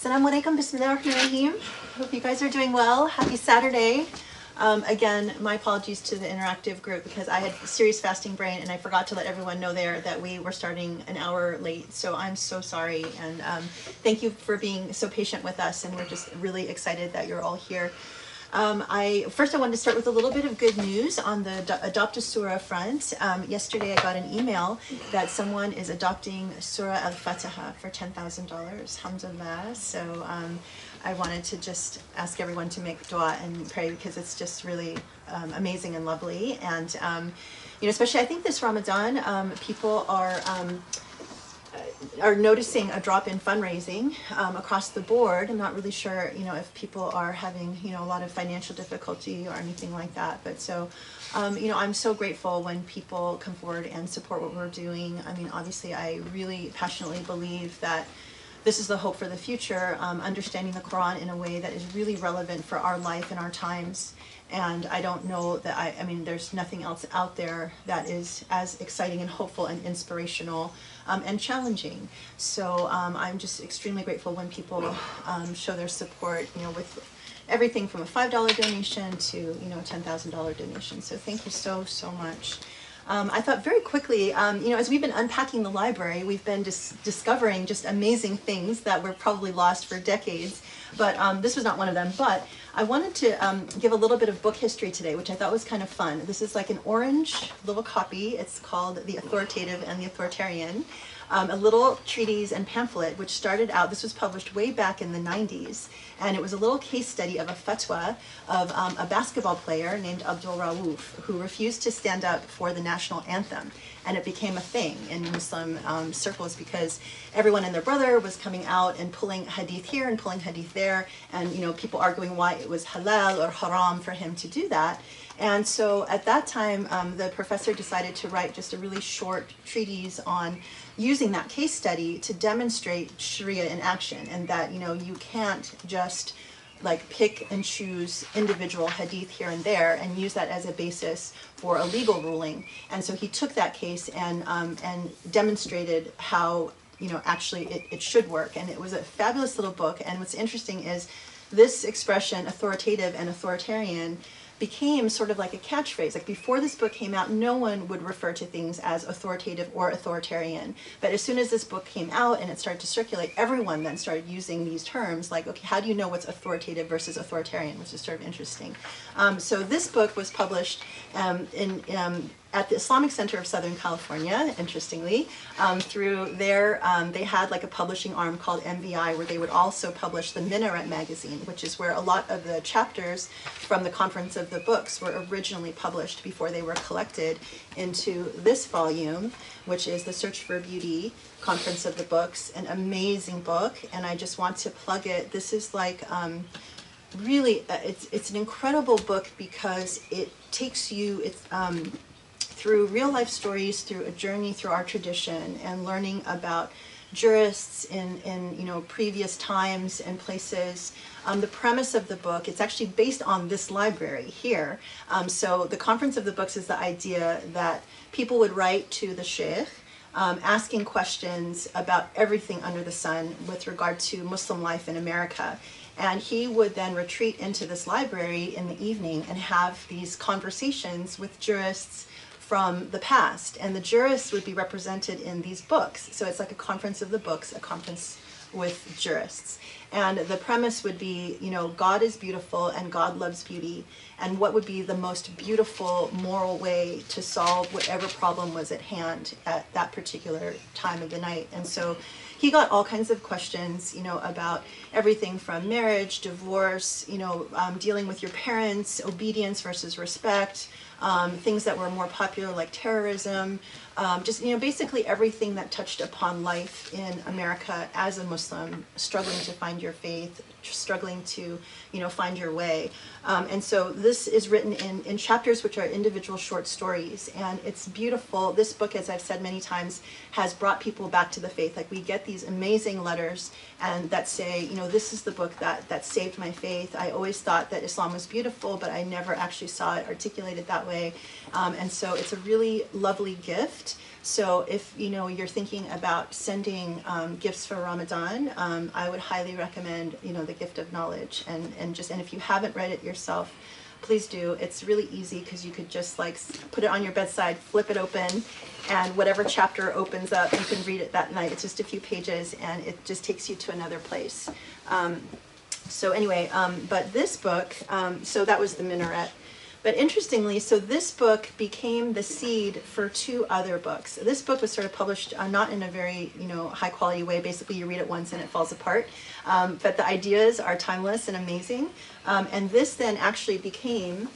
Assalamu alaikum, bismillahirrahmanirrahim. Hope you guys are doing well. Happy Saturday. Um, again, my apologies to the interactive group because I had serious fasting brain and I forgot to let everyone know there that we were starting an hour late. So I'm so sorry. And um, thank you for being so patient with us. And we're just really excited that you're all here. Um, I first I wanted to start with a little bit of good news on the Adopt a Surah front. Um, yesterday I got an email that someone is adopting Surah Al Fatiha for ten thousand dollars. Alhamdulillah. So um, I wanted to just ask everyone to make dua and pray because it's just really um, amazing and lovely. And um, you know, especially I think this Ramadan, people are. Are noticing a drop in fundraising um, across the board. I'm not really sure, you know, if people are having, you know, a lot of financial difficulty or anything like that. But so, um, you know, I'm so grateful when people come forward and support what we're doing. I mean, obviously, I really passionately believe that this is the hope for the future, um, understanding the Quran in a way that is really relevant for our life and our times. And I don't know that I, I mean, there's nothing else out there that is as exciting and hopeful and inspirational um, and challenging. So um, I'm just extremely grateful when people um, show their support, you know, with everything from a $5 donation to, you know, a $10,000 donation. So thank you so, so much. Um, I thought very quickly, um, you know, as we've been unpacking the library, we've been dis- discovering just amazing things that were probably lost for decades. But um, this was not one of them. But I wanted to um, give a little bit of book history today, which I thought was kind of fun. This is like an orange little copy. It's called The Authoritative and the Authoritarian um, a little treatise and pamphlet which started out, this was published way back in the 90s, and it was a little case study of a fatwa of um, a basketball player named Abdul Rauf who refused to stand up for the national anthem. And it became a thing in Muslim um, circles because everyone and their brother was coming out and pulling hadith here and pulling hadith there, and you know people arguing why it was halal or haram for him to do that. And so at that time, um, the professor decided to write just a really short treatise on using that case study to demonstrate Sharia in action and that, you know, you can't just like pick and choose individual hadith here and there and use that as a basis for a legal ruling. And so he took that case and um, and demonstrated how you know actually it, it should work. And it was a fabulous little book. And what's interesting is this expression, authoritative and authoritarian, became sort of like a catchphrase. Like before this book came out, no one would refer to things as authoritative or authoritarian. But as soon as this book came out and it started to circulate, everyone then started using these terms like, okay, how do you know what's authoritative versus authoritarian, which is sort of interesting. Um, so this book was published um, in um, at the Islamic Center of Southern California, interestingly, um, through there, um, they had like a publishing arm called MVI where they would also publish the Minaret magazine, which is where a lot of the chapters from the Conference of the Books were originally published before they were collected into this volume, which is The Search for Beauty Conference of the Books, an amazing book. And I just want to plug it. This is like, um, really, uh, it's, it's an incredible book because it takes you, it's, um, through real life stories, through a journey through our tradition, and learning about jurists in, in you know previous times and places. Um, the premise of the book, it's actually based on this library here. Um, so the Conference of the Books is the idea that people would write to the sheikh um, asking questions about everything under the sun with regard to Muslim life in America. And he would then retreat into this library in the evening and have these conversations with jurists, from the past, and the jurists would be represented in these books. So it's like a conference of the books, a conference with jurists. And the premise would be, you know, God is beautiful and God loves beauty. And what would be the most beautiful moral way to solve whatever problem was at hand at that particular time of the night? And so he got all kinds of questions, you know, about everything from marriage, divorce, you know, um, dealing with your parents, obedience versus respect, um, things that were more popular like terrorism, um, just you know basically everything that touched upon life in America as a Muslim, struggling to find your faith, struggling to you know find your way. Um, and so this is written in, in chapters which are individual short stories and it's beautiful. This book, as I've said many times, has brought people back to the faith. Like we get these amazing letters and that say, you know, this is the book that that saved my faith. I always thought that Islam was beautiful, but I never actually saw it articulated that way way. Um, and so it's a really lovely gift. So if you know you're thinking about sending um, gifts for Ramadan, um, I would highly recommend you know the gift of knowledge and and just and if you haven't read it yourself, please do. It's really easy because you could just like put it on your bedside, flip it open, and whatever chapter opens up, you can read it that night. It's just a few pages, and it just takes you to another place. Um, so anyway, um, but this book, um, so that was the minaret. But interestingly, so this book became the seed for two other books. This book was sort of published uh, not in a very you know high quality way. Basically, you read it once and it falls apart. Um, but the ideas are timeless and amazing. Um, and this then actually became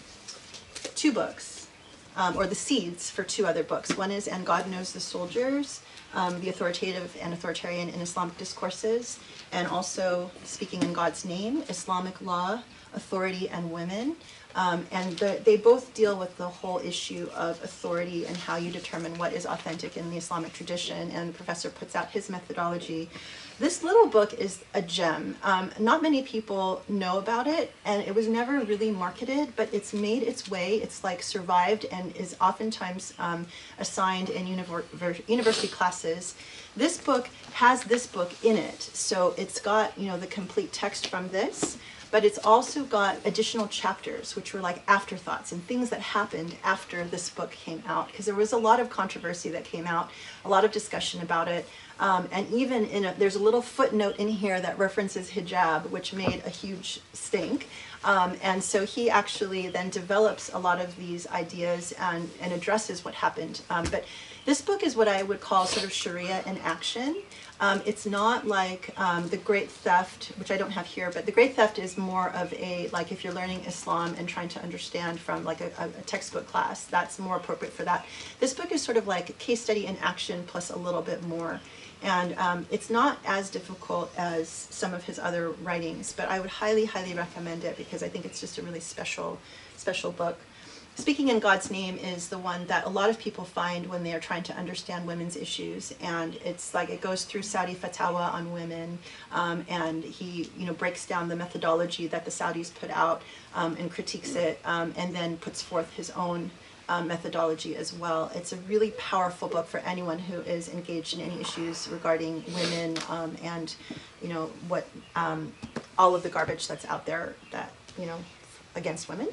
two books, um, or the seeds for two other books. One is And God Knows the Soldiers, um, the authoritative and authoritarian in Islamic discourses, and also Speaking in God's Name, Islamic Law, Authority, and Women. Um, and the, they both deal with the whole issue of authority and how you determine what is authentic in the Islamic tradition. And the professor puts out his methodology. This little book is a gem. Um, not many people know about it, and it was never really marketed, but it's made its way. It's like survived and is oftentimes um, assigned in univer- university classes. This book has this book in it, so it's got you know the complete text from this but it's also got additional chapters which were like afterthoughts and things that happened after this book came out because there was a lot of controversy that came out a lot of discussion about it. Um, and even in a, there's a little footnote in here that references hijab which made a huge stink. Um, and so he actually then develops a lot of these ideas and, and addresses what happened. Um, but this book is what i would call sort of sharia in action um, it's not like um, the Great Theft, which I don't have here, but the Great Theft is more of a like if you're learning Islam and trying to understand from like a, a textbook class, that's more appropriate for that. This book is sort of like a case study in action plus a little bit more. And um, it's not as difficult as some of his other writings, but I would highly, highly recommend it because I think it's just a really special, special book. Speaking in God's Name is the one that a lot of people find when they are trying to understand women's issues, and it's like it goes through Saudi fatwa on women, um, and he you know breaks down the methodology that the Saudis put out um, and critiques it, um, and then puts forth his own um, methodology as well. It's a really powerful book for anyone who is engaged in any issues regarding women um, and you know what um, all of the garbage that's out there that you know against women.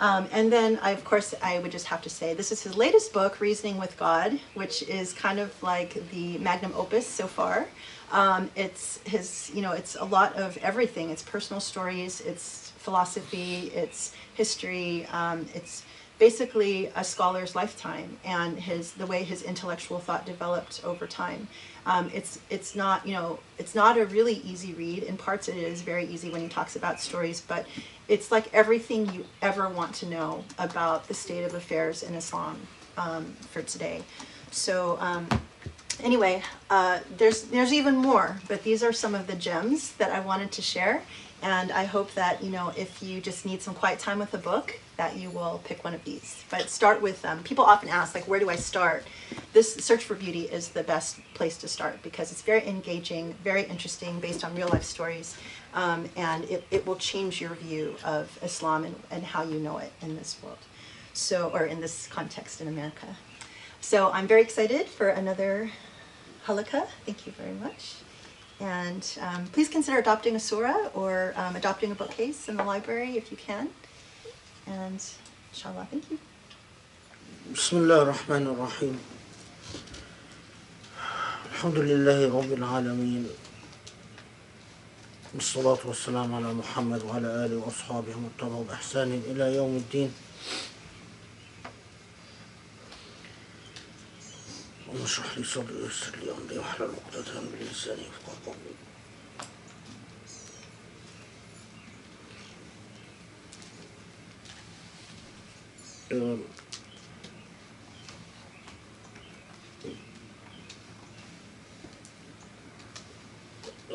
Um, and then, I, of course, I would just have to say this is his latest book, Reasoning with God, which is kind of like the magnum opus so far. Um, it's his, you know, it's a lot of everything. It's personal stories, it's philosophy, it's history, um, it's basically a scholar's lifetime and his the way his intellectual thought developed over time. Um, it's it's not you know it's not a really easy read. In parts, it is very easy when he talks about stories, but it's like everything you ever want to know about the state of affairs in Islam um, for today. So um, anyway, uh, there's there's even more, but these are some of the gems that I wanted to share. And I hope that you know if you just need some quiet time with a book, that you will pick one of these. But start with um, people often ask like, where do I start? This Search for Beauty is the best place to start because it's very engaging, very interesting, based on real life stories, um, and it, it will change your view of Islam and, and how you know it in this world. So, or in this context in America. So I'm very excited for another halaqa. Thank you very much. And um, please consider adopting a surah or um, adopting a bookcase in the library if you can. And inshallah, thank you. بسم الله الرحمن الرحيم الحمد لله رب العالمين والصلاة والسلام على محمد وعلى آله وأصحابه ومن تبعهم بإحسان إلى يوم الدين اللهم اشرح لي صدري ويسر لي أمري واحلل عقدة من لساني يفقهوا قولي Um,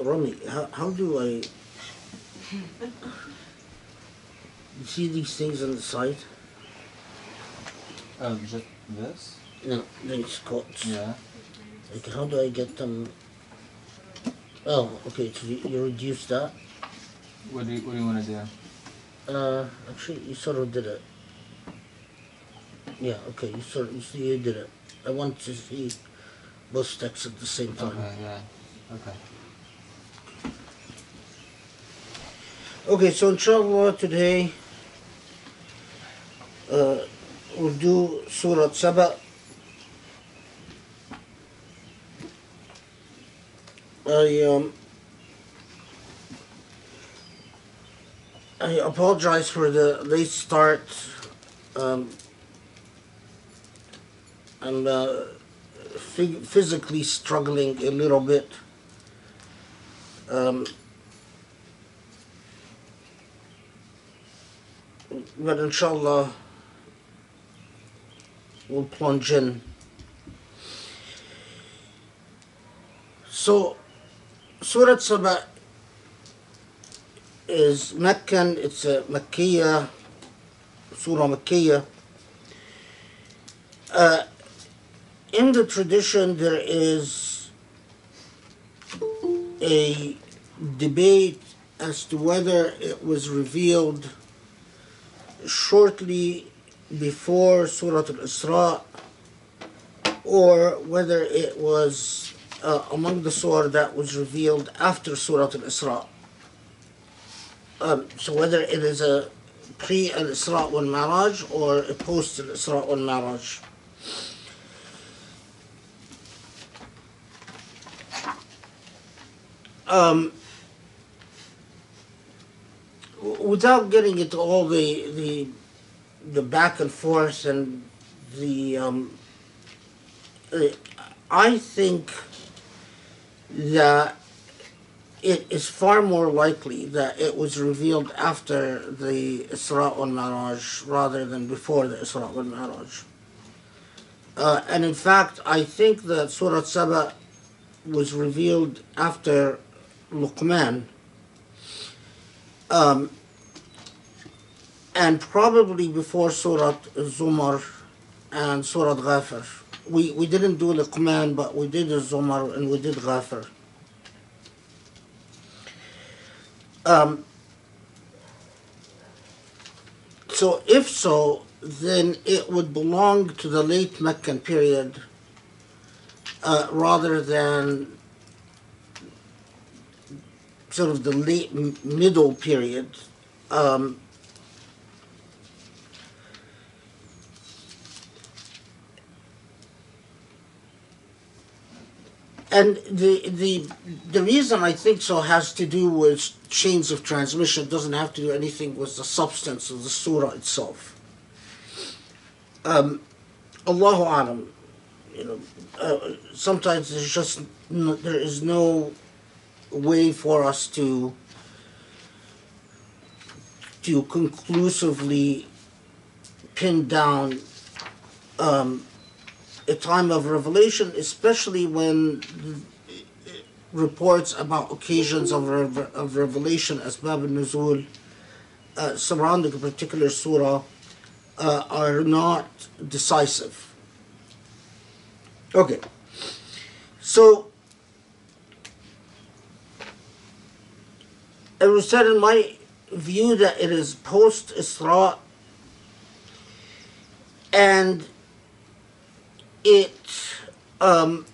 Rami, how, how do I you see these things on the side? Oh, just this? No, these coats. Yeah. Like how do I get them? Oh, okay. So you, you reduce that. What do you What do you want to do? Uh, actually, you sort of did it. Yeah, okay, you sort you see you did it. I want to see both texts at the same time. Okay, yeah. Okay. Okay, so inshallah today uh, we'll do Surah Saba. I um I apologize for the late start. Um, I'm uh, phy- physically struggling a little bit. Um, but inshallah we'll plunge in. So, Surah Saba is Meccan, it's a Makkiya, Surah Makkiya. Uh, in the tradition, there is a debate as to whether it was revealed shortly before Surah Al-Isra or whether it was uh, among the surah that was revealed after Surah Al-Isra. Um, so whether it is a pre Al-Isra wal Mi'raj or a post Al-Isra wal Mi'raj. Um, without getting into all the the the back and forth and the um, uh, I think that it is far more likely that it was revealed after the Isra wal Mi'raj rather than before the Isra wal Mi'raj. Uh, and in fact, I think that Surah Saba was revealed after Luqman. Um, and probably before Surah Zumar and Surah Ghafir. We, we didn't do Luqman, but we did the Zumar and we did Ghafir. Um, so if so, then it would belong to the late Meccan period uh, rather than sort of the late middle period. Um, and the the the reason I think so has to do with chains of transmission. It doesn't have to do anything with the substance of the surah itself. Um, Allahu you know, uh, sometimes there's just no, there is no way for us to to conclusively pin down um, a time of revelation, especially when reports about occasions of, rev- of revelation, Asbab al-Nuzul, uh, surrounding a particular surah, uh, are not decisive. Okay, so it was said in my view that it is post Isra and it um,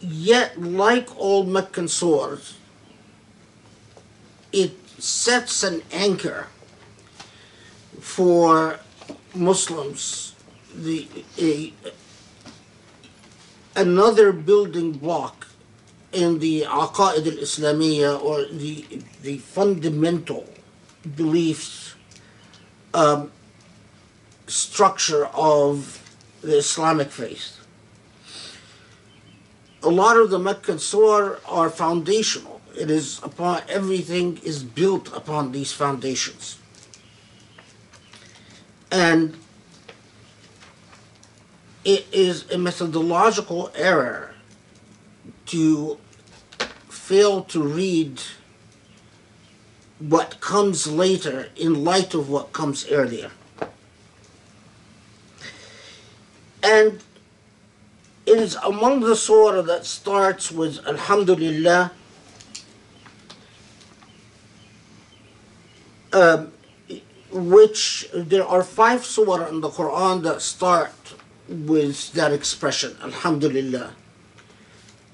yet like all Meccan it sets an anchor for Muslims. The a, another building block in the Aqaid al-Islamiyya or the the fundamental beliefs um, structure of the Islamic faith. A lot of the Meccan are foundational. It is upon everything is built upon these foundations. And it is a methodological error to fail to read what comes later in light of what comes earlier. And it is among the surah that starts with Alhamdulillah. Um, which there are five surah in the Quran that start with that expression, Alhamdulillah.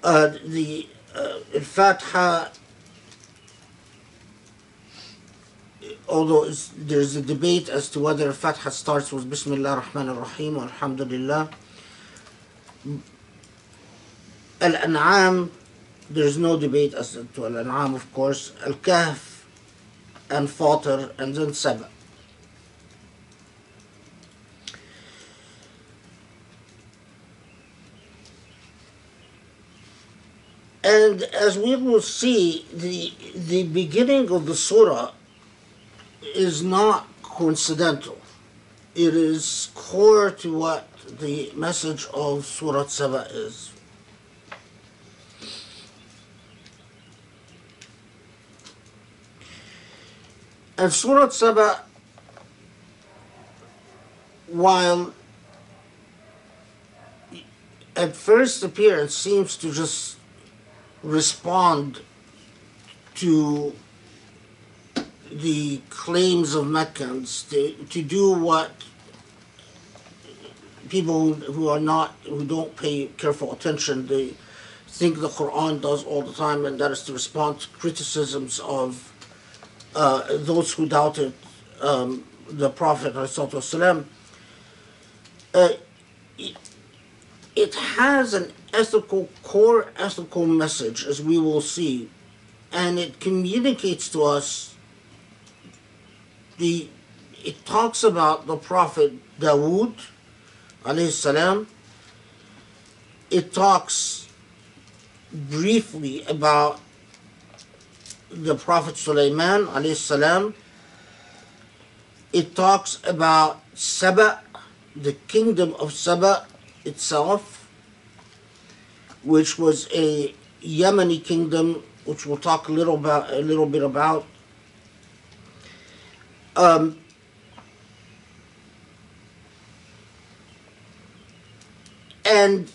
Uh, the uh, Al-Fatiha, although there's a debate as to whether Al-Fatiha starts with Bismillah ar-Rahman ar-Rahim or Alhamdulillah. Al-An'am, there's no debate as to Al-An'am, of course. Al-Kahf and Fatir and then Saba. And as we will see, the, the beginning of the surah is not coincidental. It is core to what the message of Surah Saba is. And Surah Saba, while at first appearance seems to just respond to the claims of Meccans to, to do what people who are not who don't pay careful attention they think the Quran does all the time and that is to respond to criticisms of uh, those who doubted um, the Prophet ﷺ. Uh, it has an ethical core ethical message as we will see and it communicates to us the it talks about the prophet Dawood alayhi salam. It talks briefly about the prophet Sulaiman alayhi salam. It talks about Saba the kingdom of Saba itself which was a Yemeni kingdom which we'll talk a little about a little bit about um, and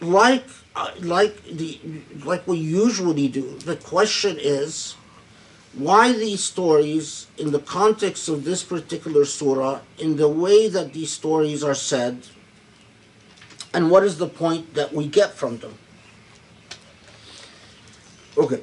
like uh, like the like we usually do, the question is why these stories in the context of this particular surah, in the way that these stories are said, and what is the point that we get from them? Okay.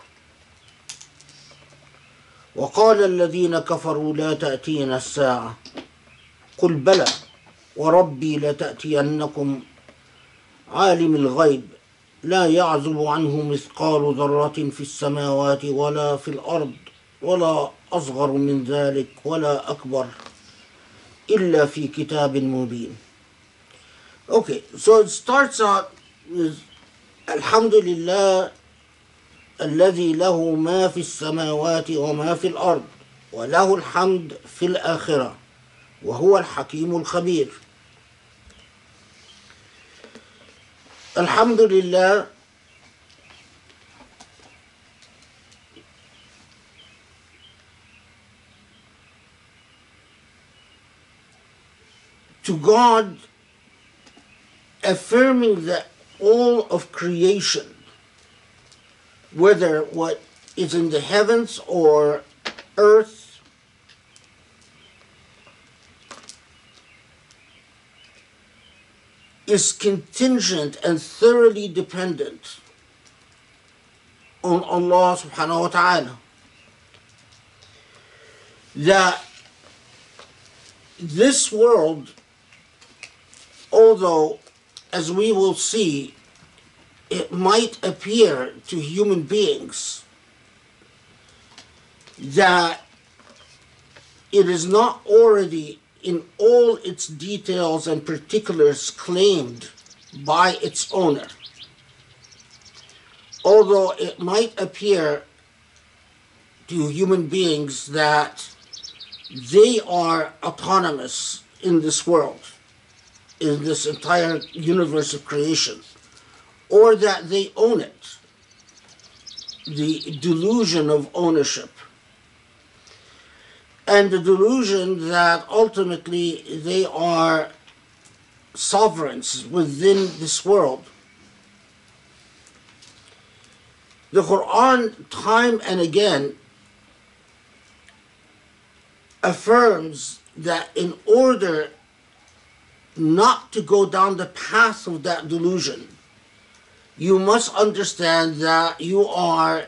وقال الذين كفروا لا تأتينا الساعة. قل بلى وربي لتأتينكم عالم الغيب لا يعزب عنه مثقال ذرة في السماوات ولا في الأرض ولا أصغر من ذلك ولا أكبر إلا في كتاب مبين. Okay, so it starts out with لله الذي له ما في السماوات وما في الأرض وله الحمد في الآخرة وهو الحكيم الخبير. الحمد لله to God affirming that all of creation whether what is in the heavens or earth is contingent and thoroughly dependent on Allah subhanahu wa ta'ala. That this world, although as we will see, it might appear to human beings that it is not already in all its details and particulars claimed by its owner. Although it might appear to human beings that they are autonomous in this world, in this entire universe of creation, or that they own it. The delusion of ownership. And the delusion that ultimately they are sovereigns within this world. The Quran, time and again, affirms that in order not to go down the path of that delusion, you must understand that you are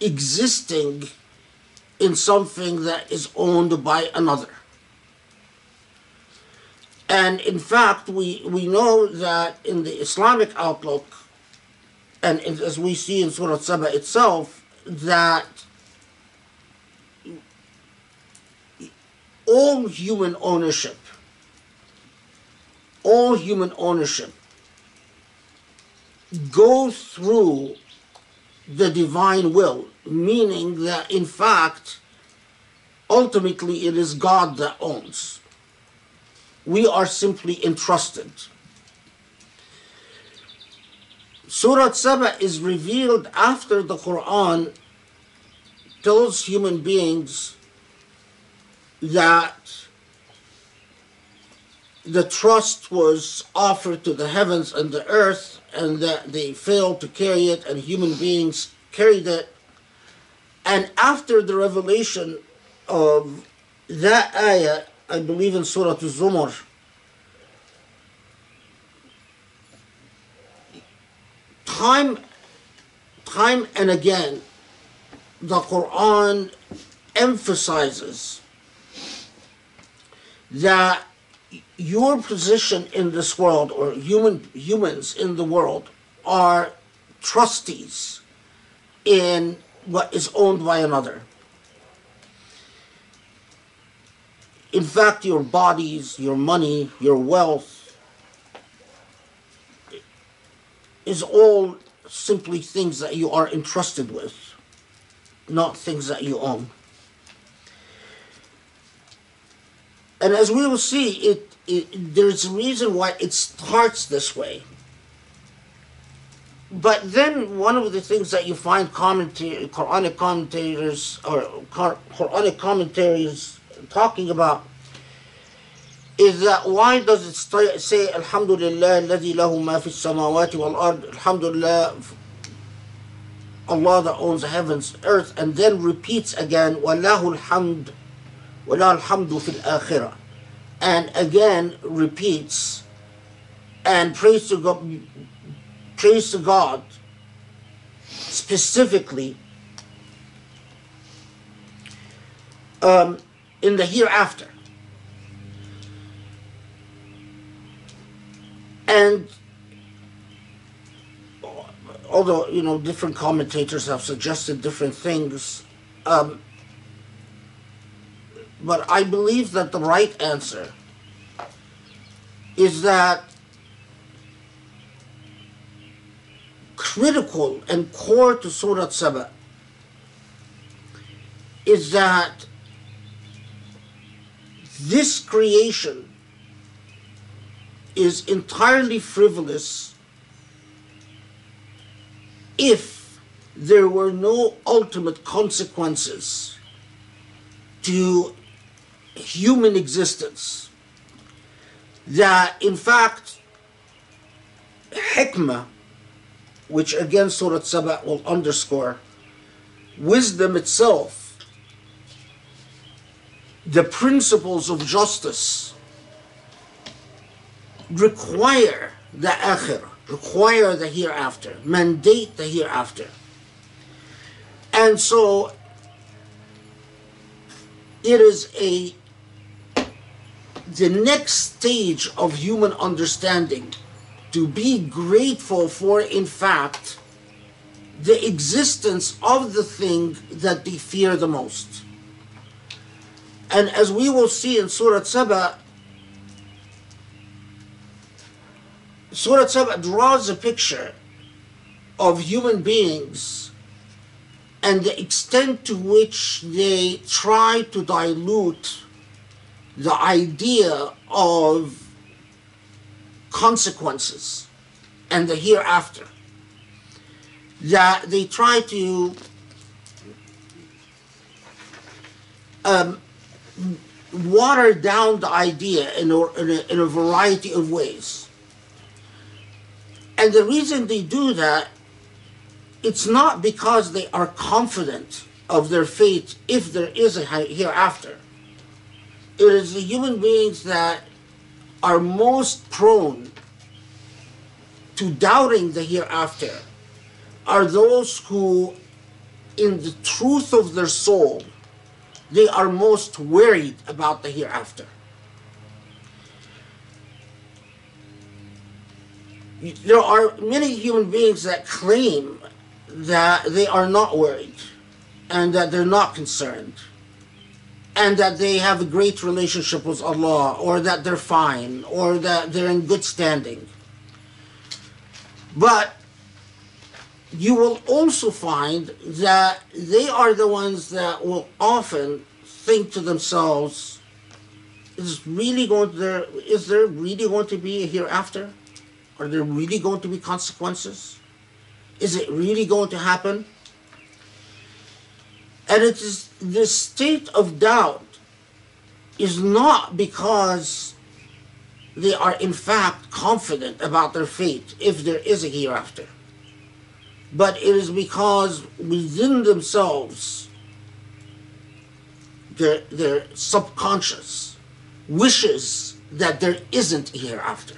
existing in something that is owned by another. And in fact, we, we know that in the Islamic outlook, and as we see in Surah Saba itself, that all human ownership, all human ownership goes through the divine will, meaning that in fact, ultimately it is God that owns. We are simply entrusted. Surah Saba is revealed after the Quran tells human beings that the trust was offered to the heavens and the earth and that they failed to carry it and human beings carried it. And after the revelation of that ayah i believe in surah az-zumar time time and again the quran emphasizes that your position in this world or human humans in the world are trustees in what is owned by another. In fact your bodies your money your wealth is all simply things that you are entrusted with not things that you own. And as we will see, it, it there's a reason why it starts this way. But then one of the things that you find commenta- Quranic commentators or Quranic commentaries talking about is that why does it st- say Alhamdulillah الذي له ما في السماوات والأرض Alhamdulillah Allah that owns the heavens earth and then repeats again وله الحمد وَلَا الْحَمْدُ فِي الْآخِرَةِ and again repeats and praise to God, praise to God specifically um, in the hereafter. And although you know different commentators have suggested different things, um, but I believe that the right answer is that critical and core to Surah Saba is that this creation is entirely frivolous if there were no ultimate consequences to human existence. That in fact, hikmah, which again Surah Saba will underscore, wisdom itself, the principles of justice require the akhirah, require the hereafter, mandate the hereafter. And so it is a the next stage of human understanding to be grateful for, in fact, the existence of the thing that they fear the most. And as we will see in Surah Saba, Surah Saba draws a picture of human beings and the extent to which they try to dilute the idea of consequences and the hereafter. That they try to um, water down the idea in a, in, a, in a variety of ways. And the reason they do that, it's not because they are confident of their fate if there is a hereafter. It is the human beings that are most prone to doubting the hereafter are those who, in the truth of their soul, they are most worried about the hereafter. There are many human beings that claim that they are not worried and that they're not concerned and that they have a great relationship with Allah or that they're fine or that they're in good standing. But you will also find that they are the ones that will often think to themselves, is really going there is there really going to be a hereafter? Are there really going to be consequences? Is it really going to happen? And it is this state of doubt is not because they are in fact confident about their fate if there is a hereafter but it is because within themselves, their, their subconscious wishes that there isn't a hereafter,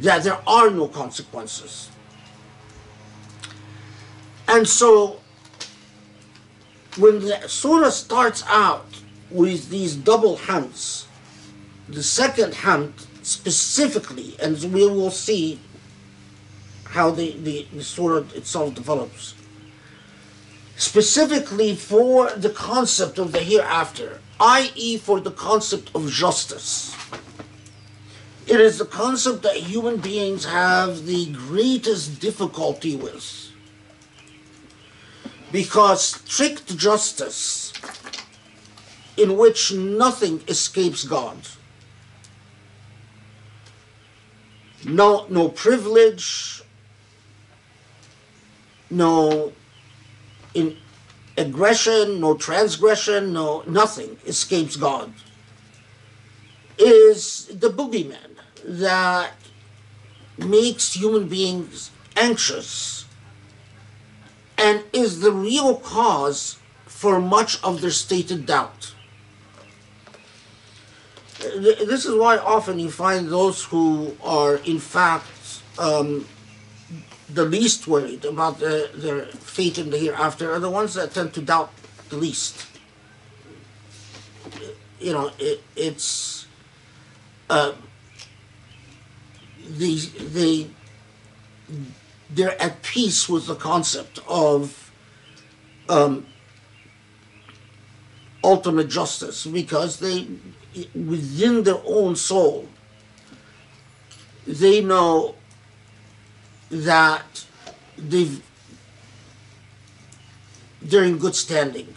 that there are no consequences. And so, when the surah starts out with these double hamds, the second hamd specifically, and we will see how the, the, the surah itself develops. Specifically for the concept of the hereafter, i.e., for the concept of justice. It is the concept that human beings have the greatest difficulty with. Because strict justice, in which nothing escapes God, no, no privilege, no in aggression, no transgression, no nothing escapes God, is the boogeyman that makes human beings anxious and is the real cause for much of their stated doubt. This is why often you find those who are, in fact, um, the least worried about the, their fate in the hereafter are the ones that tend to doubt the least. You know, it, it's uh, they they're at peace with the concept of um, ultimate justice because they within their own soul they know that they've they're in good standing.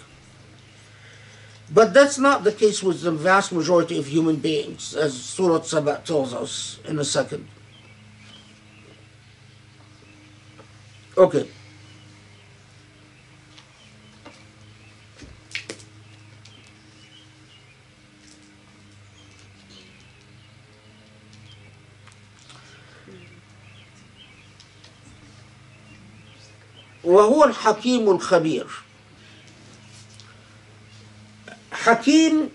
But that's not the case with the vast majority of human beings, as Surah Saba tells us in a second. Okay. وهو الحكيم الخبير حكيم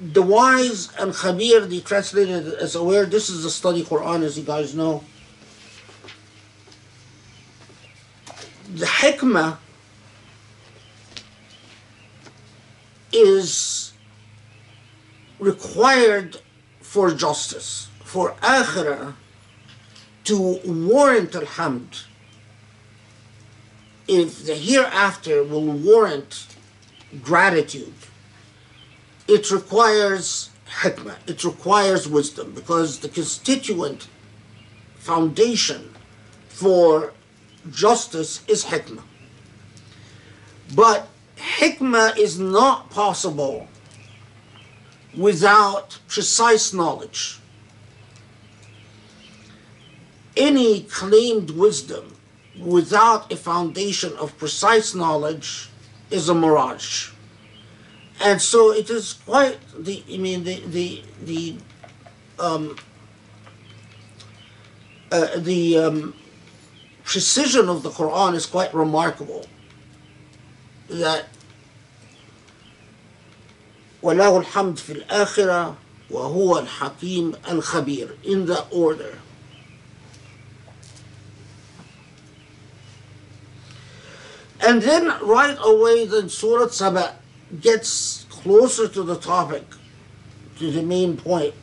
the wise and khabir they translated as aware. This is the study quran as you guys know. The hikmah is required for justice, for akhirah to warrant alhamd, if the hereafter will warrant gratitude, it requires hikmah, it requires wisdom, because the constituent foundation for justice is hikmah. But hikmah is not possible without precise knowledge. Any claimed wisdom without a foundation of precise knowledge is a mirage and so it is quite the I mean the the the um, uh, the um, precision of the Quran is quite remarkable. That وله الحمد في الآخرة وهو الحكيم الخبير in that order. And then right away then Surah Saba gets closer to the topic, to the main point.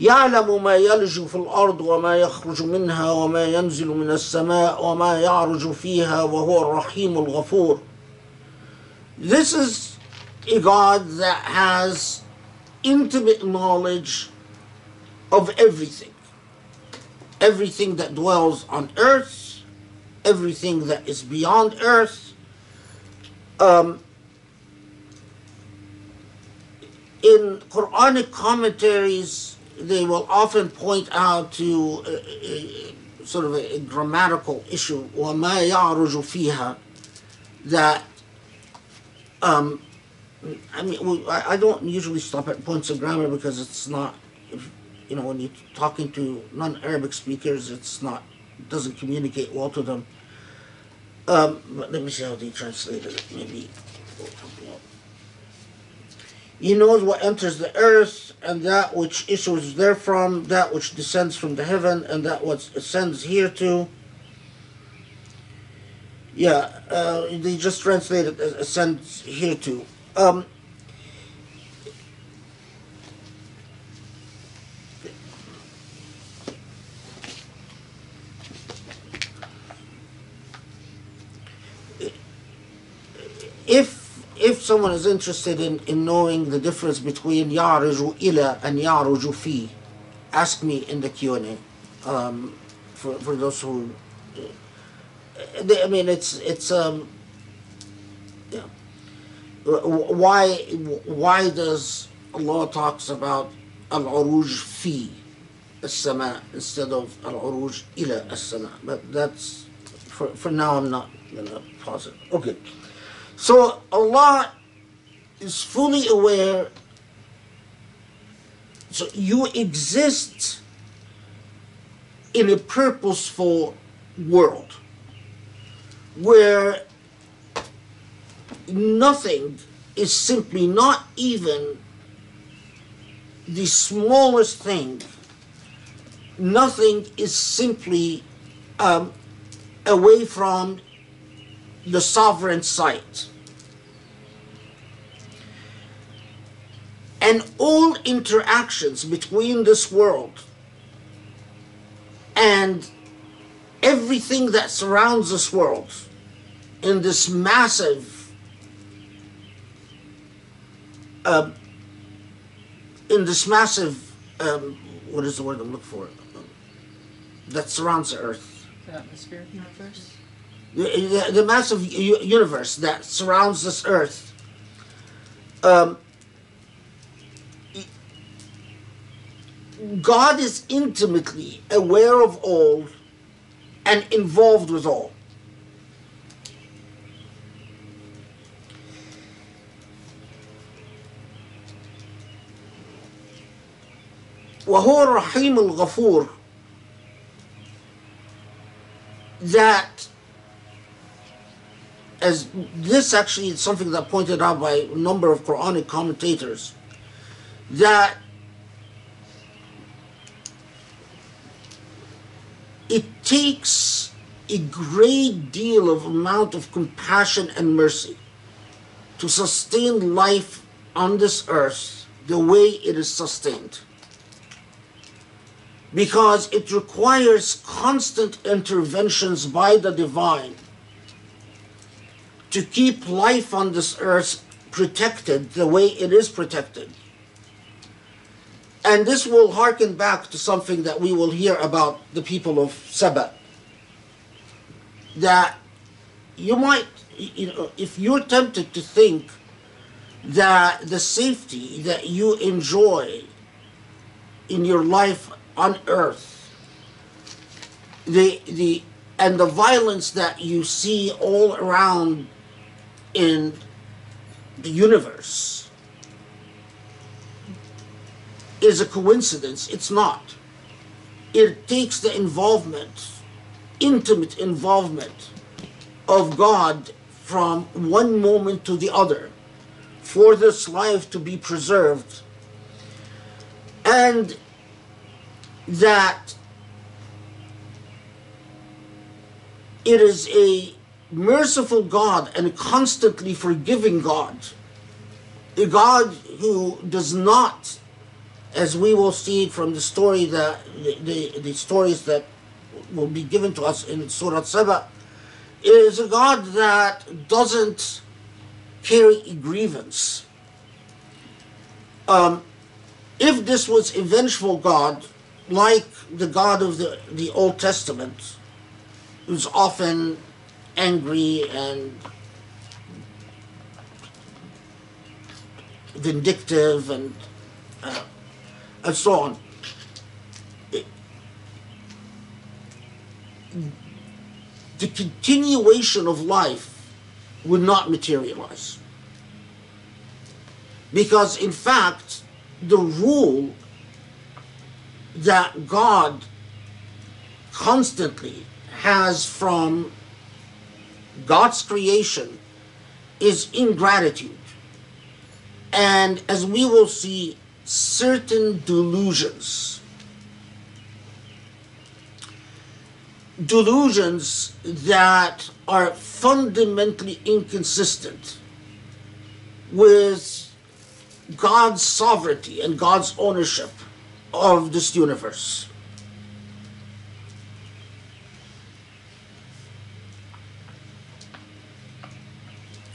يعلم ما يلج في الأرض وما يخرج منها وما ينزل من السماء وما يعرج فيها وهو الرحيم الغفور. This is a God that has intimate knowledge of everything. Everything that dwells on earth, everything that is beyond earth. Um, in Quranic commentaries, they will often point out to a, a, a sort of a, a grammatical issue, وَمَا يَعْرُجُ فِيهَا, that um, I mean, well, I, I don't usually stop at points of grammar because it's not, if, you know, when you're talking to non-Arabic speakers, it's not, it doesn't communicate well to them. Um, but let me see how they translated it. Maybe. He knows what enters the earth and that which issues therefrom, that which descends from the heaven and that which ascends here to. Yeah, uh, they just translated as ascends here to. Um, if if someone is interested in, in knowing the difference between يعرج إلى and يعرج في, ask me in the Q&A. Um, for, for those who, they, I mean, it's it's um, yeah. Why why does Allah talks about al-uruj fi السماء instead of al-uruj إلى السماء? But that's for for now. I'm not gonna pause it. Okay. So Allah is fully aware. So you exist in a purposeful world where nothing is simply not even the smallest thing. Nothing is simply um, away from the sovereign sight. And all interactions between this world and everything that surrounds this world in this massive uh, in this massive um, what is the word I'm looking for that surrounds the earth The atmosphere. Universe the, the, the massive u- universe that surrounds this earth um, God is intimately aware of all and involved with all. وهو الرحيم الغفور that as this actually is something that pointed out by a number of Quranic commentators that it takes a great deal of amount of compassion and mercy to sustain life on this earth the way it is sustained. Because it requires constant interventions by the divine to keep life on this earth protected the way it is protected. And this will harken back to something that we will hear about the people of Saba. That you might, you know, if you're tempted to think that the safety that you enjoy in your life on earth, the, the, and the violence that you see all around in the universe is a coincidence. It's not. It takes the involvement, intimate involvement of God from one moment to the other for this life to be preserved. And that it is a merciful God and constantly forgiving God. A God who does not, as we will see from the story that the, the, the stories that will be given to us in Surah Saba, is a God that doesn't carry a grievance. Um, if this was a vengeful God, like the God of the, the Old Testament, who's often angry and vindictive and uh, and so on. The continuation of life would not materialize. Because, in fact, the rule that God constantly has from God's creation is ingratitude. And as we will see, certain delusions. Delusions that are fundamentally inconsistent with God's sovereignty and God's ownership of this universe.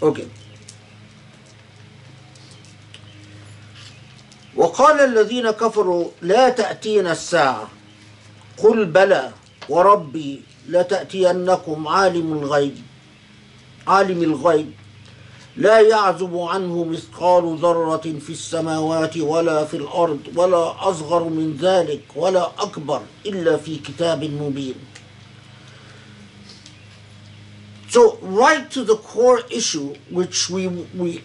Okay. وقال الذين كفروا لا تأتينا الساعة. قل بلى وربي لتأتينكم عالم الغيب. عالم الغيب. لا يعزب عنه مثقال ذرة في السماوات ولا في الأرض ولا أصغر من ذلك ولا أكبر إلا في كتاب مبين. So right to the core issue, which we we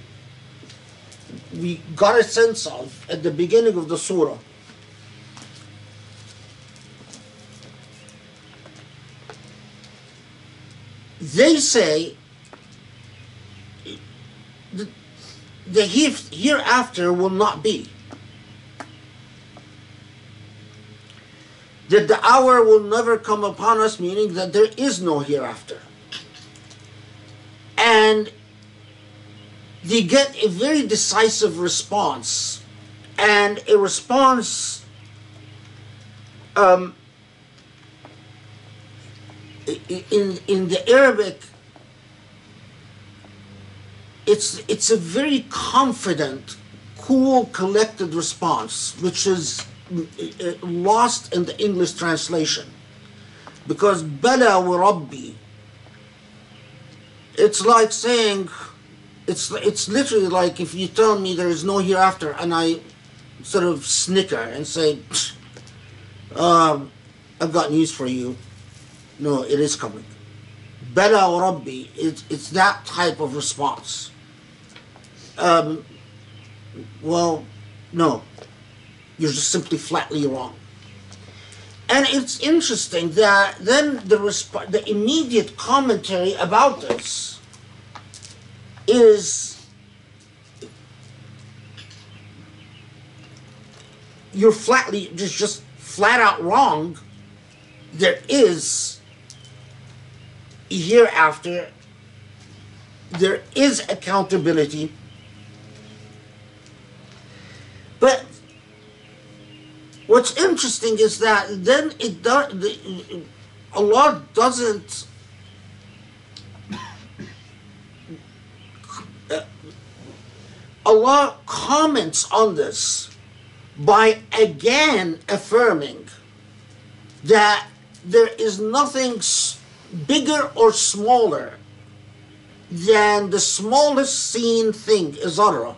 we got a sense of at the beginning of the surah. They say the, the hereafter will not be. That the hour will never come upon us, meaning that there is no hereafter and they get a very decisive response. And a response um, in in the Arabic it's it's a very confident cool collected response which is uh, lost in the English translation. Because bala wa rabbi it's like saying it's it's literally like if you tell me there is no hereafter and I sort of snicker and say um, I've got news for you. No it is coming. Bala Rabbi it's, it's that type of response. Um, well no. You're just simply flatly wrong and it's interesting that then the resp- the immediate commentary about this is you're flatly just just flat out wrong. There is hereafter. There is accountability. What's interesting is that then it does. Allah doesn't. Allah comments on this by again affirming that there is nothing bigger or smaller than the smallest seen thing, a zarra.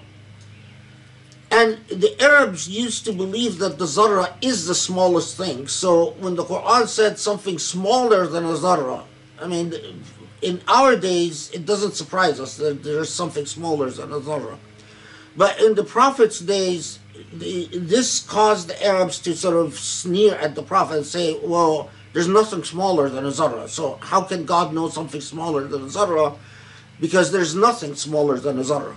And the Arabs used to believe that the zarra is the smallest thing. So when the Quran said something smaller than a zarra, I mean, in our days, it doesn't surprise us that there's something smaller than a zarra. But in the Prophet's days, the, this caused the Arabs to sort of sneer at the Prophet and say, well, there's nothing smaller than a zarra. So how can God know something smaller than a zarra? Because there's nothing smaller than a zarra.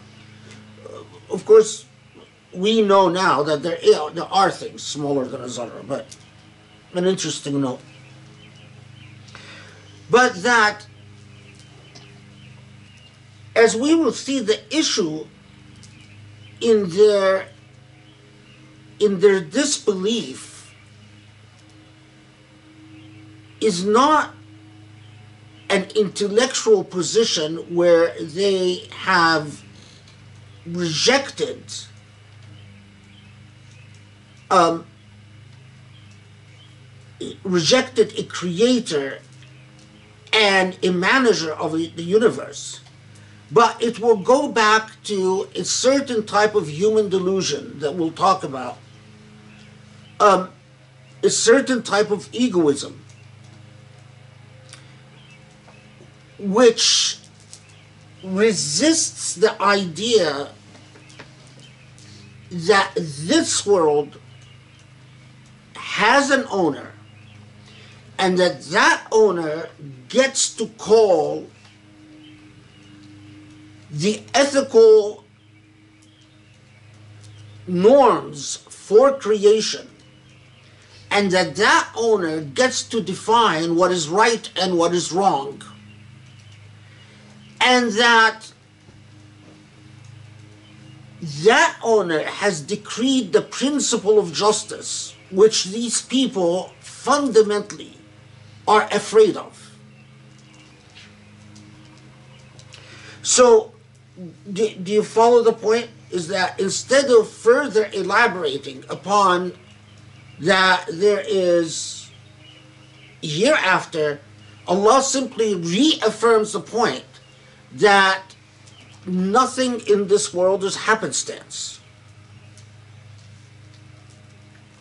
Uh, Of course, we know now that there, i- there are things smaller than a zarra, but an interesting note. But that, as we will see, the issue in their in their disbelief is not an intellectual position where they have rejected um, rejected a creator and a manager of the universe but it will go back to a certain type of human delusion that we'll talk about. Um, a certain type of egoism, which resists the idea that this world has an owner and that that owner gets to call the ethical norms for creation and that that owner gets to define what is right and what is wrong and that that owner has decreed the principle of justice which these people fundamentally are afraid of so do, do you follow the point? Is that instead of further elaborating upon that there is hereafter, Allah simply reaffirms the point that nothing in this world is happenstance.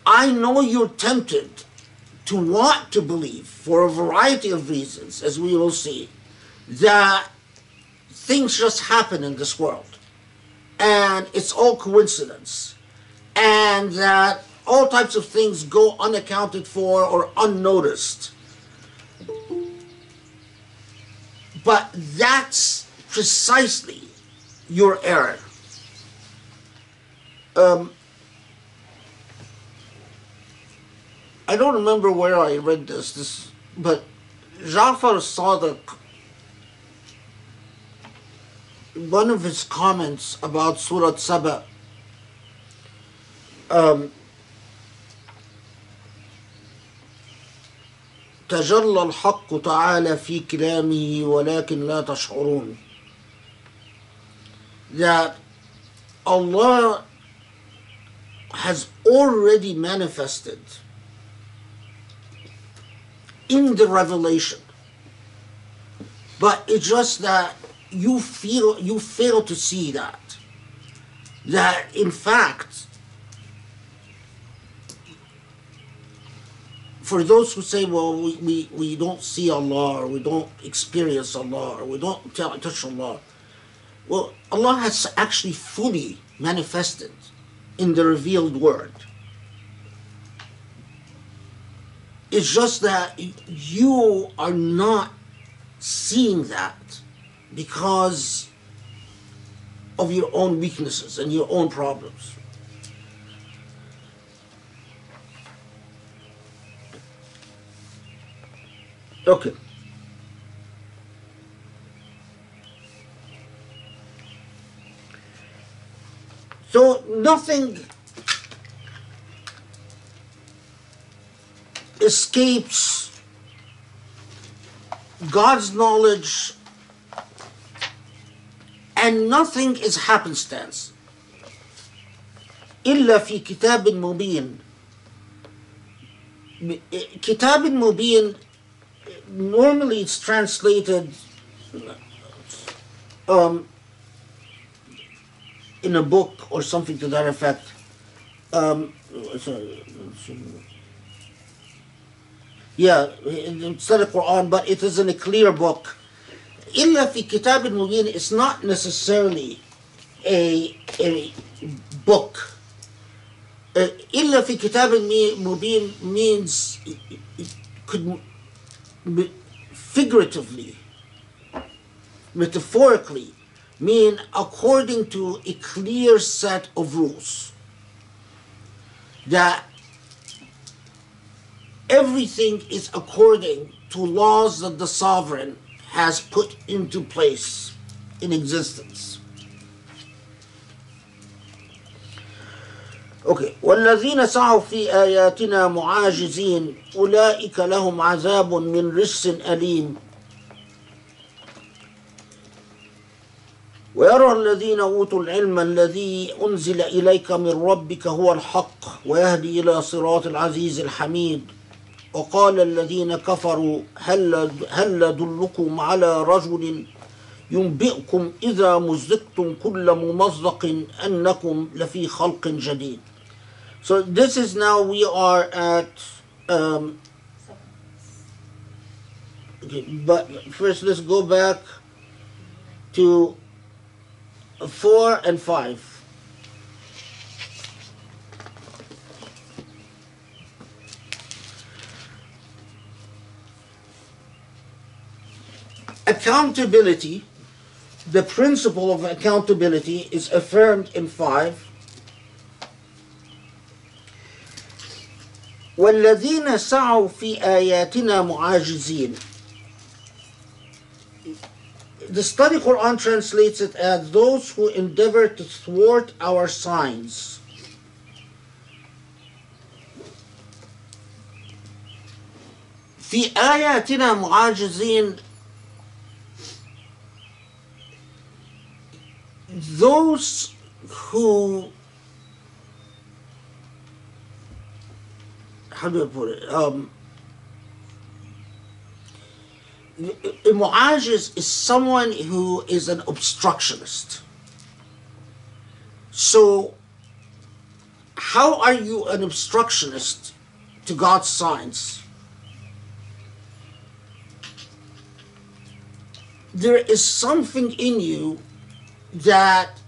I know you're tempted to want to believe, for a variety of reasons, as we will see, that things just happen in this world. And it's all coincidence. And that all types of things go unaccounted for or unnoticed. But that's precisely your error. Um, I don't remember where I read this, this but Jafar Sadiq one of his comments about Surah Saba, um, تجلى الحق تعالى في كلامه ولكن لا تشعرون that Allah has already manifested in the revelation. But it's just that you feel you fail to see that. That in fact for those who say well we, we, we don't see allah or we don't experience allah or we don't touch allah well allah has actually fully manifested in the revealed word it's just that you are not seeing that because of your own weaknesses and your own problems. Okay. So nothing escapes God's knowledge and nothing is happenstance إلا في كتاب مبين كتاب مبين normally it's translated um, in a book or something to that effect. Um, sorry, Yeah, instead of Quran, but it isn't a clear book. Illa fi kitab al-mubin is not necessarily a, a book. Illa fi kitab al-mubin means could figuratively, metaphorically, mean according to a clear set of rules that everything is according to laws that the sovereign has put into place in existence. Okay. والذين سعوا في آياتنا معاجزين أولئك لهم عذاب من رجس أليم ويرى الذين أوتوا العلم الذي أنزل إليك من ربك هو الحق ويهدي إلى صراط العزيز الحميد وقال الذين كفروا هل, هل دلكم على رجل ينبئكم إذا مزقتم كل ممزق أنكم لفي خلق جديد So this is now we are at um, okay, but first let's go back to four and five. Accountability, the principle of accountability is affirmed in five. والذين سعوا في آياتنا معاجزين The study Quran translates it as those who endeavor to thwart our signs. في آياتنا معاجزين those who how do I put it? Um, a muajiz is someone who is an obstructionist. So, how are you an obstructionist to God's signs? There is something in you that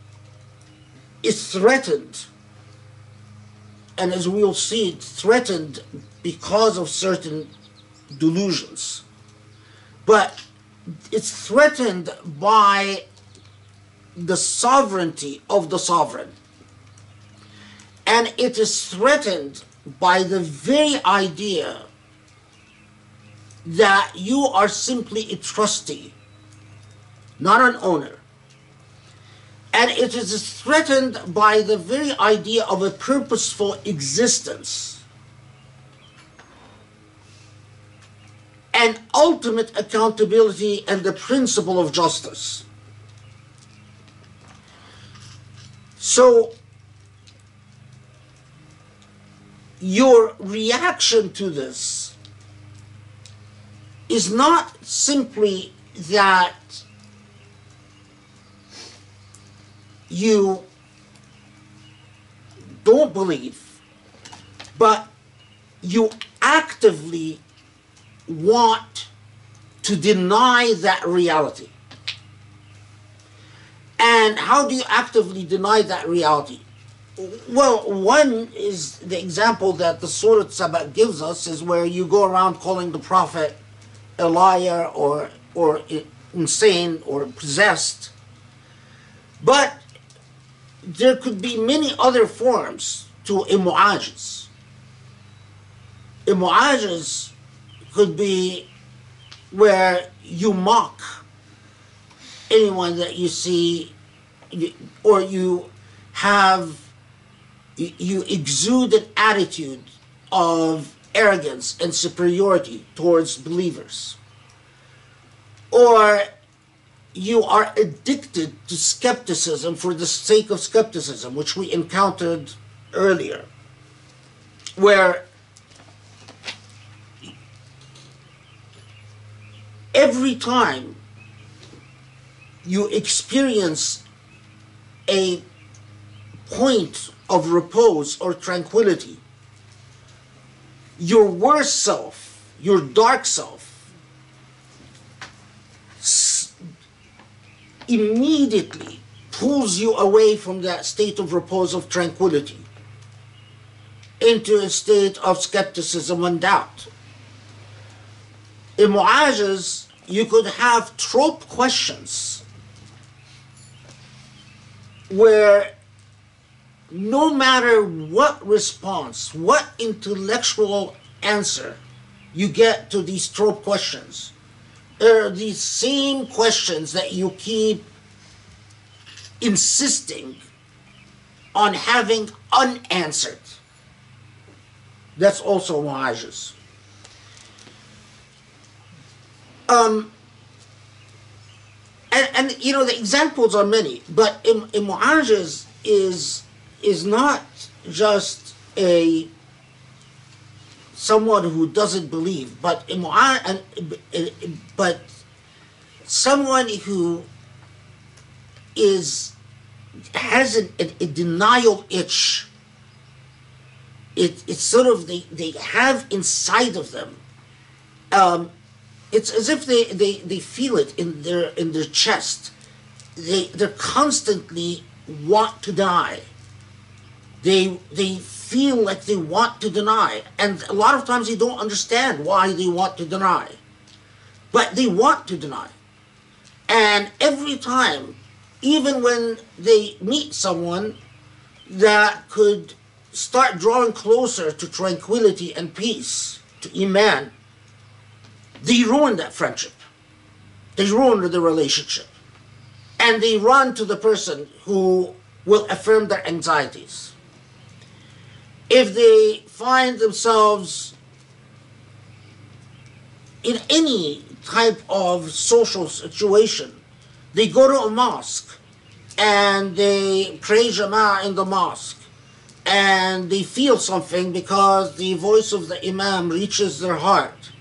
is threatened and as we'll see, it's threatened because of certain delusions. But it's threatened by the sovereignty of the sovereign. And it is threatened by the very idea that you are simply a trustee, not an owner and it is threatened by the very idea of a purposeful existence and ultimate accountability and the principle of justice. So, your reaction to this is not simply that you don't believe, but you actively want to deny that reality. And how do you actively deny that reality? Well, one is the example that the Surah Saba gives us is where you go around calling the Prophet a liar or, or insane or possessed. But there could be many other forms to a mu'ajiz. Could be where you mock anyone that you see or you have you exude an attitude of arrogance and superiority towards believers. Or you are addicted to skepticism for the sake of skepticism, which we encountered earlier, where every time you experience a point of repose or tranquility, your worst self, your dark self, immediately pulls you away from that state of repose of tranquility into a state of skepticism and doubt. In Mu'ajiz, you could have trope questions where no matter what response, what intellectual answer you get to these trope questions, are these same questions that you keep insisting on having unanswered. That's also Mu'ajiz. Um, and, and you know the examples are many, but in, in is is not just a someone who doesn't believe, but but someone who is has a, a, a denial itch. It, it's sort of they, they have inside of them um, it's as if they, they, they feel it in their in their chest. They they constantly want to die. They they feel like they want to deny, and a lot of times they don't understand why they want to deny, but they want to deny. And every time, even when they meet someone that could start drawing closer to tranquility and peace, to iman, they ruin that friendship. They ruin the relationship. And they run to the person who will affirm their anxieties. If they find themselves in any type of social situation, they go to a mosque and they pray Jama'ah in the mosque and they feel something because the voice of the Imam reaches their heart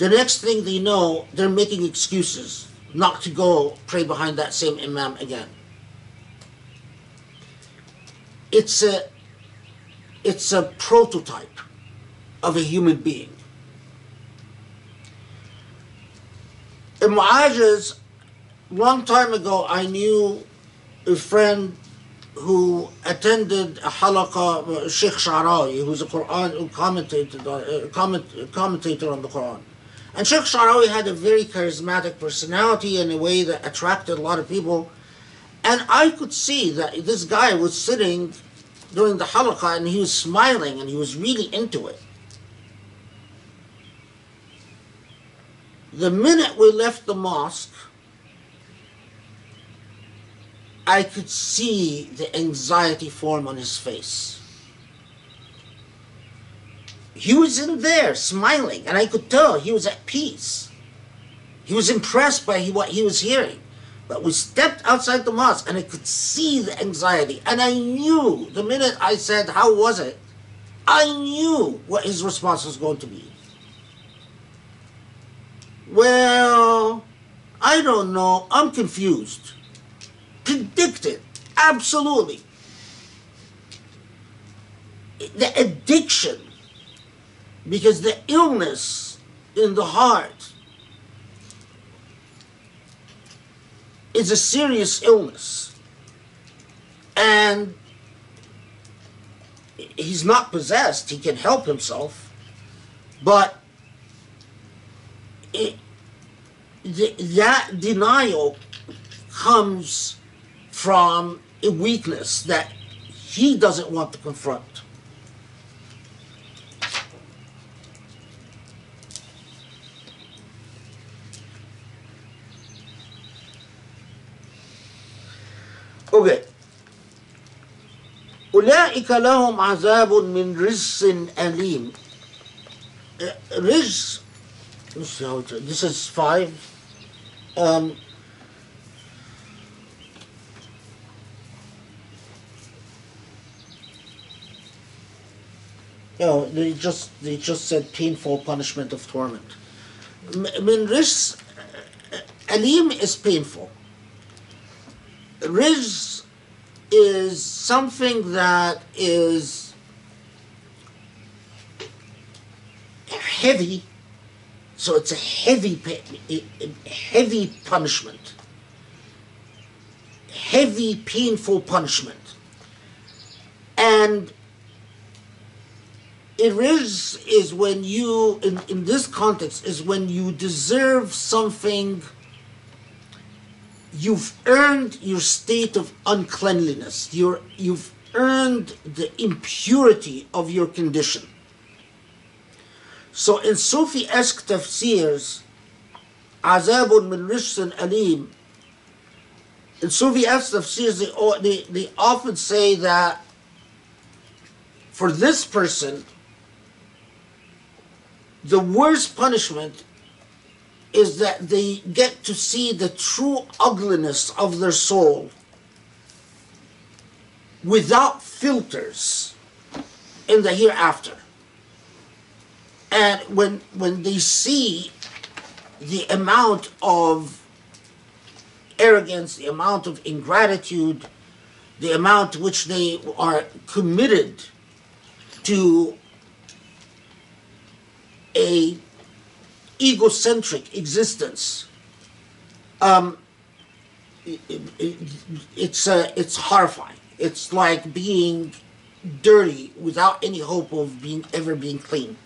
the next thing they know, they're making excuses not to go pray behind that same imam again. It's a it's a prototype of a human being. In Mu'ajiz, long time ago, I knew a friend who attended a halaqah, Sheikh Sha'rawi, who's a Quran who commentated, uh, comment, commentator on the Quran. And Sheikh Sharawi had a very charismatic personality in a way that attracted a lot of people. And I could see that this guy was sitting during the halaqah and he was smiling and he was really into it. The minute we left the mosque, I could see the anxiety form on his face he was in there smiling, and I could tell he was at peace. He was impressed by what he was hearing. But we stepped outside the mosque, and I could see the anxiety. And I knew the minute I said, How was it? I knew what his response was going to be. Well, I don't know. I'm confused. Predicted. Absolutely. The addiction because the illness in the heart is a serious illness. And he's not possessed, he can help himself, but it, that denial comes from a weakness that he doesn't want to confront. Okay. أولئك لهم عذاب من رجس أليم Uh, رجس let's see how it- this is five um, No, they just they just said painful punishment of torment. M- Min rijs, alim is painful. Rijs is something that is heavy, so it's a heavy, heavy punishment, heavy, painful punishment, and it is is when you in, in this context is when you deserve something you've earned your state of uncleanliness. You're, you've earned the impurity of your condition. So in Sufi-esque tafsirs, Azabun min Rishsan Alim, in Sufi-esque tafsirs, they, they, they often say that for this person, the worst punishment is that they get to see the true ugliness of their soul without filters in the hereafter. And when when they see the amount of arrogance, the amount of ingratitude, the amount which they are committed to a egocentric existence. Um, it, it, it's uh, it's horrifying. It's like being dirty without any hope of being ever being clean.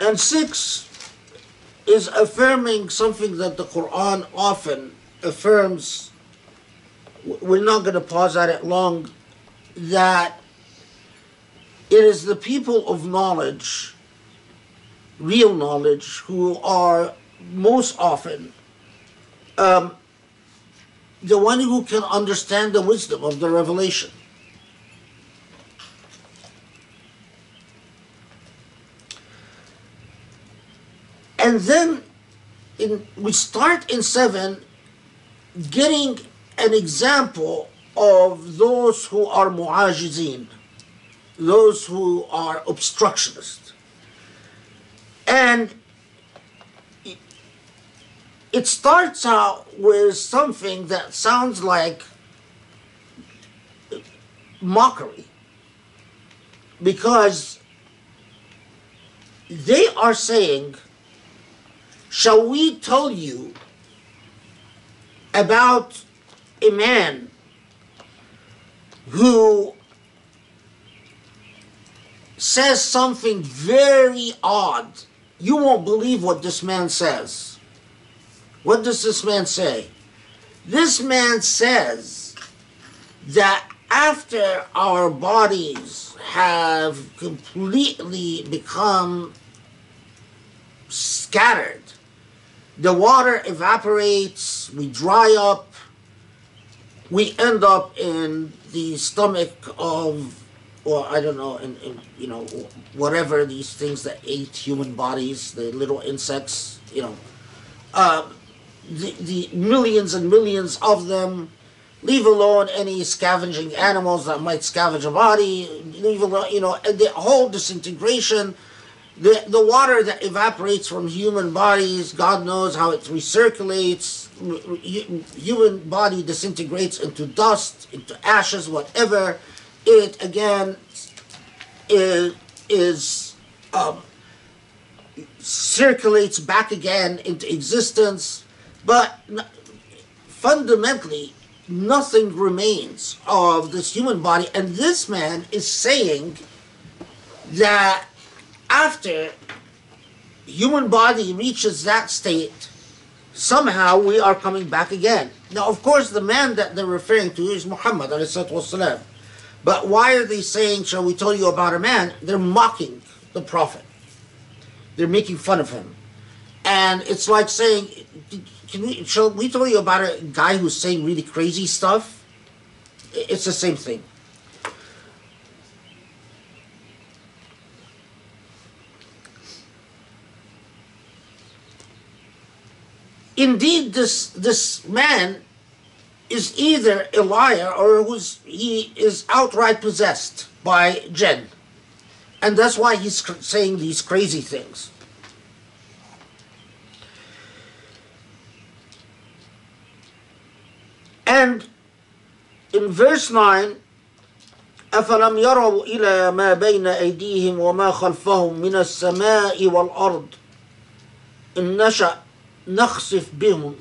And six is affirming something that the Quran often affirms. We're not going to pause at it long. That it is the people of knowledge, real knowledge, who are most often um, the one who can understand the wisdom of the revelation. And then in, we start in 7 getting an example of those who are mu'ajizin, those who are obstructionists. And it- starts out with something that sounds like mockery because they are saying Shall we tell you about a man who says something very odd? You won't believe what this man says. What does this man say? This man says that after our bodies have completely become scattered, the water evaporates, we dry up, we end up in the stomach of, or I don't know, in, in you know, whatever these things that ate human bodies, the little insects, you know, uh, the, the millions and millions of them, leave alone any scavenging animals that might scavenge a body, leave alone, you know, and the whole disintegration the, the water that evaporates from human bodies, God knows how it recirculates. Human body disintegrates into dust, into ashes, whatever. It again is, is um, circulates back again into existence, but fundamentally, nothing remains of this human body. And this man is saying that after human body reaches that state, somehow we are coming back again. Now, of course, the man that they're referring to is Muhammad والسلام. But why are they saying, shall we tell you about a man? They're mocking the Prophet. They're making fun of him. And it's like saying, can we, shall we tell you about a guy who's saying really crazy stuff? It's the same thing. Indeed, this, this man is either a liar or who's, he is outright possessed by jinn. And that's why he's saying these crazy things. And in verse 9, أفلم يروا إلى ما بين أيديهم وما خلفهم من السماء والأرض إن نشأ نخسف بهم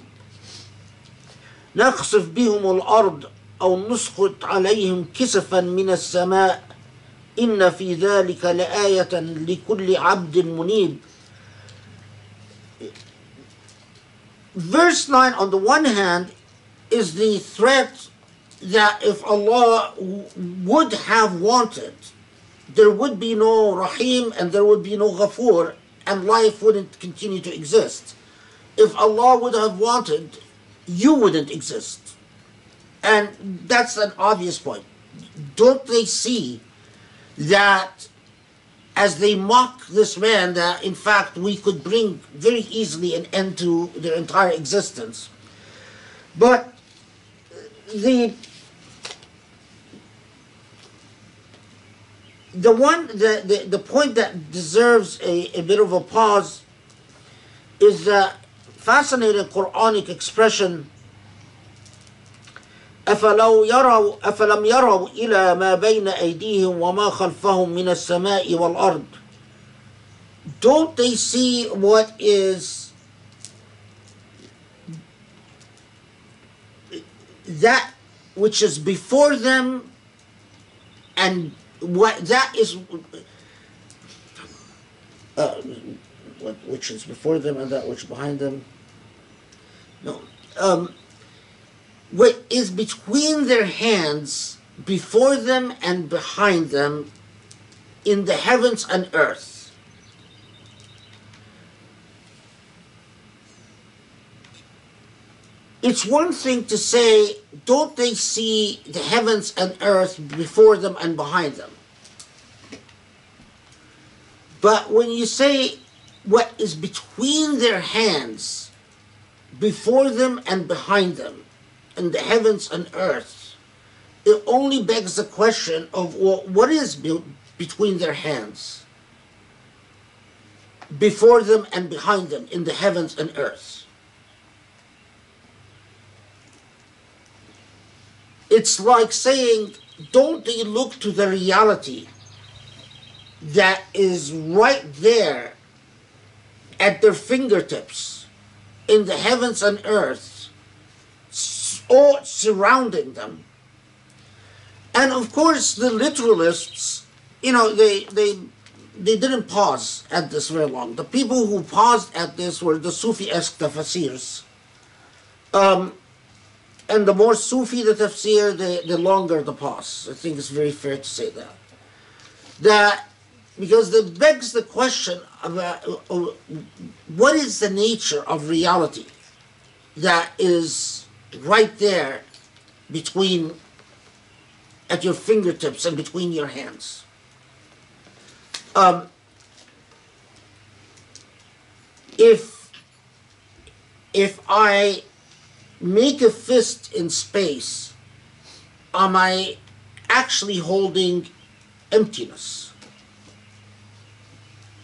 نخسف بهم الأرض أو نسقط عليهم كسفا من السماء إن في ذلك لآية لكل عبد منيب Verse 9 on the one hand is the threat that if Allah would have wanted, there would be no Rahim and there would be no Ghafur and life wouldn't continue to exist. If Allah would have wanted, you wouldn't exist. And that's an obvious point. Don't they see that as they mock this man, that in fact we could bring very easily an end to their entire existence? But the the one the, the, the point that deserves a, a bit of a pause is the fascinating Quranic expression أفلو يروا أفلم يروا إلى ما بين أيديهم وما خلفهم من السماء والأرض Don't they see what is that which is before them and what that is uh, what, which is before them and that which behind them. No. Um, what is between their hands before them and behind them in the heavens and earth. It's one thing to say, don't they see the heavens and earth before them and behind them? But when you say what is between their hands, before them and behind them, in the heavens and earth, it only begs the question of well, what is be- between their hands, before them and behind them, in the heavens and earth? it's like saying, don't they look to the reality that is right there at their fingertips in the heavens and earth, all surrounding them? And of course, the literalists, you know, they, they, they didn't pause at this very long. The people who paused at this were the Sufi-esque. Um, and the more Sufi the tafsir, the, the longer the pause. I think it's very fair to say that. That because it begs the question about uh, what is the nature of reality that is right there between at your fingertips and between your hands. Um, if if I make a fist in space, am I actually holding emptiness?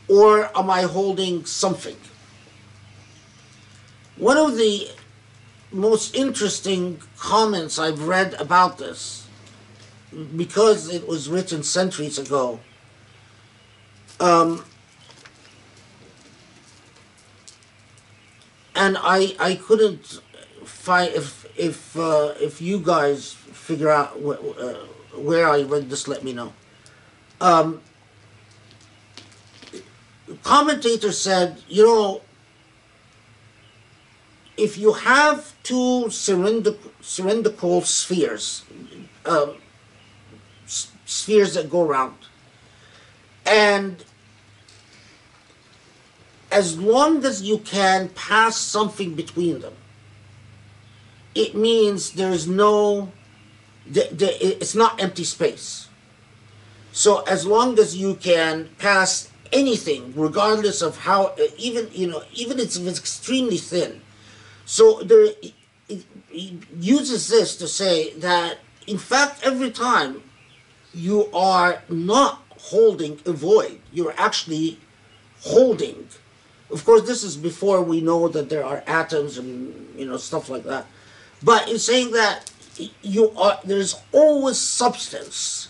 Or am I holding something? One of the most interesting comments I've read about this, because it was written centuries ago, um, and I, I couldn't find if if uh, if you guys figure out wh- uh, where I read this, let me know. Um, commentator said, you know, if you have two cylindrical, spheres, um, spheres that go around, and as long as you can pass something between them, it means there's no, the, the, it's not empty space. So as long as you can pass anything, regardless of how, uh, even you know, even if it's extremely thin. So there, uses this to say that in fact every time you are not holding a void, you're actually holding. Of course, this is before we know that there are atoms and you know stuff like that. But it's saying that you are there's always substance.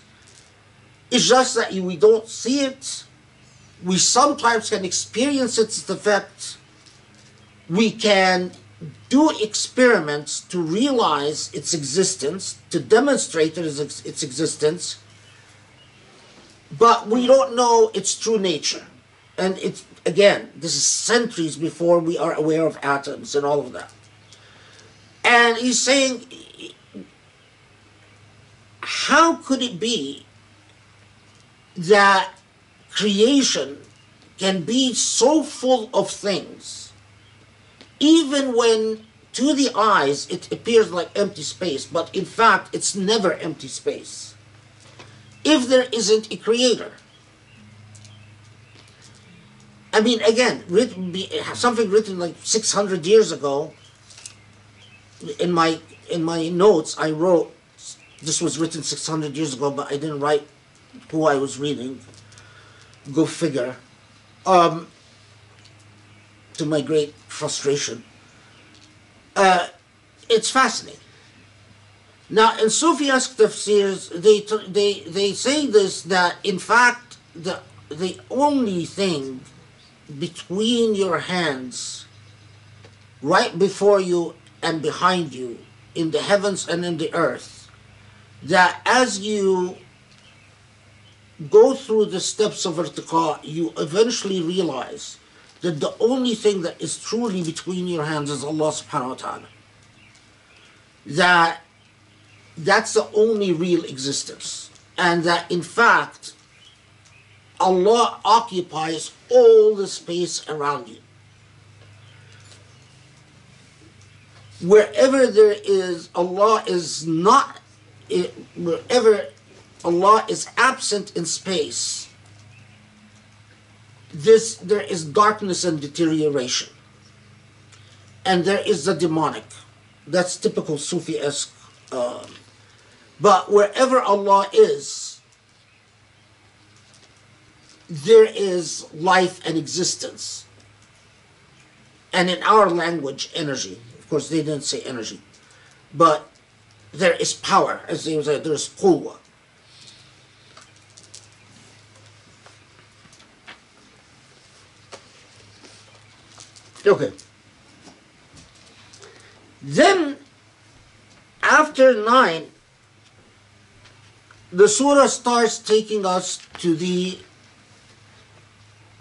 It's just that we don't see it. We sometimes can experience its effect. We can do experiments to realize its existence, to demonstrate its existence, but we don't know its true nature. And it's, again, this is centuries before we are aware of atoms and all of that. And he's saying, how could it be that creation can be so full of things, even when to the eyes it appears like empty space, but in fact it's never empty space, if there isn't a creator? I mean, again, written, something written like 600 years ago. In my in my notes, I wrote this was written 600 years ago, but I didn't write who I was reading. Go figure. Um, to my great frustration. Uh, it's fascinating. Now, in Sufi-esque tafsirs, they, they, they say this, that in fact, the, the only thing between your hands, right before you and behind you, in the heavens and in the earth, that as you go through the steps of irtiqa, you eventually realize that the only thing that is truly between your hands is Allah subhanahu wa ta'ala. That that's the only real existence. And that in fact, Allah occupies all the space around you. Wherever there is, Allah is not, eh, wherever Allah is absent in space, this there is darkness and deterioration. And there is the demonic. That's typical Sufi-esque. Uh, but wherever Allah is, there is life and existence. And in our language, energy. Of course, they didn't say energy. But there is power, as they say, there's quwwah. Okay. Then, after 9, the surah starts taking us to the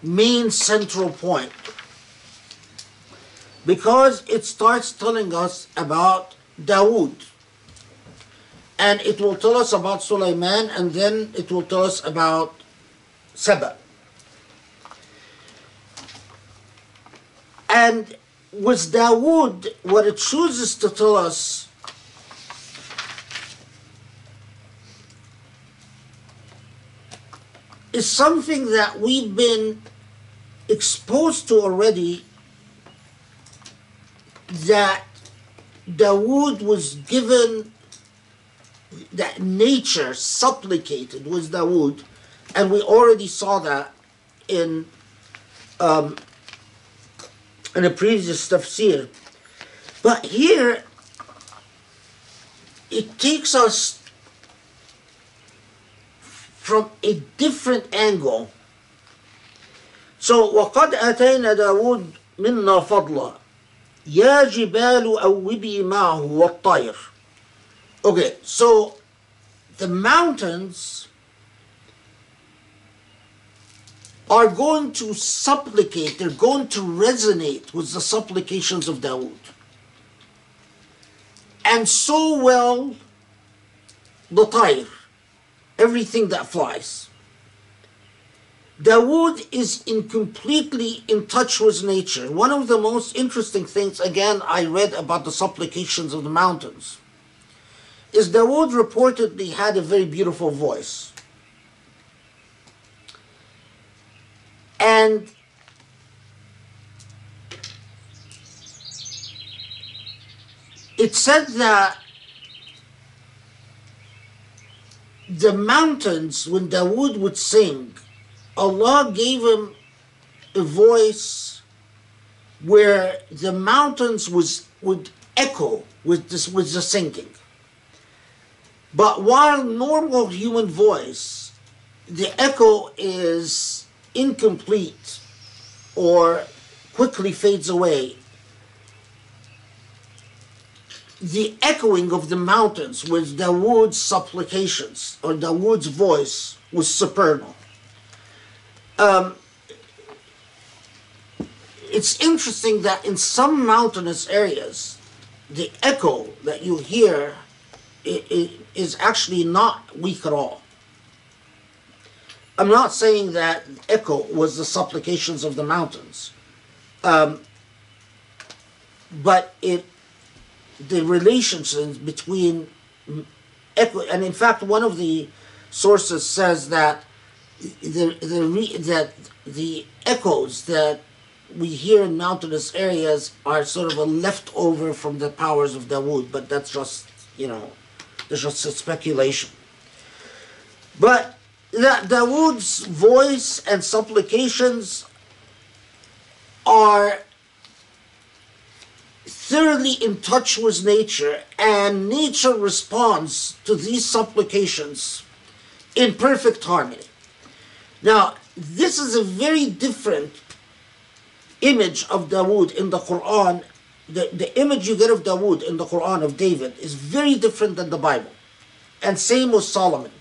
main central point because it starts telling us about Dawood and it will tell us about Sulaiman and then it will tell us about Saba. And with Dawood, what it chooses to tell us is something that we've been exposed to already that Dawood was given that nature supplicated with Dawood, and we already saw that in um, in a previous tafsir. But here, it takes us from a different angle. So, وقد أتينا داود منا فضلا يا جبال أوبي معه والطير Okay, so the mountains are going to supplicate, they're going to resonate with the supplications of Dawood. And so will the tayr, everything that flies. Dawood is in completely in touch with nature. One of the most interesting things, again, I read about the supplications of the mountains, is Dawood reportedly had a very beautiful voice. And it said that the mountains, when Dawood would sing, Allah gave him a voice where the mountains was would echo with this with the singing. But while normal human voice, the echo is incomplete or quickly fades away. The echoing of the mountains with Dawood's supplications or Dawood's voice was supernal. Um, it's interesting that in some mountainous areas, the echo that you hear is actually not weak at all. I'm not saying that echo was the supplications of the mountains, um, but it the relationships between echo and in fact one of the sources says that the the re, that the echoes that we hear in mountainous areas are sort of a leftover from the powers of Dawood, but that's just you know, there's just a speculation. But Dawood's voice and supplications are thoroughly in touch with nature, and nature responds to these supplications in perfect harmony. Now, this is a very different image of Dawood in the Quran. The, the image you get of Dawood in the Quran of David is very different than the Bible. And same with Solomon.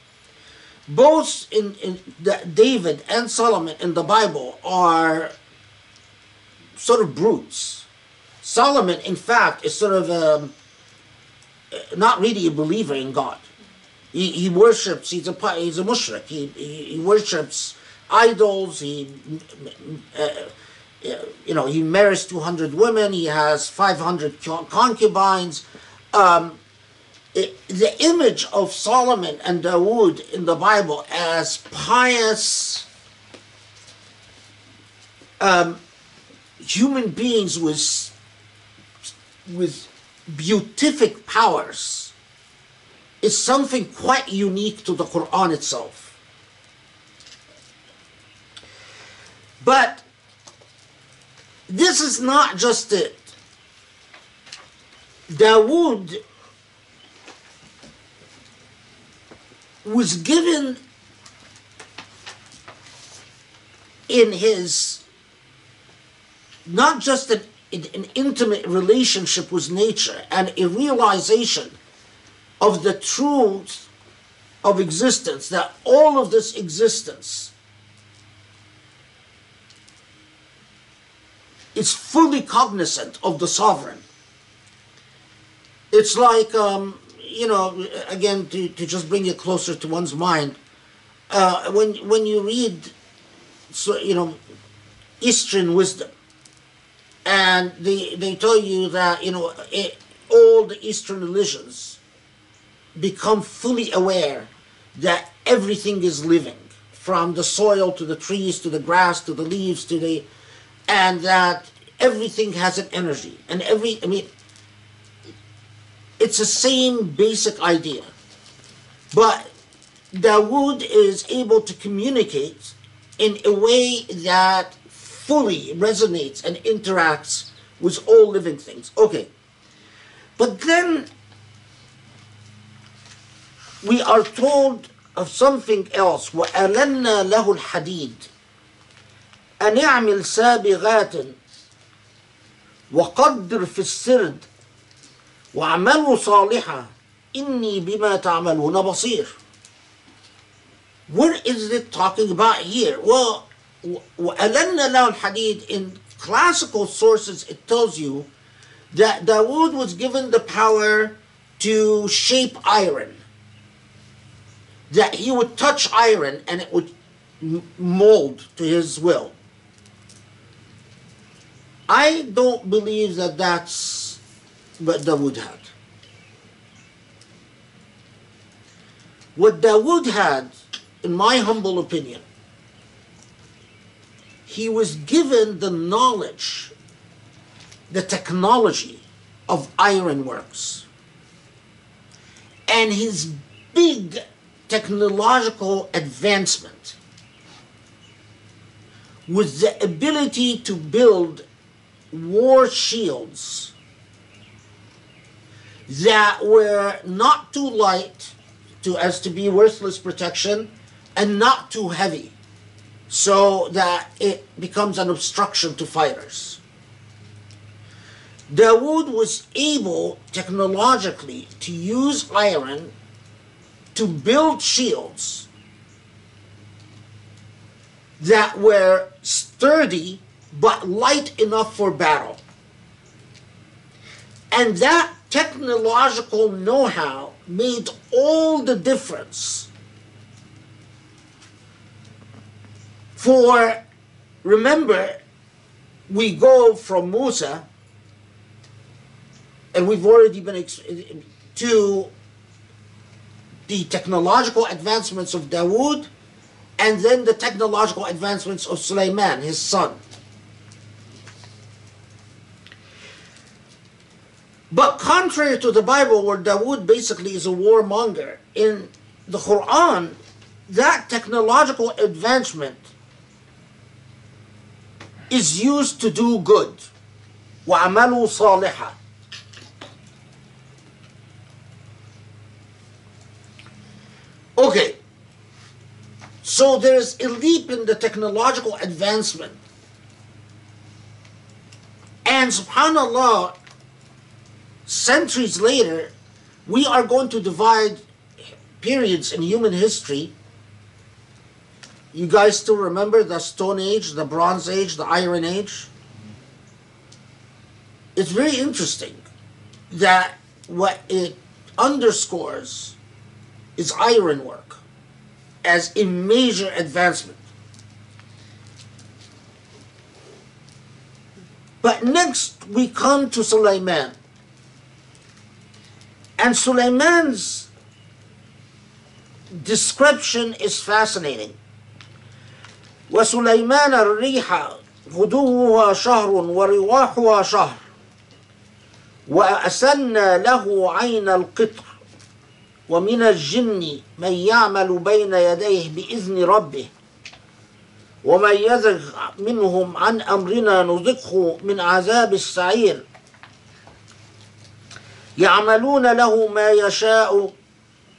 Both in, in the, David and Solomon in the Bible are sort of brutes. Solomon, in fact, is sort of um, not really a believer in God. He, he worships, he's a, he's a mushrik. He, he, he worships idols. He, uh, you know, he marries 200 women. He has 500 concubines. Um, the image of Solomon and Dawood in the Bible as pious um, human beings with, with beatific powers is something quite unique to the Quran itself. But this is not just it. Dawood was given in his not just an, an intimate relationship with nature and a realization of the truth of existence, that all of this existence is fully cognizant of the sovereign. It's like, um, you know, again, to, to just bring it closer to one's mind, uh, when, when you read, so, you know, Eastern wisdom, and they, they tell you that, you know, it, all the Eastern religions become fully aware that everything is living, from the soil to the trees to the grass to the leaves to the, and that everything has an energy. And every, I mean, it's the same basic idea. But Dawood is able to communicate in a way that fully resonates and interacts with all living things. Okay. But then we are told of something else وألنا له الحديد أن اعمل سابغات وقدر في السرد واعملوا صالحا إني بما تعملون بصير What is it talking about here? Well, وألنا له الحديد in classical sources it tells you that Dawood was given the power to shape iron. That he would touch iron and it would m- mold to his will. I don't believe that that's Dawood had. What Dawood had, in my humble opinion, he was given the knowledge, the technology of ironworks. And his big technological advancement was the ability to build war shields that were not too light to as to be worthless protection and not too heavy so that it becomes an obstruction to fighters. Dawood was able technologically to use iron to build shields that were sturdy but light enough for battle. And that technological know how made all the difference for, remember, we go from Musa, and we've already been to the technological advancements of Dawood and then the technological advancements of Sulaiman, his son. But contrary to the Bible, where Dawood basically is a warmonger, in the Quran, that technological advancement is used to do good. وَعَمَلُوا صَالِحًا Okay. So there's a leap in the technological advancement. And subhanAllah, centuries later, we are going to divide periods in human history. You guys still remember the Stone Age, the Bronze Age, the Iron Age? It's very interesting that what it underscores is ironwork as a major advancement. But next we come to Sulaiman. And Sulaiman's description is fascinating. وسليمان الريح غدوها شهر ورواحها شهر. وأسلنا له عين القطر. ومن الجن من يعمل بين يديه بإذن ربه. ومن يزغ منهم عن أمرنا نذقه من عذاب السعير. يعملون له ما يشاء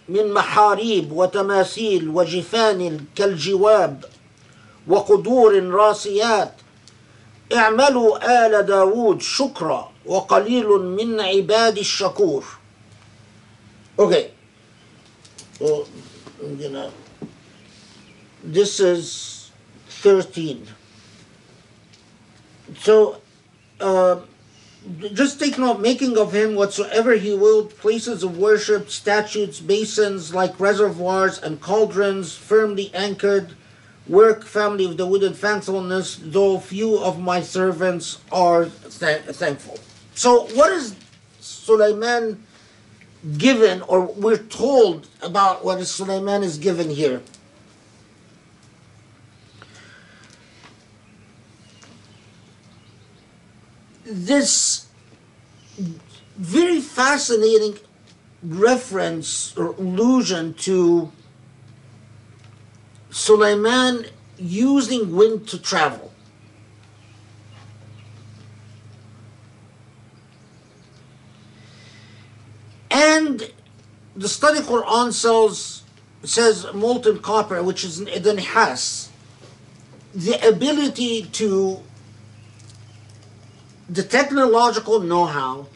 من محاريب وتماثيل وجفان كالجواب وقدور راسيات اعملوا آل داود شكرا وقليل من عباد الشكور Okay. Well, you know, this is 13. So, uh, just take note, making of him whatsoever he willed, places of worship, statues, basins like reservoirs and cauldrons, firmly anchored, work, family of the wooden thankfulness, though few of my servants are th- thankful. So, what is Sulaiman given, or we're told about what Sulaiman is given here? This very fascinating reference or allusion to Sulaiman using wind to travel. And the study Quran sells says molten copper, which is then has the ability to the technological know-how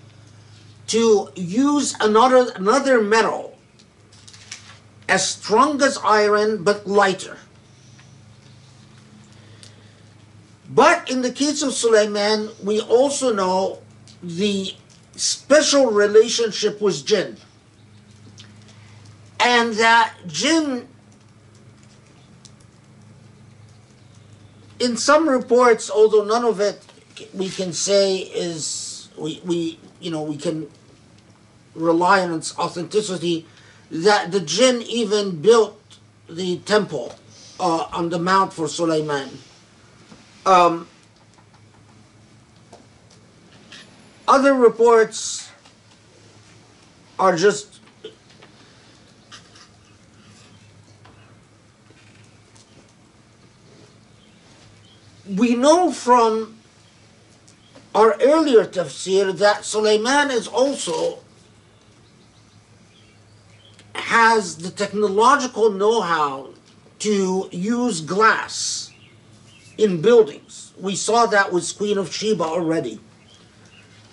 to use another another metal as strong as iron but lighter. But in the case of Sulaiman, we also know the special relationship with jinn. And that jinn in some reports, although none of it we can say is we, we you know we can rely on its authenticity, that the jinn even built the temple uh, on the mount for Sulaiman. Um, other reports are just we know from our earlier tafsir that Sulaiman is also has the technological know-how to use glass in buildings. We saw that with Queen of Sheba already,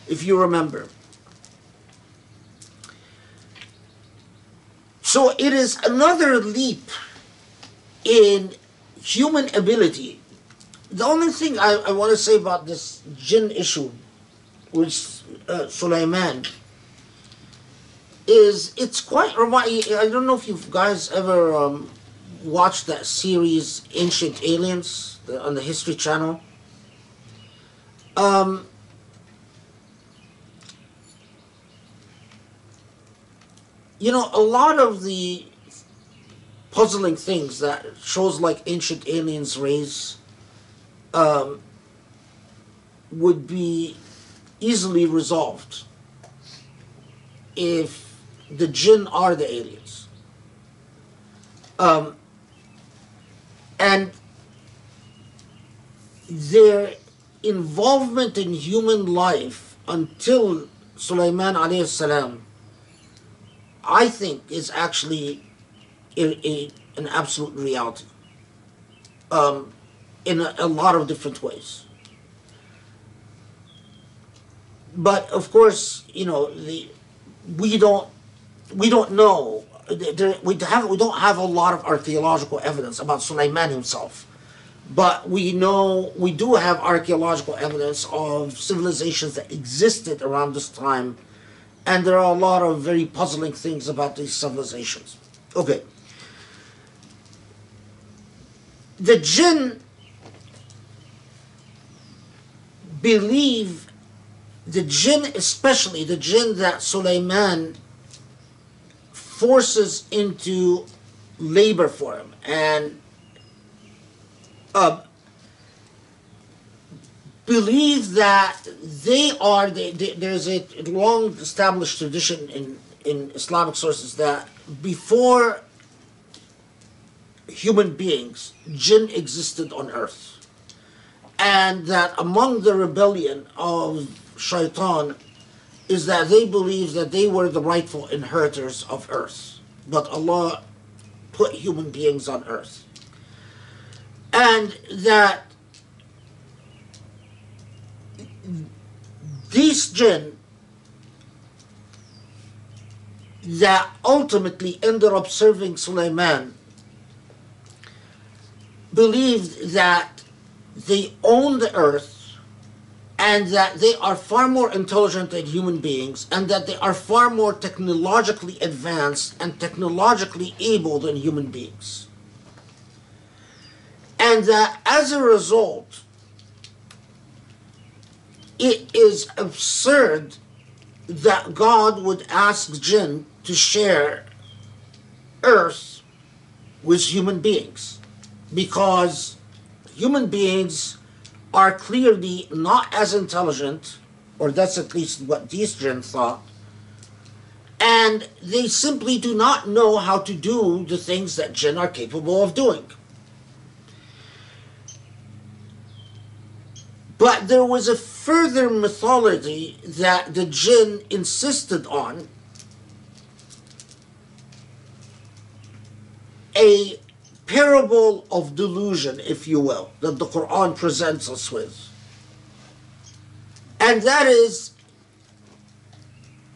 if you remember. So it is another leap in human ability the only thing I, I want to say about this jinn issue with uh, Sulaiman is it's quite I don't know if you guys ever um, watched that series Ancient Aliens on the History Channel. Um, you know, a lot of the puzzling things that shows like Ancient Aliens raise um, would be easily resolved if the jinn are the aliens. Um, and their involvement in human life until Sulaiman alayhi salam, I think is actually a, a, an absolute reality. Um, in a, a lot of different ways. But of course, you know, the we don't we don't know we have we don't have a lot of archaeological evidence about Suleiman himself, but we know we do have archaeological evidence of civilizations that existed around this time, and there are a lot of very puzzling things about these civilizations. Okay. The jinn believe the jinn, especially the jinn that Sulaiman forces into labor for him. And uh, believe that they are, they, they, there's a long established tradition in, in Islamic sources that before human beings, jinn existed on earth and that among the rebellion of shaitan is that they believe that they were the rightful inheritors of earth. But allah put human beings on earth. And that these jinn that ultimately ended up serving Sulaiman believed that they own the earth and that they are far more intelligent than human beings and that they are far more technologically advanced and technologically able than human beings. And that as a result, it is absurd that God would ask jinn to share earth with human beings because human beings are clearly not as intelligent, or that's at least what jinn thought, and they simply do not know how to do the things that jinn are capable of doing. But there was a further mythology that the jinn insisted on, a parable of delusion, if you will, that the Quran presents us with. And that is,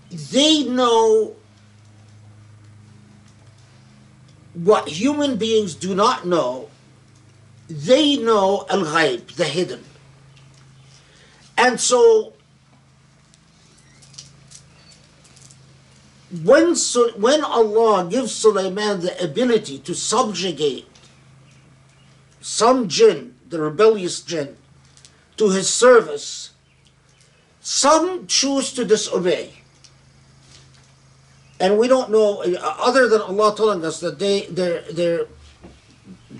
they know what human beings do not know. They know al ghaib, the hidden. And so when, when Allah gives Sulaiman the ability to subjugate some jinn the rebellious jinn, to his service, some choose to disobey. And we don't know, uh, other than Allah telling us that they, they they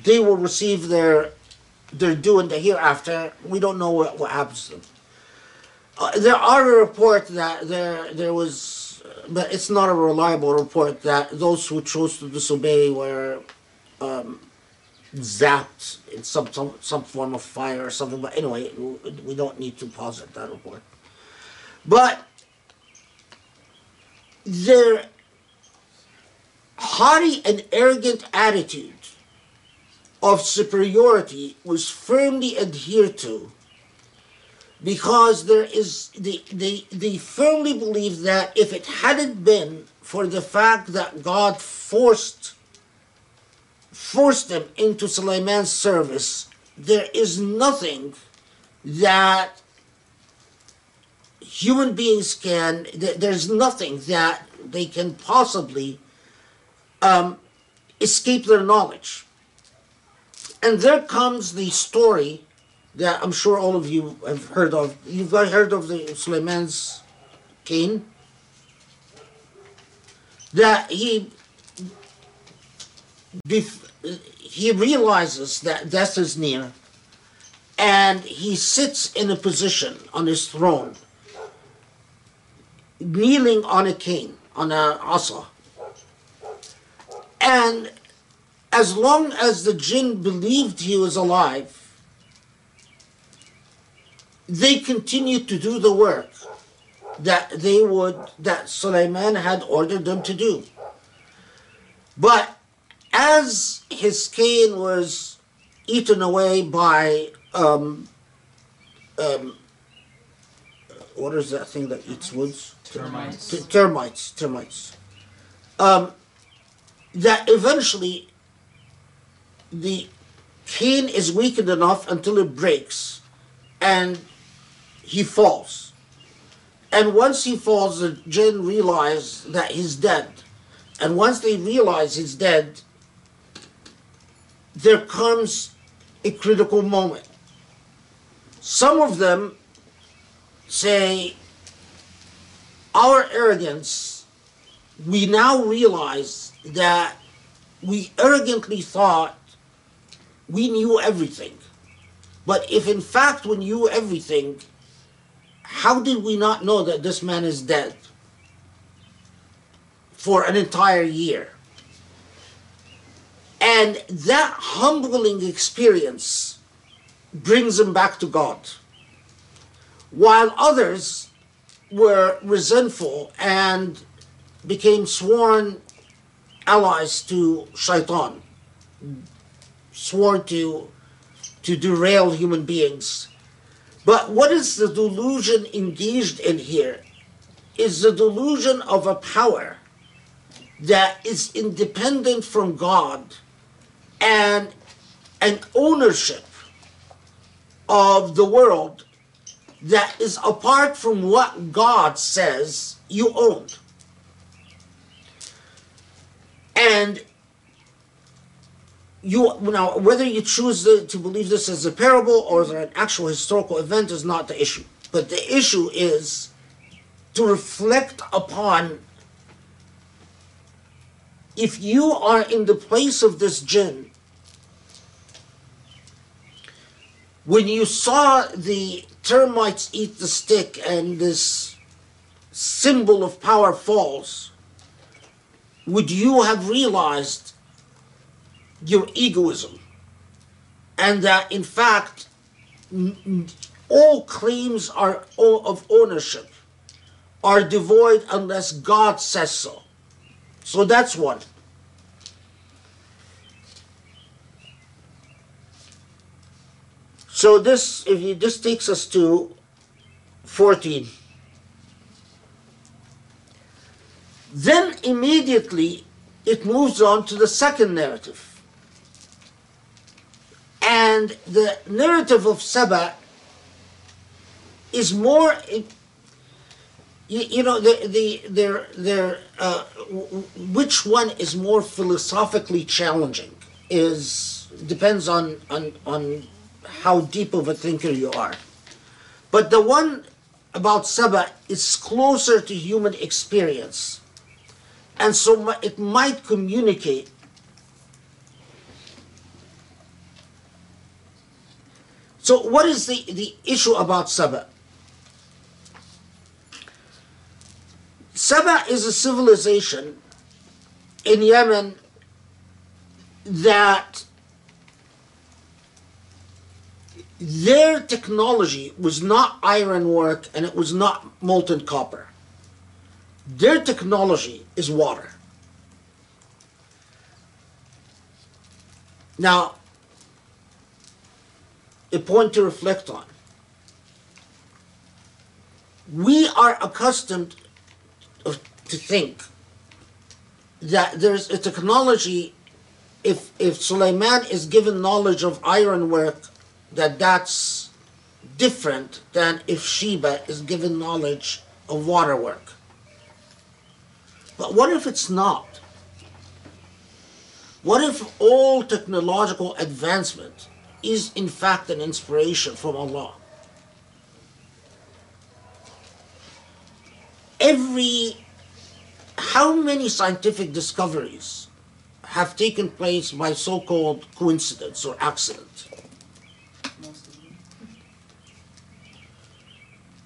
they will receive their, their due in the hereafter, we don't know what, what happens to them. Uh, there are a report that there there was, but it's not a reliable report that those who chose to disobey were um, zapped in some, some some form of fire or something. But anyway, we don't need to posit that report. But their haughty and arrogant attitude of superiority was firmly adhered to because there is they, they, they firmly believe that if it hadn't been for the fact that God forced forced them into Suleiman's service, there is nothing that human beings can there's nothing that they can possibly um, escape their knowledge. And there comes the story that I'm sure all of you have heard of. You've heard of the Suleiman's cane? That he he realizes that death is near and he sits in a position on his throne kneeling on a cane on a asa and as long as the jinn believed he was alive they continued to do the work that they would that Suleiman had ordered them to do. But as his cane was eaten away by um, um, what is that thing that eats woods? Termites. T- termites. Termites. Um, that eventually the cane is weakened enough until it breaks, and he falls. And once he falls, the jinn realize that he's dead. And once they realize he's dead, there comes a critical moment. Some of them say, Our arrogance, we now realize that we arrogantly thought we knew everything. But if in fact we knew everything, how did we not know that this man is dead for an entire year? And that humbling experience brings him back to God. While others were resentful and became sworn allies to shaitan, sworn to, to derail human beings but what is the delusion engaged in here? Is the delusion of a power that is independent from God and an ownership of the world that is apart from what God says you own. And you now whether you choose the, to believe this as a parable or as an actual historical event is not the issue. But the issue is to reflect upon if you are in the place of this jinn when you saw the termites eat the stick and this symbol of power falls would you have realized your egoism. And in fact, all claims are of ownership are devoid unless God says so. So that's one. So this, if you, this takes us to 14. Then immediately it moves on to the second narrative. And the narrative of Saba is more, you, you know, the, the, their, their, uh, which one is more philosophically challenging is depends on, on, on how deep of a thinker you are. But the one about Saba is closer to human experience. And so it might communicate So what is the, the issue about Saba? Saba is a civilization in Yemen that their technology was not ironwork and it was not molten copper. Their technology is water. Now, a point to reflect on. We are accustomed to think that there's a technology if if Suleiman is given knowledge of ironwork that that's different than if Sheba is given knowledge of waterwork. But what if it's not? What if all technological advancement is in fact an inspiration from Allah? Every how many scientific discoveries have taken place by so-called coincidence or accident?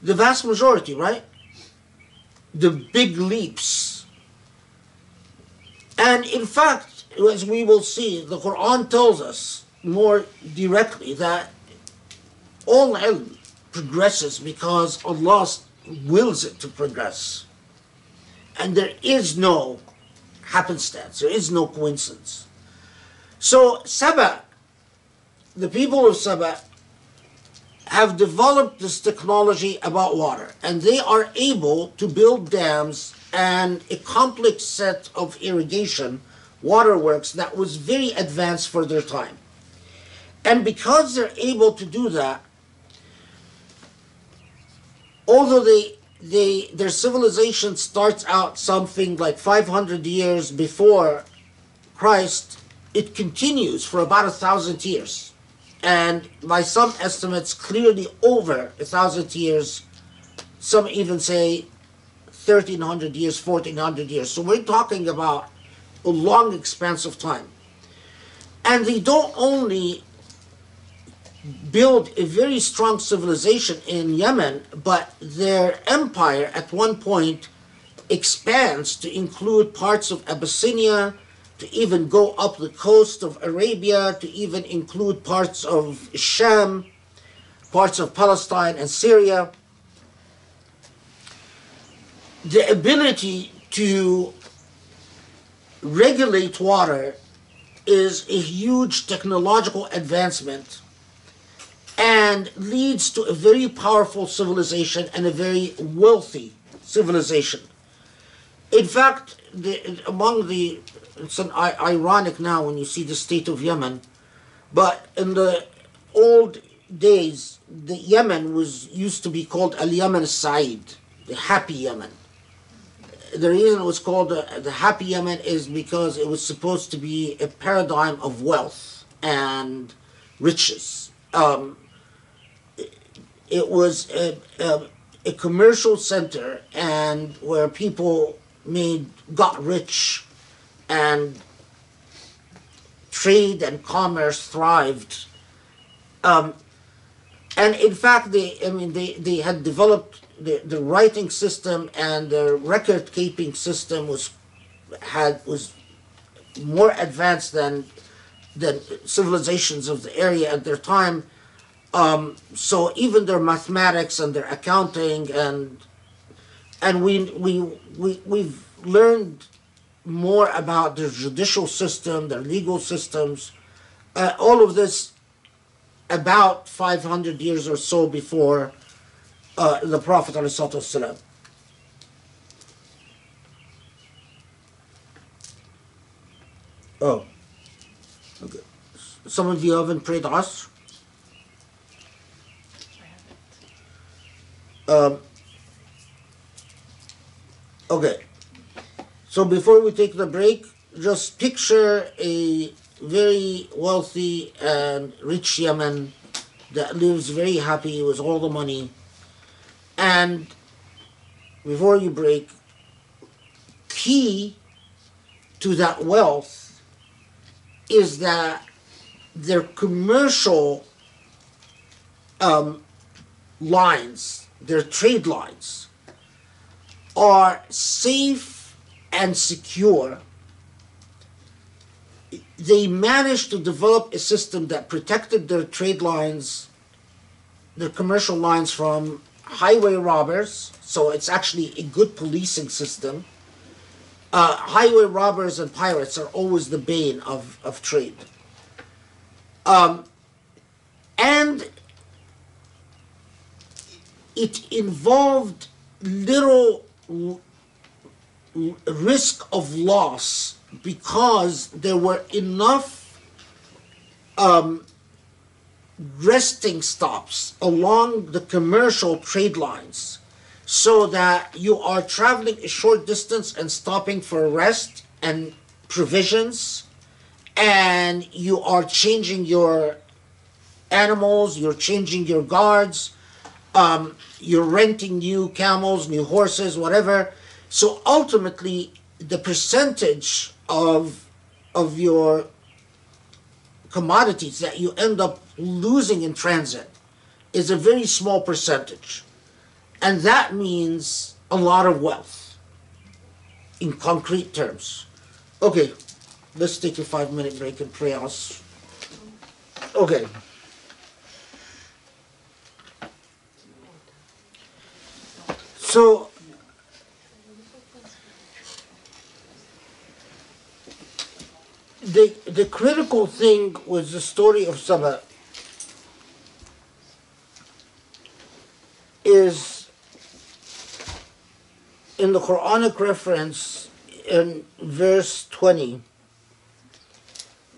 The vast majority, right? The big leaps. And in fact, as we will see, the Quran tells us more directly that all ilm progresses because Allah wills it to progress. And there is no happenstance, there is no coincidence. So, Saba, the people of Saba, have developed this technology about water, and they are able to build dams and a complex set of irrigation waterworks that was very advanced for their time. And because they're able to do that, although they they their civilization starts out something like 500 years before Christ, it continues for about a thousand years, and by some estimates, clearly over a thousand years. Some even say 1300 years, 1400 years. So we're talking about a long expanse of time. And they don't only build a very strong civilization in Yemen, but their empire at one point expands to include parts of Abyssinia, to even go up the coast of Arabia, to even include parts of Sham, parts of Palestine and Syria. The ability to regulate water is a huge technological advancement and leads to a very powerful civilization and a very wealthy civilization. In fact, the, among the it's an, i- ironic now when you see the state of Yemen, but in the old days, the Yemen was used to be called Al Yemen Said, the happy Yemen. The reason it was called the, the happy Yemen is because it was supposed to be a paradigm of wealth and riches. Um, it was a, a, a commercial center and where people made got rich and trade and commerce thrived. Um, and in fact they i mean they, they had developed the, the writing system and the record keeping system was had was more advanced than than civilizations of the area at their time um, so even their mathematics and their accounting and and we we we we've learned more about their judicial system, their legal systems, uh, all of this about 500 years or so before uh, the Prophet ﷺ. Oh, okay. Some of you haven't prayed Asr. Um, okay. So before we take the break, just picture a very wealthy and rich Yemen that lives very happy with all the money. And before you break, key to that wealth is that their commercial um, lines, their trade lines, are safe and secure. They managed to develop a system that protected their trade lines, their commercial lines from highway robbers. So it's actually a good policing system. Uh, highway robbers and pirates are always the bane of, of trade. Um, and it involved little risk of loss because there were enough um, resting stops along the commercial trade lines so that you are traveling a short distance and stopping for rest and provisions and you are changing your animals you're changing your guards um, you're renting new camels, new horses, whatever. So ultimately, the percentage of of your commodities that you end up losing in transit is a very small percentage, and that means a lot of wealth in concrete terms. Okay, let's take a five minute break and pray Asr. Okay. So the the critical thing was the story of Saba is in the Quranic reference in verse 20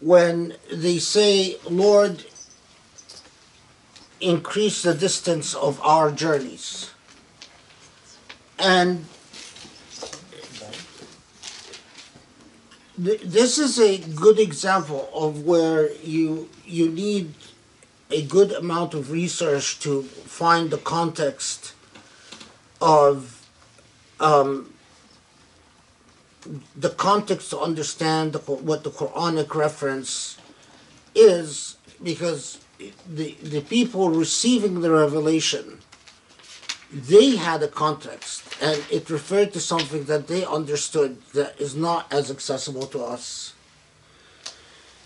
when they say Lord increase the distance of our journeys and th- this is a good example of where you you need a good amount of research to find the context of um, the context to understand the, what the Quranic reference is because the the people receiving the revelation they had a context and it referred to something that they understood that is not as accessible to us.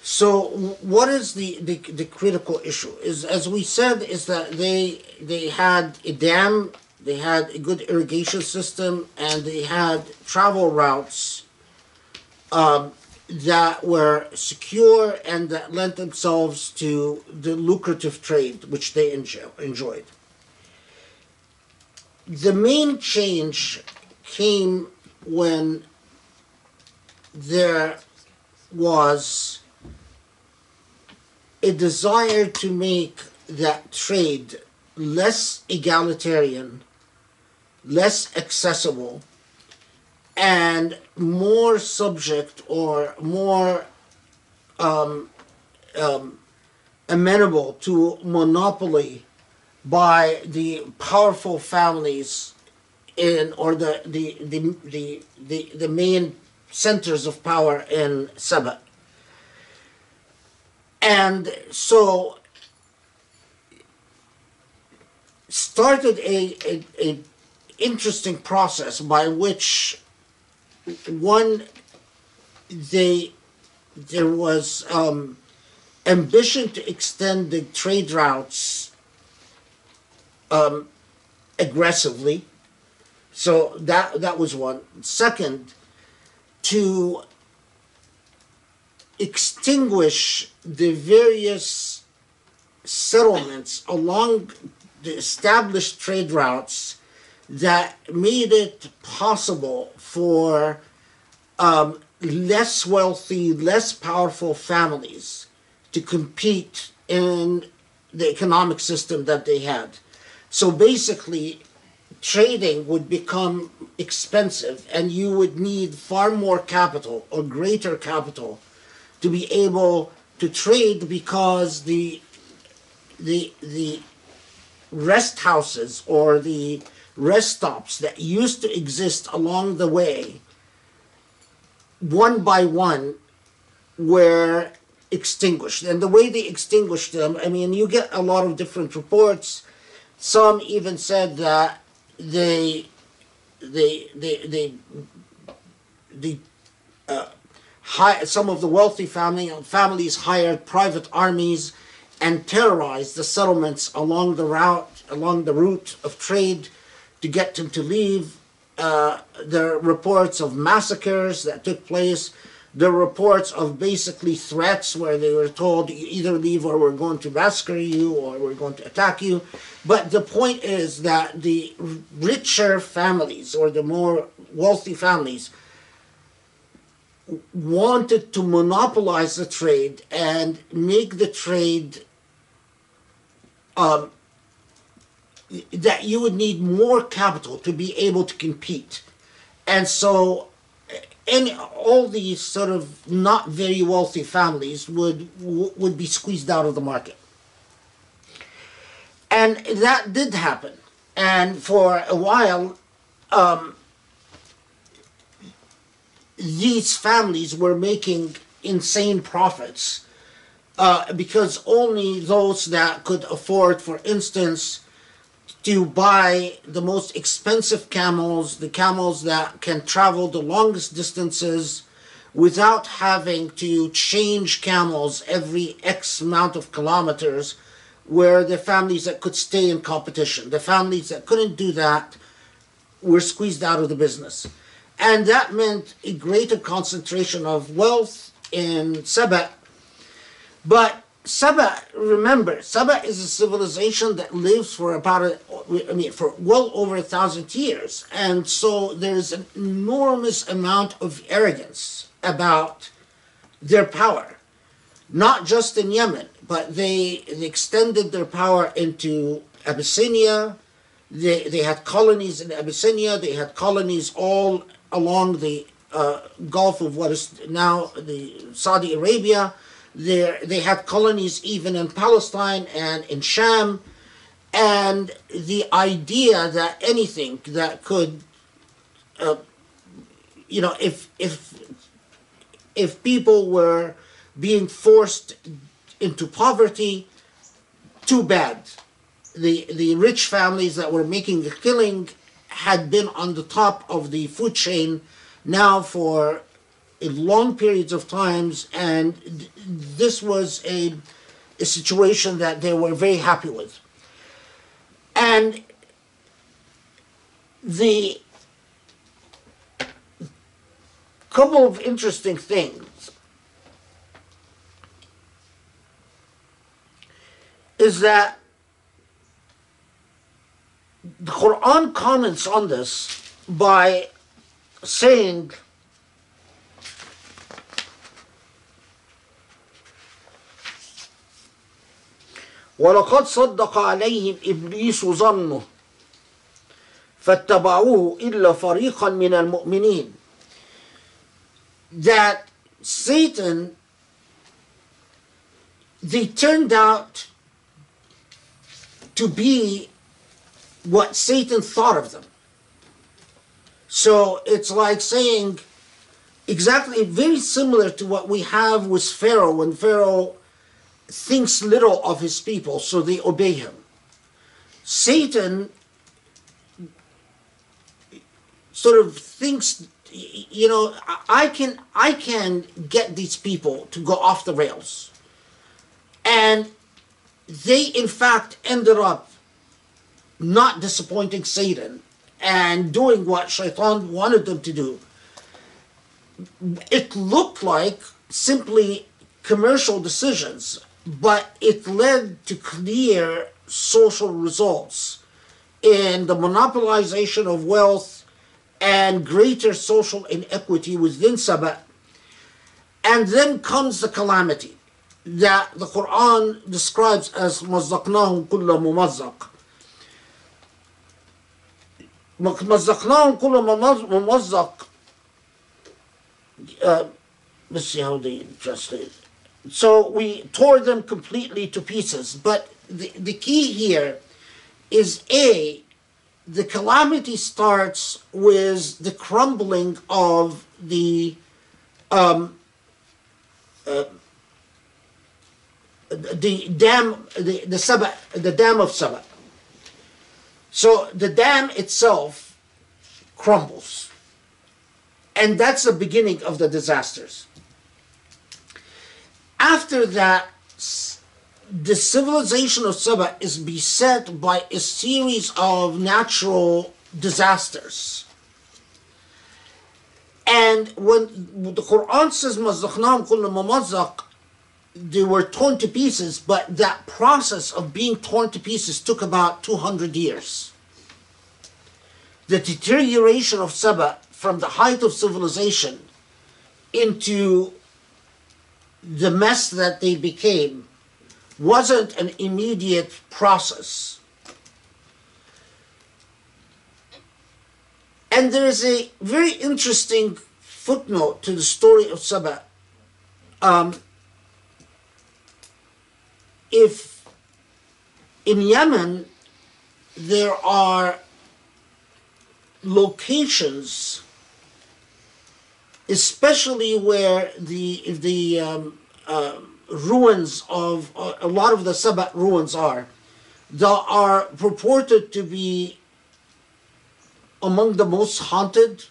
So what is the, the, the critical issue? Is as we said is that they they had a dam they had a good irrigation system and they had travel routes um, that were secure and that lent themselves to the lucrative trade which they enjoy, enjoyed the main change came when there was a desire to make that trade less egalitarian, less accessible, and more subject or more um, um, amenable to monopoly by the powerful families in or the the the the, the, the main centers of power in Saba. And so started a, a, a interesting process by which one they there was um, ambition to extend the trade routes um, aggressively. So that that was one. Second, to extinguish the various settlements along the established trade routes that made it possible for um, less wealthy, less powerful families to compete in the economic system that they had. So basically, trading would become expensive and you would need far more capital or greater capital to be able to trade because the the the rest houses or the rest stops that used to exist along the way, one by one, were extinguished. And the way they extinguished them, I mean, you get a lot of different reports. Some even said that they, they, they, they, the uh, hi- some of the wealthy family families hired private armies and terrorized the settlements along the route along the route of trade to get them to leave. Uh, there are reports of massacres that took place. Are reports of basically threats where they were told "You either leave or we're going to massacre you or we're going to attack you. But the point is that the richer families or the more wealthy families wanted to monopolize the trade and make the trade um, that you would need more capital to be able to compete. And so any all these sort of not very wealthy families would would be squeezed out of the market. And that did happen. And for a while, um, these families were making insane profits uh, because only those that could afford, for instance, to buy the most expensive camels, the camels that can travel the longest distances without having to change camels every X amount of kilometers, were the families that could stay in competition. The families that couldn't do that were squeezed out of the business. And that meant a greater concentration of wealth in Saba. But Saba, remember, Saba is a civilization that lives for about, a, I mean, for well over a thousand years. And so there's an enormous amount of arrogance about their power. Not just in Yemen, but they, they extended their power into Abyssinia. They, they had colonies in Abyssinia. They had colonies all along the uh, Gulf of what is now the Saudi Arabia. There, they had colonies even in Palestine and in Sham. And the idea that anything that could, uh, you know, if if if people were being forced into poverty, too bad. The the rich families that were making a killing had been on the top of the food chain now for long periods of times, and this was a, a situation that they were very happy with. And the couple of interesting things is that the Quran comments on this by saying ولقد صدق عليهم إبليس ظنه فاتبعوه إلا فريقا من المؤمنين that Satan they turned out to be what Satan thought of them. So it's like saying exactly very similar to what we have with Pharaoh when Pharaoh thinks little of his people, so they obey him. Satan sort of thinks you know i can i can get these people to go off the rails and they in fact ended up not disappointing satan and doing what shaitan wanted them to do it looked like simply commercial decisions but it led to clear social results in the monopolization of wealth and greater social inequity within Saba. And then comes the calamity that the Quran describes as مَزَّقْنَاهُمْ كُلَّ مُمَزَّقٍ مَزَّقْنَاهُمْ كُلَّ مُمَزَّقٍ let's see how they translate so we tore them completely to pieces. But the, the key here is A, the calamity starts with the crumbling of the um, uh, the dam, the, the Saba, the dam of Saba. So the dam itself crumbles. And that's the beginning of the disasters. After that, the civilization of Saba is beset by a series of natural disasters. And when the Quran says, they were torn to pieces, but that process of being torn to pieces took about 200 years. The deterioration of Saba from the height of civilization into the mess that they became wasn't an immediate process. And there is a very interesting footnote to the story of Saba. Um, if in Yemen there are locations, especially where the the um, uh, ruins of uh, a lot of the Sabat ruins are, that are purported to be among the most haunted.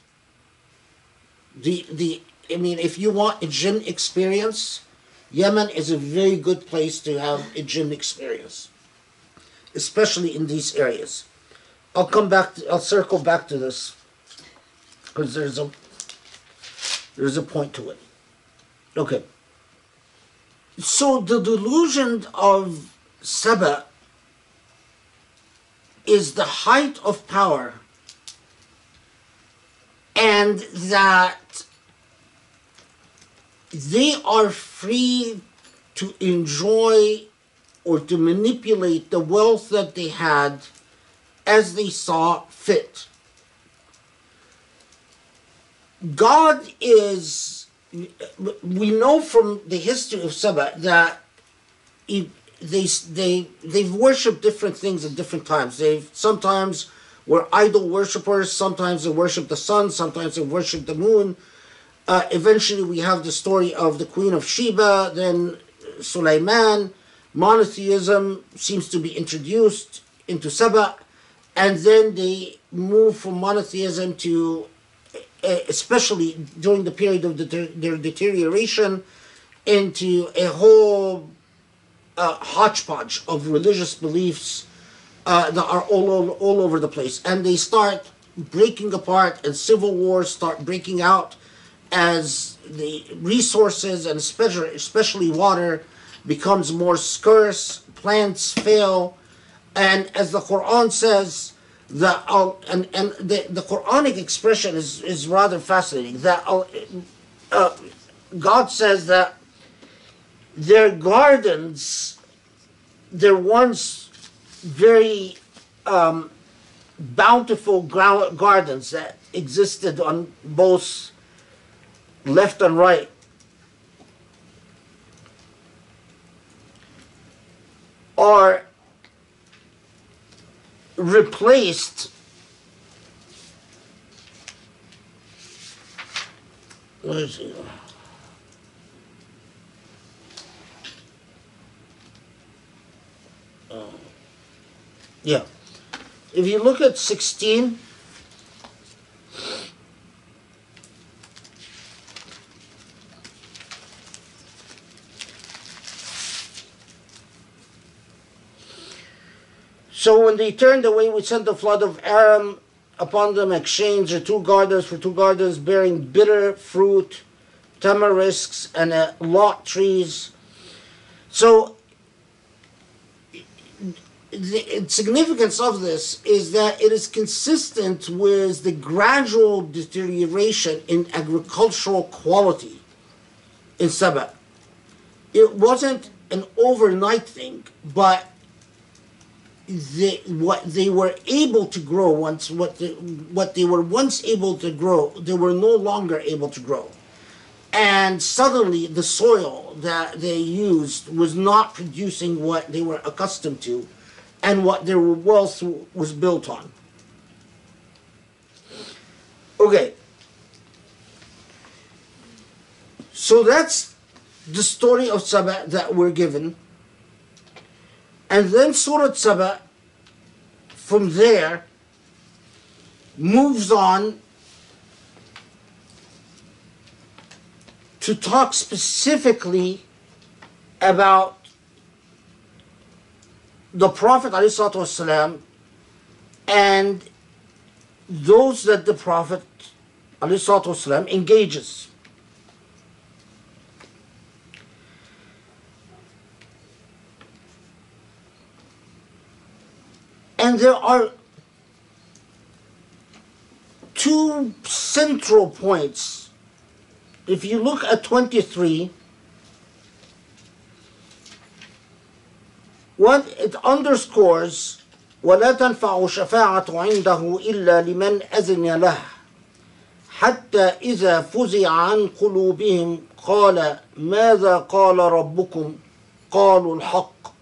The the I mean, if you want a jinn experience, Yemen is a very good place to have a jinn experience, especially in these areas. I'll come back. To, I'll circle back to this because there's a there's a point to it. Okay. So the delusion of Saba is the height of power, and that they are free to enjoy or to manipulate the wealth that they had as they saw fit. God is, we know from the history of Saba that he, they, they, they've worshipped different things at different times. They've sometimes were idol worshippers, sometimes they worship the sun, sometimes they worship the moon. Uh, eventually, we have the story of the Queen of Sheba, then Sulaiman. Monotheism seems to be introduced into Saba, and then they move from monotheism to, especially during the period of the, their deterioration, into a whole uh, hodgepodge of religious beliefs uh, that are all, all, all over the place. And they start breaking apart, and civil wars start breaking out as the resources and especially, especially water becomes more scarce, plants fail, and as the Quran says, the uh, and and the, the Quranic expression is is rather fascinating. That uh, uh, God says that their gardens, their once very um, bountiful gardens that existed on both left and right are replaced? Uh, yeah. If you look at 16, So when they turned away, we sent a flood of Aram upon them, exchanged the two gardens for two gardens bearing bitter fruit, tamarisks, and uh, lot trees. So the significance of this is that it is consistent with the gradual deterioration in agricultural quality in Saba. It wasn't an overnight thing, but they, what they were able to grow once what they, what they were once able to grow they were no longer able to grow and suddenly the soil that they used was not producing what they were accustomed to and what their wealth was built on. Okay. So that's the story of Saba that we're given. And then Surah Saba, from there, moves on to talk specifically about the Prophet ﷺ and those that the Prophet ﷺ engages. And there are two central points. If you look at 23, what it underscores ولا تنفع الشفاعة عنده إلا لمن أذن له حتى إذا فزع عن قلوبهم قال ماذا قال ربكم قالوا الحق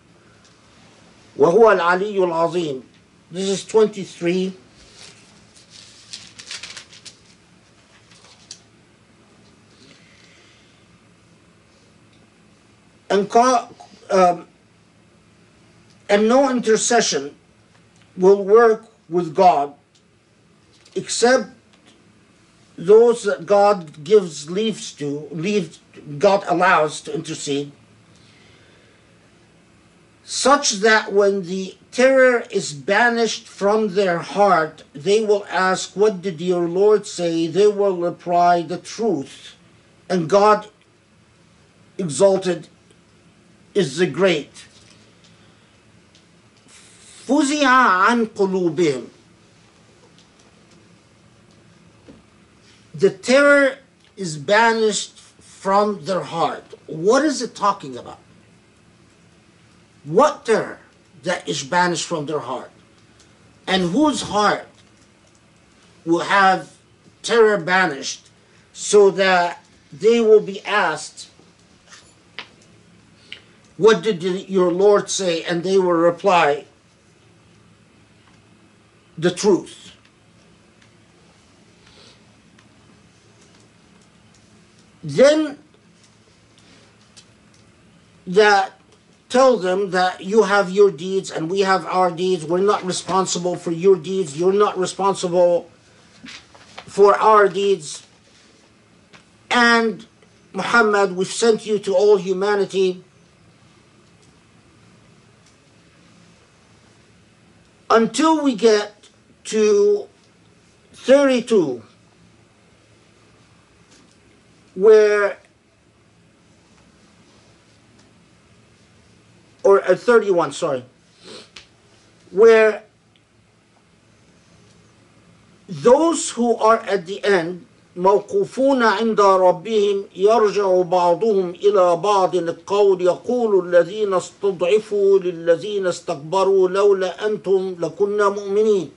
وهو العلي العظيم This is 23 and, call, um, and no intercession will work with God except those that God gives leaves to, leave God allows to intercede, such that when the terror is banished from their heart, they will ask, What did your Lord say? They will reply, The truth. And God exalted is the great. فزع عن قلوبهم The terror is banished from their heart. What is it talking about? What terror that is banished from their heart? And whose heart will have terror banished so that they will be asked, What did your Lord say? And they will reply, the truth. Then that tell them that you have your deeds and we have our deeds. We're not responsible for your deeds. You're not responsible for our deeds. And Muhammad, we've sent you to all humanity. Until we get to 32, where, or uh, 31, sorry, where those who are at the end موقوفون عند ربهم يرجع بعضهم إلى بعض القول يقول الذين استضعفوا للذين استكبروا لولا أنتم لكنا مؤمنين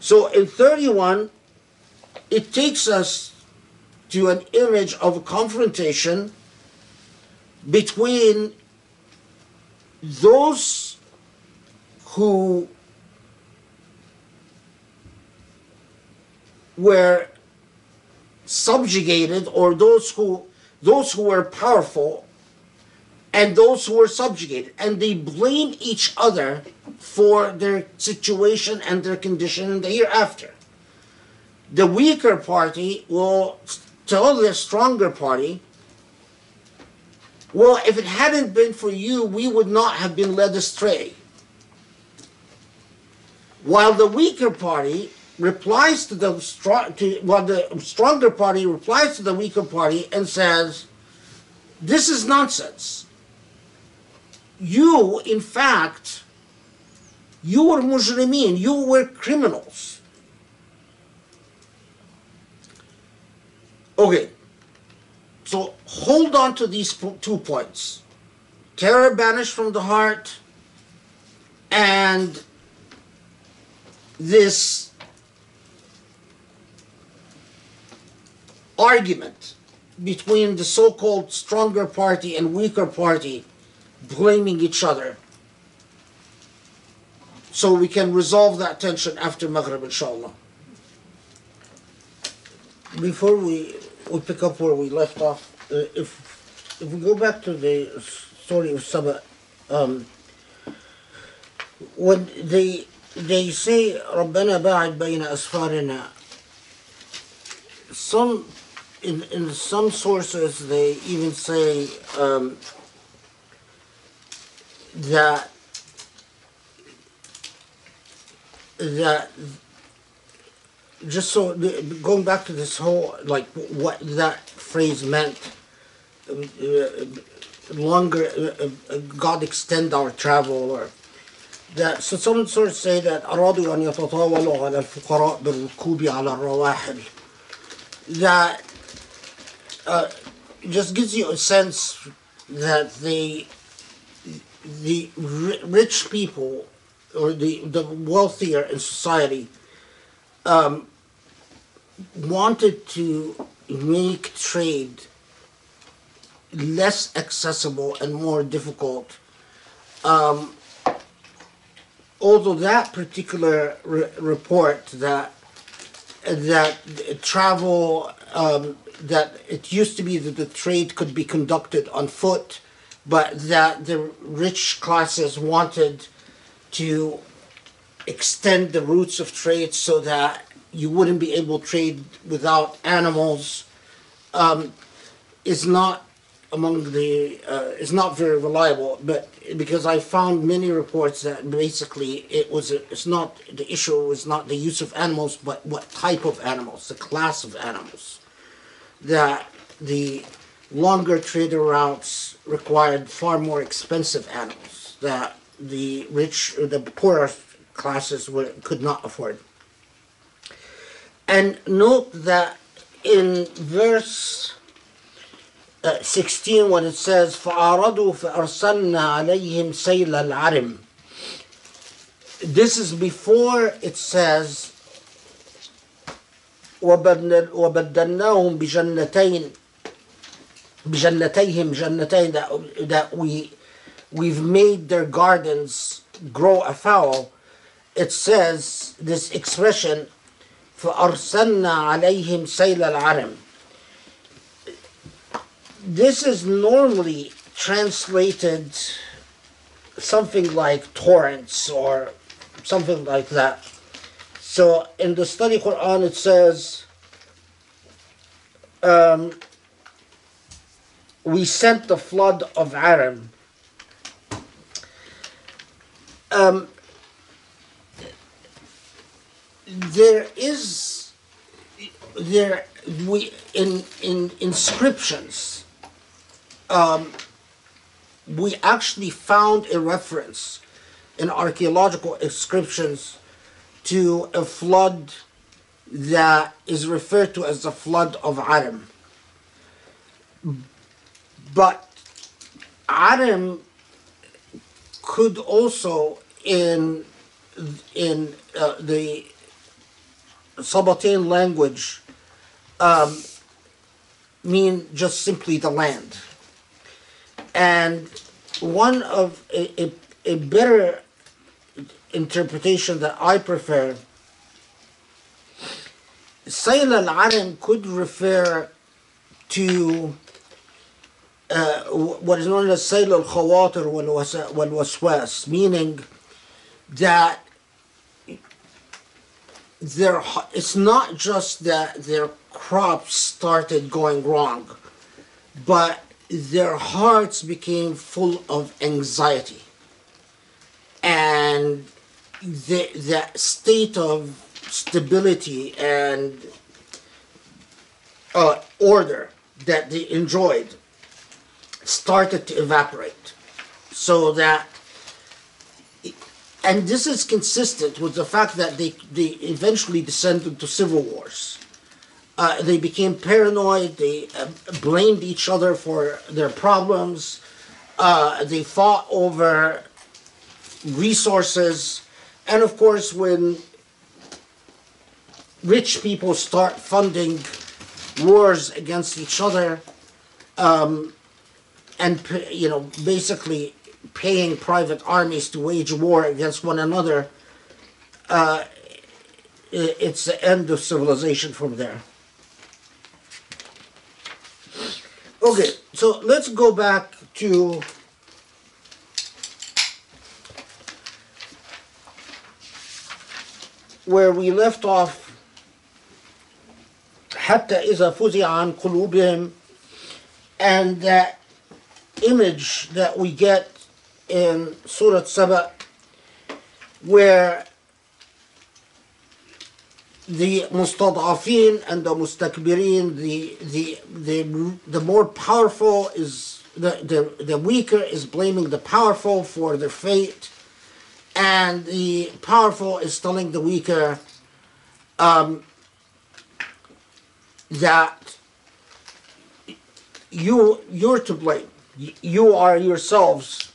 So in 31, it takes us to an image of a confrontation between those who were subjugated or those who those who were powerful and those who were subjugated and they blame each other for their situation and their condition in the hereafter. The weaker party will tell the stronger party well if it hadn't been for you we would not have been led astray. While the weaker party replies to the strong to well the stronger party replies to the weaker party and says this is nonsense. You in fact you were mujrimeen you were criminals. Okay so hold on to these two points terror banished from the heart and this argument between the so-called stronger party and weaker party blaming each other. So we can resolve that tension after Maghrib, inshallah. Before we, we pick up where we left off, uh, if, if we go back to the story of Saba, um, when they, they say, ربنا باعد بين أسفارنا, some in in some sources they even say um, that that just so going back to this whole like what that phrase meant uh, longer uh, uh, God extend our travel or that so some sources say that أرادوا أن يتطاولوا على الفقراء بالركوب على الرواحل that uh, just gives you a sense that the the ri- rich people or the the wealthier in society um, wanted to make trade less accessible and more difficult. Um, although that particular re- report that that travel um, that it used to be that the trade could be conducted on foot, but that the rich classes wanted to extend the routes of trade so that you wouldn't be able to trade without animals um, is not among the uh, is not very reliable. But because i found many reports that basically it was a, it's not the issue was not the use of animals but what type of animals the class of animals. That the longer trader routes required far more expensive animals that the rich the poorer classes were, could not afford and note that in verse uh, 16 when it says فأعرضوا فأرسلنا عليهم سيل العرم this is before it says وبدل- وبدلناهم بجنتين بجنتيهم جنتين that, that we we've made their gardens grow afoul it says this expression فأرسلنا عليهم سيل العرم this is normally translated something like torrents or something like that. So in the study Quran it says, um, we sent the flood of Aram. Um, there is there we in in inscriptions um, we actually found a reference in archaeological inscriptions to a flood that is referred to as the flood of Aram. But Aram could also in in uh, the Sabaean language um, mean just simply the land. And one of a, a, a better interpretation that I prefer, Sayl al-Aram could refer to uh, what is known as Sayl al-Khawatir wal-Waswas, meaning that their it's not just that their crops started going wrong, but their hearts became full of anxiety. And the, that state of stability and uh, order that they enjoyed started to evaporate. So that, and this is consistent with the fact that they, they eventually descended to civil wars. Uh, they became paranoid. They uh, blamed each other for their problems. Uh, they fought over resources. And of course, when rich people start funding wars against each other, um, and you know basically paying private armies to wage war against one another. Uh, i- it's the end of civilization from there. Okay, so let's go back to where we left off حتى إذا فزع عن قلوبهم and that image that we get in Surah Saba where the mustad'afin and the mustakbirin the, the, the, the more powerful is the, the, the weaker is blaming the powerful for their fate and the powerful is telling the weaker um, that you you're to blame. You are yourselves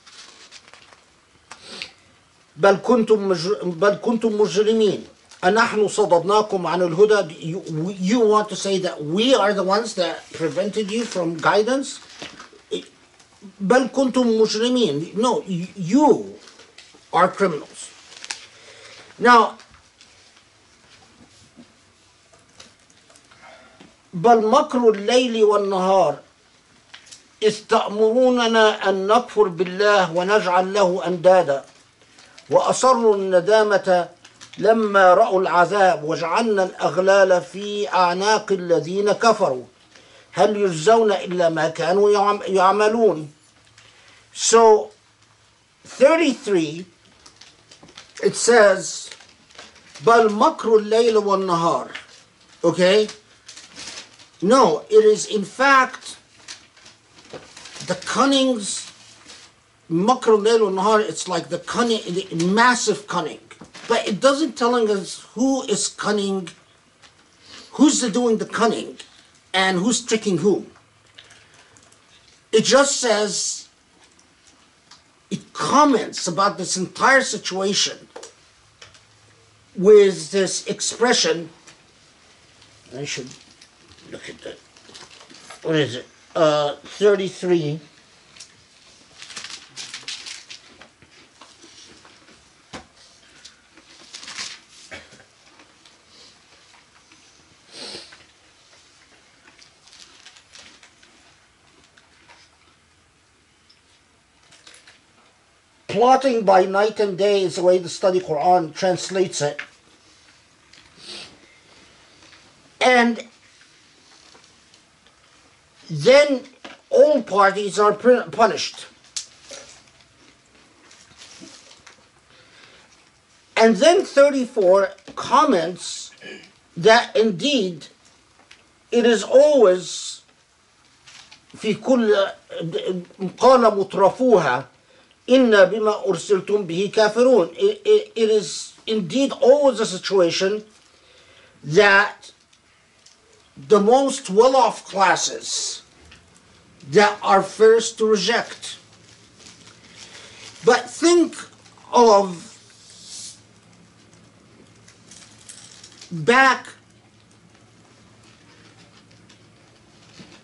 بل كنتم. بل كنتم مجرمين. أنحن صددناكم عن الهدى. You, you want to say that we are the ones that prevented you from guidance? بل كنتم مجرمين. No you are criminals. Now بل مكر الليل والنهار. إذ تأمروننا أن نكفر بالله ونجعل له أندادا. وأصروا الندامة لما رأوا العذاب وجعلنا الأغلال في أعناق الذين كفروا. هل يجزون إلا ما كانوا يعم- يعملون؟ So 33 it says بل مكر الليل والنهار. Okay? No it is in fact the cunnings makr al-layl wal-nahar, it's like the cunning the massive cunning. But it doesn't telling us who is cunning who's doing the cunning and who's tricking who it just says it comments about this entire situation with this expression i should look at that. What is it? Uh 33 plotting by night and day is the way the study Quran translates it. And then all parties are pr- punished. And then 34 comments that indeed it is always في كل قال مترفوها inna bima ursiltum bihi kafirun. It is indeed always a situation that the most well-off classes that are first to reject. But think of back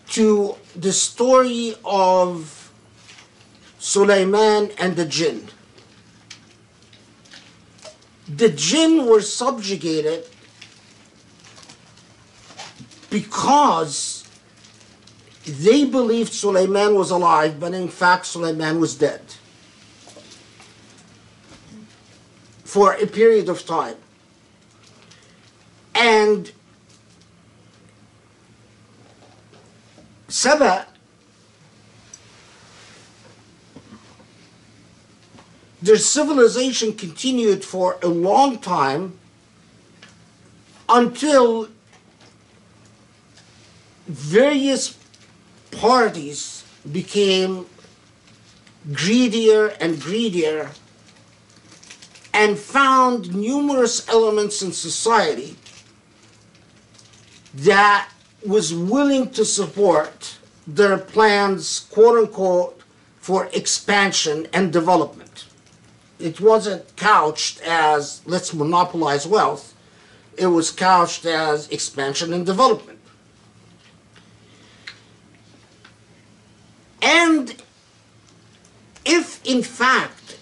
to the story of Sulaiman and the jinn. The jinn were subjugated because they believed Sulaiman was alive, but in fact, Sulaiman was dead for a period of time. And Saba their civilization continued for a long time until various parties became greedier and greedier and found numerous elements in society that was willing to support their plans, quote unquote, for expansion and development it wasn't couched as let's monopolize wealth. It was couched as expansion and development. And if, in fact,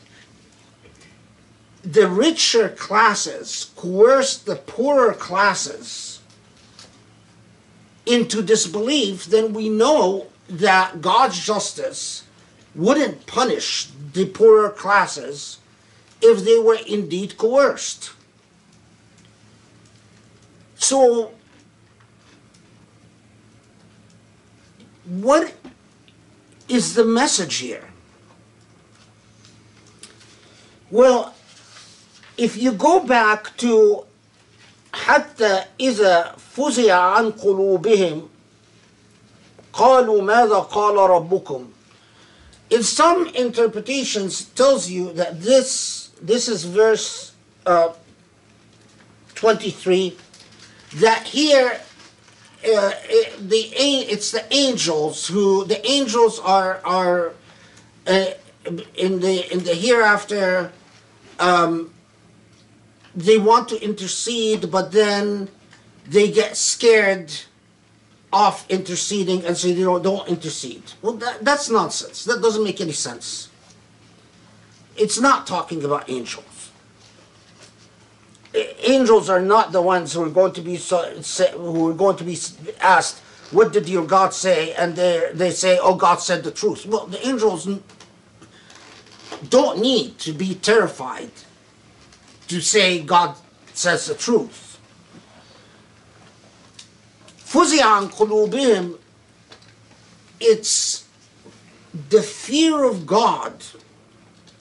the richer classes coerce the poorer classes into disbelief, then we know that God's justice wouldn't punish the poorer classes if they were indeed coerced. So, what is the message here? Well, if you go back to حتى إذا فزع عن قلوبهم قالوا ماذا قال ربكم in some interpretations tells you that this this is verse uh, 23 that here uh, it, the it's the angels who the angels are are uh, in the in the hereafter um, they want to intercede but then they get scared off interceding and say, you know, don't intercede. Well, that, that's nonsense. That doesn't make any sense It's not talking about angels. A- Angels are not the ones who are going to be so, say, who are going to be asked, "What did your God say?" And they they say, "Oh, God said the truth." Well, the angels n- don't need to be terrified to say God says the truth. فزع عن قلوبهم it's the fear of God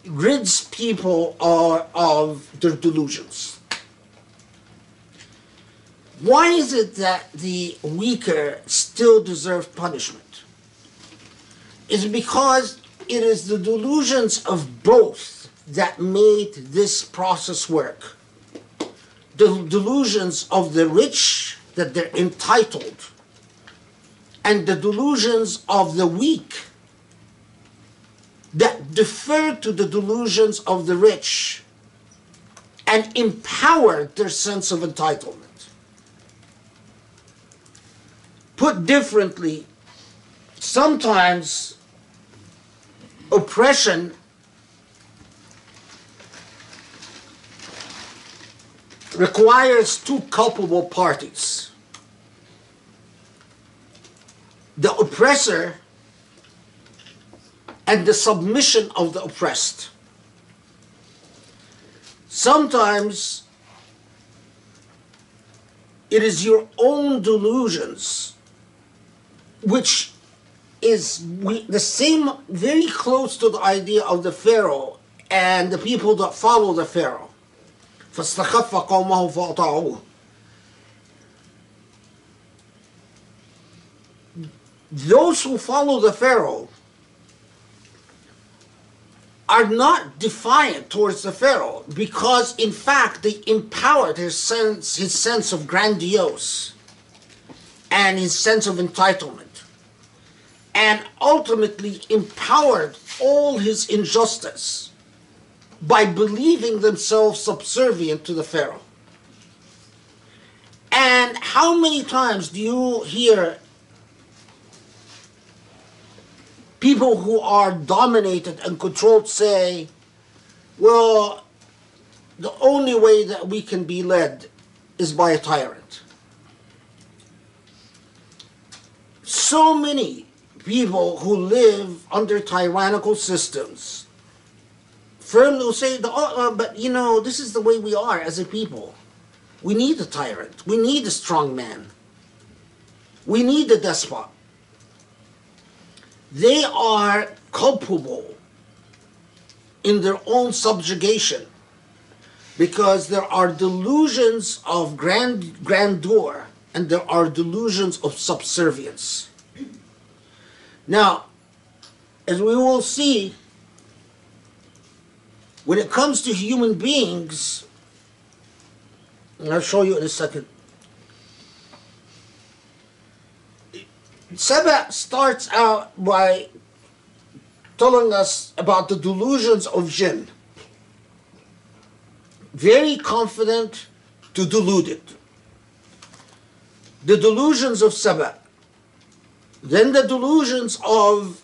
rids people of, of their delusions. Why is it that the weaker still deserve punishment? It's because it is the delusions of both that made this process work. The delusions of the rich that they're entitled, and the delusions of the weak that defer to the delusions of the rich and empower their sense of entitlement. Put differently, sometimes oppression requires two culpable parties the oppressor and the submission of the oppressed. Sometimes it is your own delusions which is we, the same very close to the idea of the pharaoh and the people that follow the pharaoh فاستخف قومه فأطاعوه those who follow the pharaoh are not defiant towards the pharaoh because in fact they empowered his sense his sense of grandiose and his sense of entitlement and ultimately empowered all his injustice by believing themselves subservient to the pharaoh. And how many times do you hear people who are dominated and controlled say, well, the only way that we can be led is by a tyrant. So many people who live under tyrannical systems firmly will say, oh, uh, but you know, this is the way we are as a people. We need a tyrant. We need a strong man. We need a despot they are culpable in their own subjugation because there are delusions of grand, grandeur and there are delusions of subservience. Now, as we will see, when it comes to human beings, and I'll show you in a second. Saba starts out by telling us about the delusions of jinn. Very confident to delude it. The delusions of Saba. Then the delusions of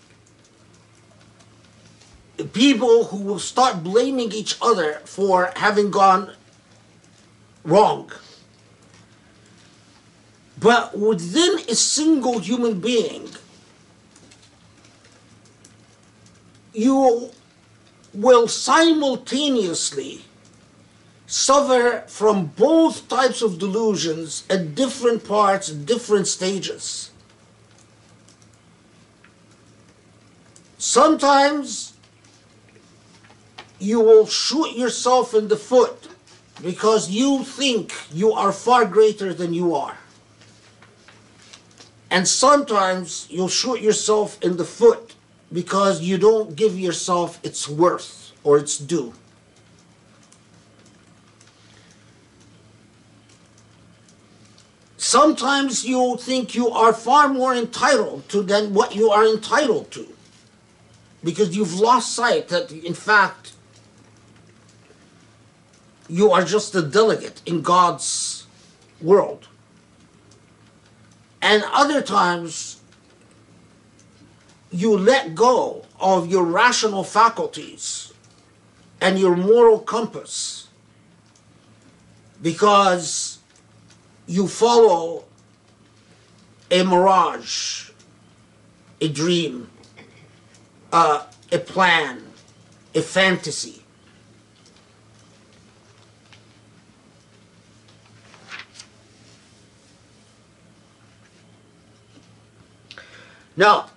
people who will start blaming each other for having gone wrong. But within a single human being, you will simultaneously suffer from both types of delusions at different parts, different stages. Sometimes you will shoot yourself in the foot because you think you are far greater than you are. And sometimes you'll shoot yourself in the foot because you don't give yourself its worth or its due. Sometimes you think you are far more entitled to than what you are entitled to because you've lost sight that in fact you are just a delegate in God's world. And other times, you let go of your rational faculties and your moral compass because you follow a mirage, a dream, uh, a plan, a fantasy. Now,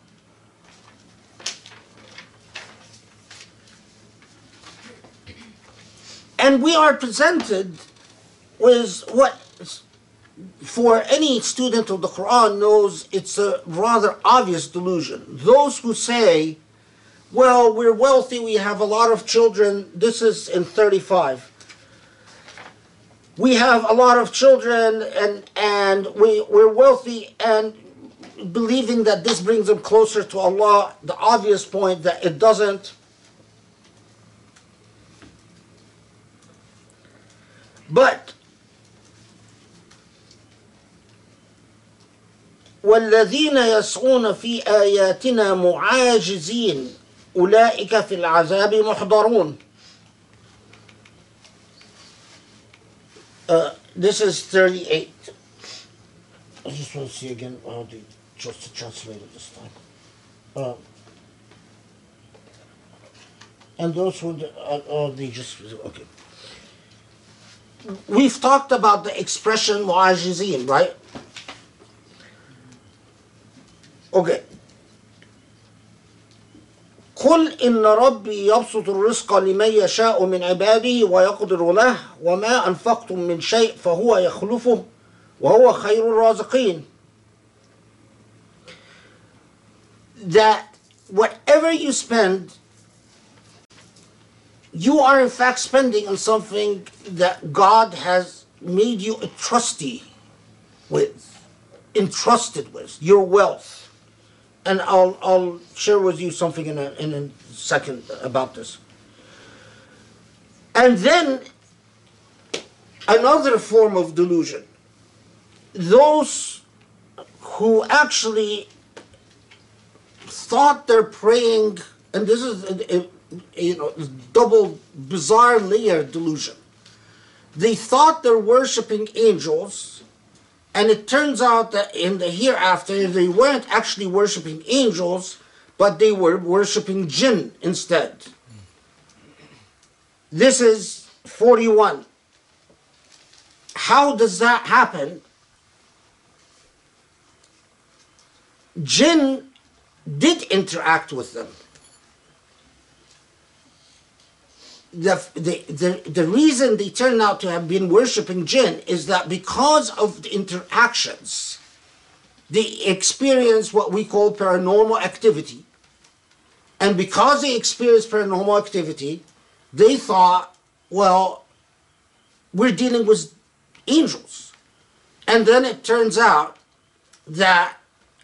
and we are presented with what, for any student of the Quran, knows it's a rather obvious delusion. Those who say, well, we're wealthy, we have a lot of children, this is in 35. We have a lot of children and, and we, we're wealthy and believing that this brings them closer to Allah, the obvious point that it doesn't. But والذين يسعون في آياتنا معاجزين أولئك في العذاب محضرون uh, This is 38. I just want to see again how the just to translate it this time. Uh, and those who uh, oh, they just okay. We've talked about the expression mu'ajizin, right? Okay. قل إن ربي يبسط الرزق لمن يشاء من عباده ويقدر له وما أنفقتم من شيء فهو يخلفه وهو خير الرازقين that whatever you spend, you are in fact spending on something that God has made you a trustee with, entrusted with, your wealth. And I'll, I'll share with you something in a, in a second about this. And then another form of delusion. Those who actually thought they're praying, and this is a, a, you know double bizarre layer delusion. They thought they're worshiping angels, and it turns out that in the hereafter they weren't actually worshiping angels, but they were worshiping jinn instead. This is 41. How does that happen? Jinn did interact with them. The, the, the, the reason they turn out to have been worshipping jinn is that because of the interactions, they experience what we call paranormal activity. And because they experienced paranormal activity, they thought, well, we're dealing with angels. And then it turns out that,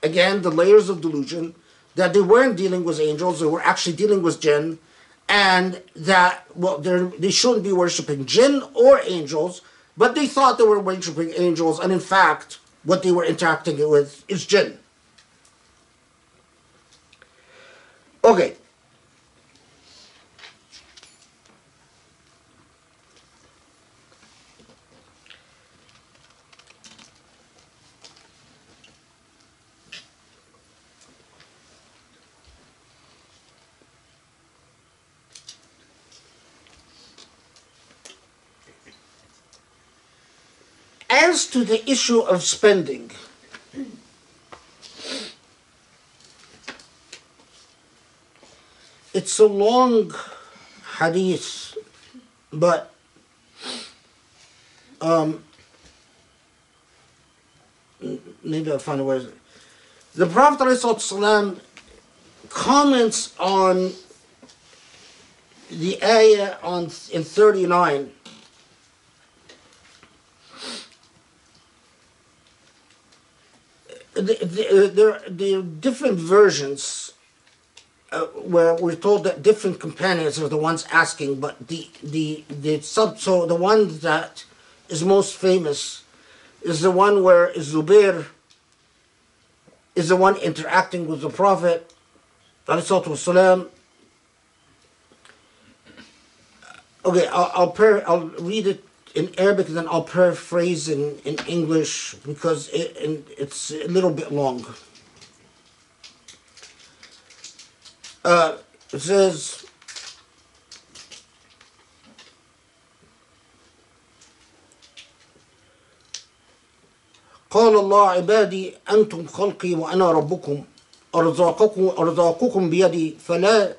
again, the layers of delusion, that they weren't dealing with angels, they were actually dealing with jinn, and that, well, they shouldn't be worshiping jinn or angels, but they thought they were worshiping angels, and in fact, what they were interacting with is jinn. Okay. As to the issue of spending, it's a long hadith, but um, maybe I'll find a way. The Prophet ﷺ comments on the ayah on in 39 the, the, there, there are different versions uh, where we're told that different companions are the ones asking, but the the the sub so the one that is most famous is the one where Zubair is the one interacting with the Prophet, والسلام. Okay, I'll I'll, par- I'll read it in Arabic then I'll paraphrase in, in English because it, and it's a little bit long. Uh, it says, قال الله عبادي أنتم خلقي وأنا ربكم أرزاقكم أرزاقكم بيدي فلا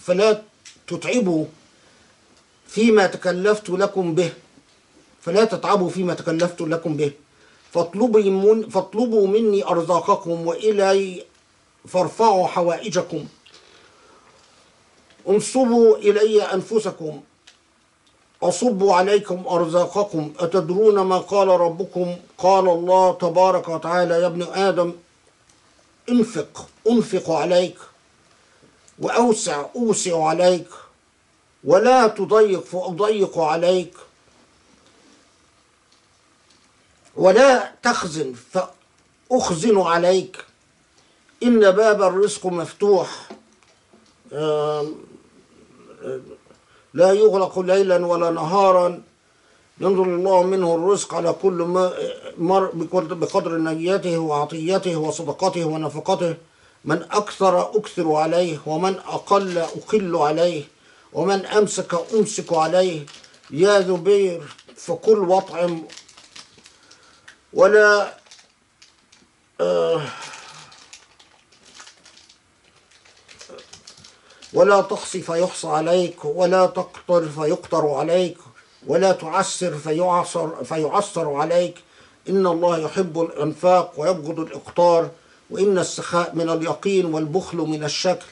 فلا تتعبوا فيما تكلفت لكم به فلا تتعبوا فيما تكلفت لكم به. فاطلبوا فاطلبوا مني أرزاقكم وإلي فارفعوا حوائجكم. انصبوا إلي أنفسكم. أصب عليكم أرزاقكم. أتدرون ما قال ربكم؟ قال الله تبارك وتعالى يا ابن آدم انفق. أنفق عليك. وأوسع أوسع عليك. ولا تضيق فأضيق عليك. ولا تخزن فأخزن عليك. إن باب الرزق مفتوح. لا يغلق ليلا ولا نهارا. ينظر الله منه الرزق على كل مر بقدر- نيته وعطيته وصدقته ونفقته. من أكثر أكثر عليه ومن أقل أقل عليه ومن أمسك أمسك عليه. يا زبير فكل وطعم ولا آه ولا تقصي فيحصى عليك ولا تقتر فيقتر عليك ولا تعسر فيعسر فيعسر عليك. إن الله يحب الإنفاق ويبغض الإقتار وإن السخاء من اليقين والبخل من الشك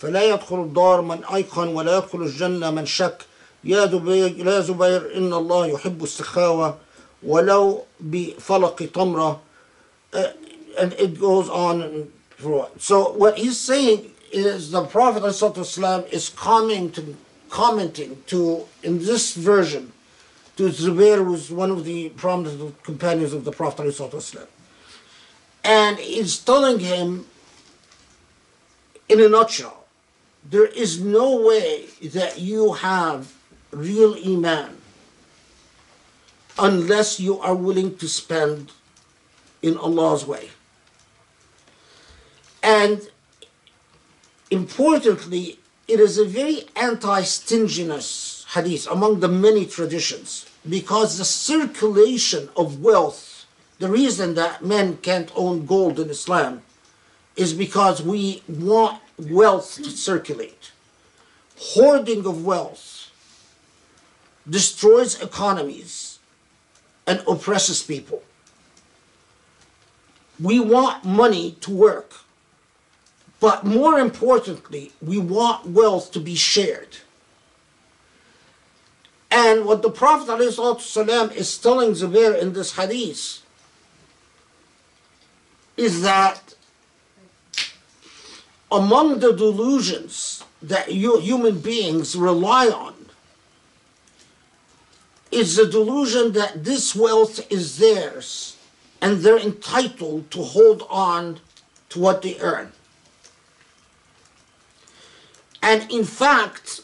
فلا يدخل الدار من أيقن ولا يدخل الجنة من شك. يا زبير لا زبير إن الله يحب السخاوة ولو بفلق تمرة uh, and it goes on and through. So what he's saying is the Prophet ﷺ is commenting, commenting to in this version to Zubair, who's one of the prominent companions of the Prophet ﷺ. and he's telling him in a nutshell, there is no way that you have real iman unless you are willing to spend in Allah's way. And importantly, it is a very anti stinginess hadith among the many traditions because the circulation of wealth, the reason that men can't own gold in Islam is because we want wealth to circulate. Hoarding of wealth destroys economies and oppresses people. We want money to work. But more importantly, we want wealth to be shared. And what the Prophet ﷺ is telling Zubair in this hadith is that among the delusions that you human beings rely on is the delusion that this wealth is theirs and they're entitled to hold on to what they earn. And in fact,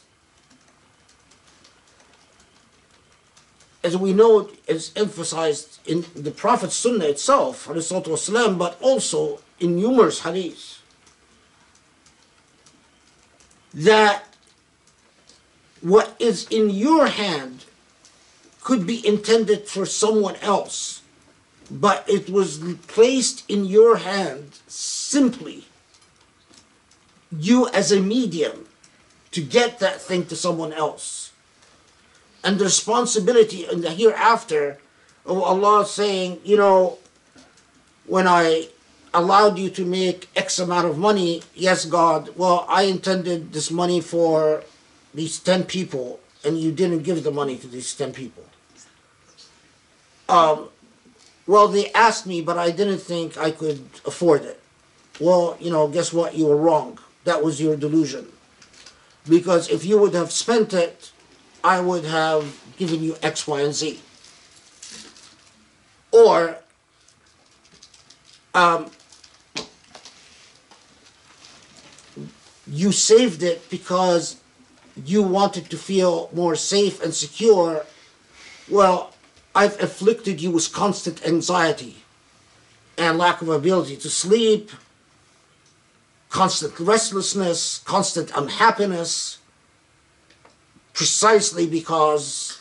as we know, is emphasized in the Prophet's Sunnah itself, والسلام, but also in numerous hadiths, that what is in your hand could be intended for someone else but it was placed in your hand simply you as a medium to get that thing to someone else. And the responsibility in the hereafter of Allah saying, you know, when I allowed you to make X amount of money, yes, God, well, I intended this money for these 10 people, and you didn't give the money to these 10 people. Um, well, they asked me, but I didn't think I could afford it. Well, you know, guess what? You were wrong. That was your delusion. Because if you would have spent it, I would have given you X, Y, and Z. Or, um, you saved it because you wanted to feel more safe and secure. Well, I've afflicted you with constant anxiety and lack of ability to sleep, constant restlessness, constant unhappiness, precisely because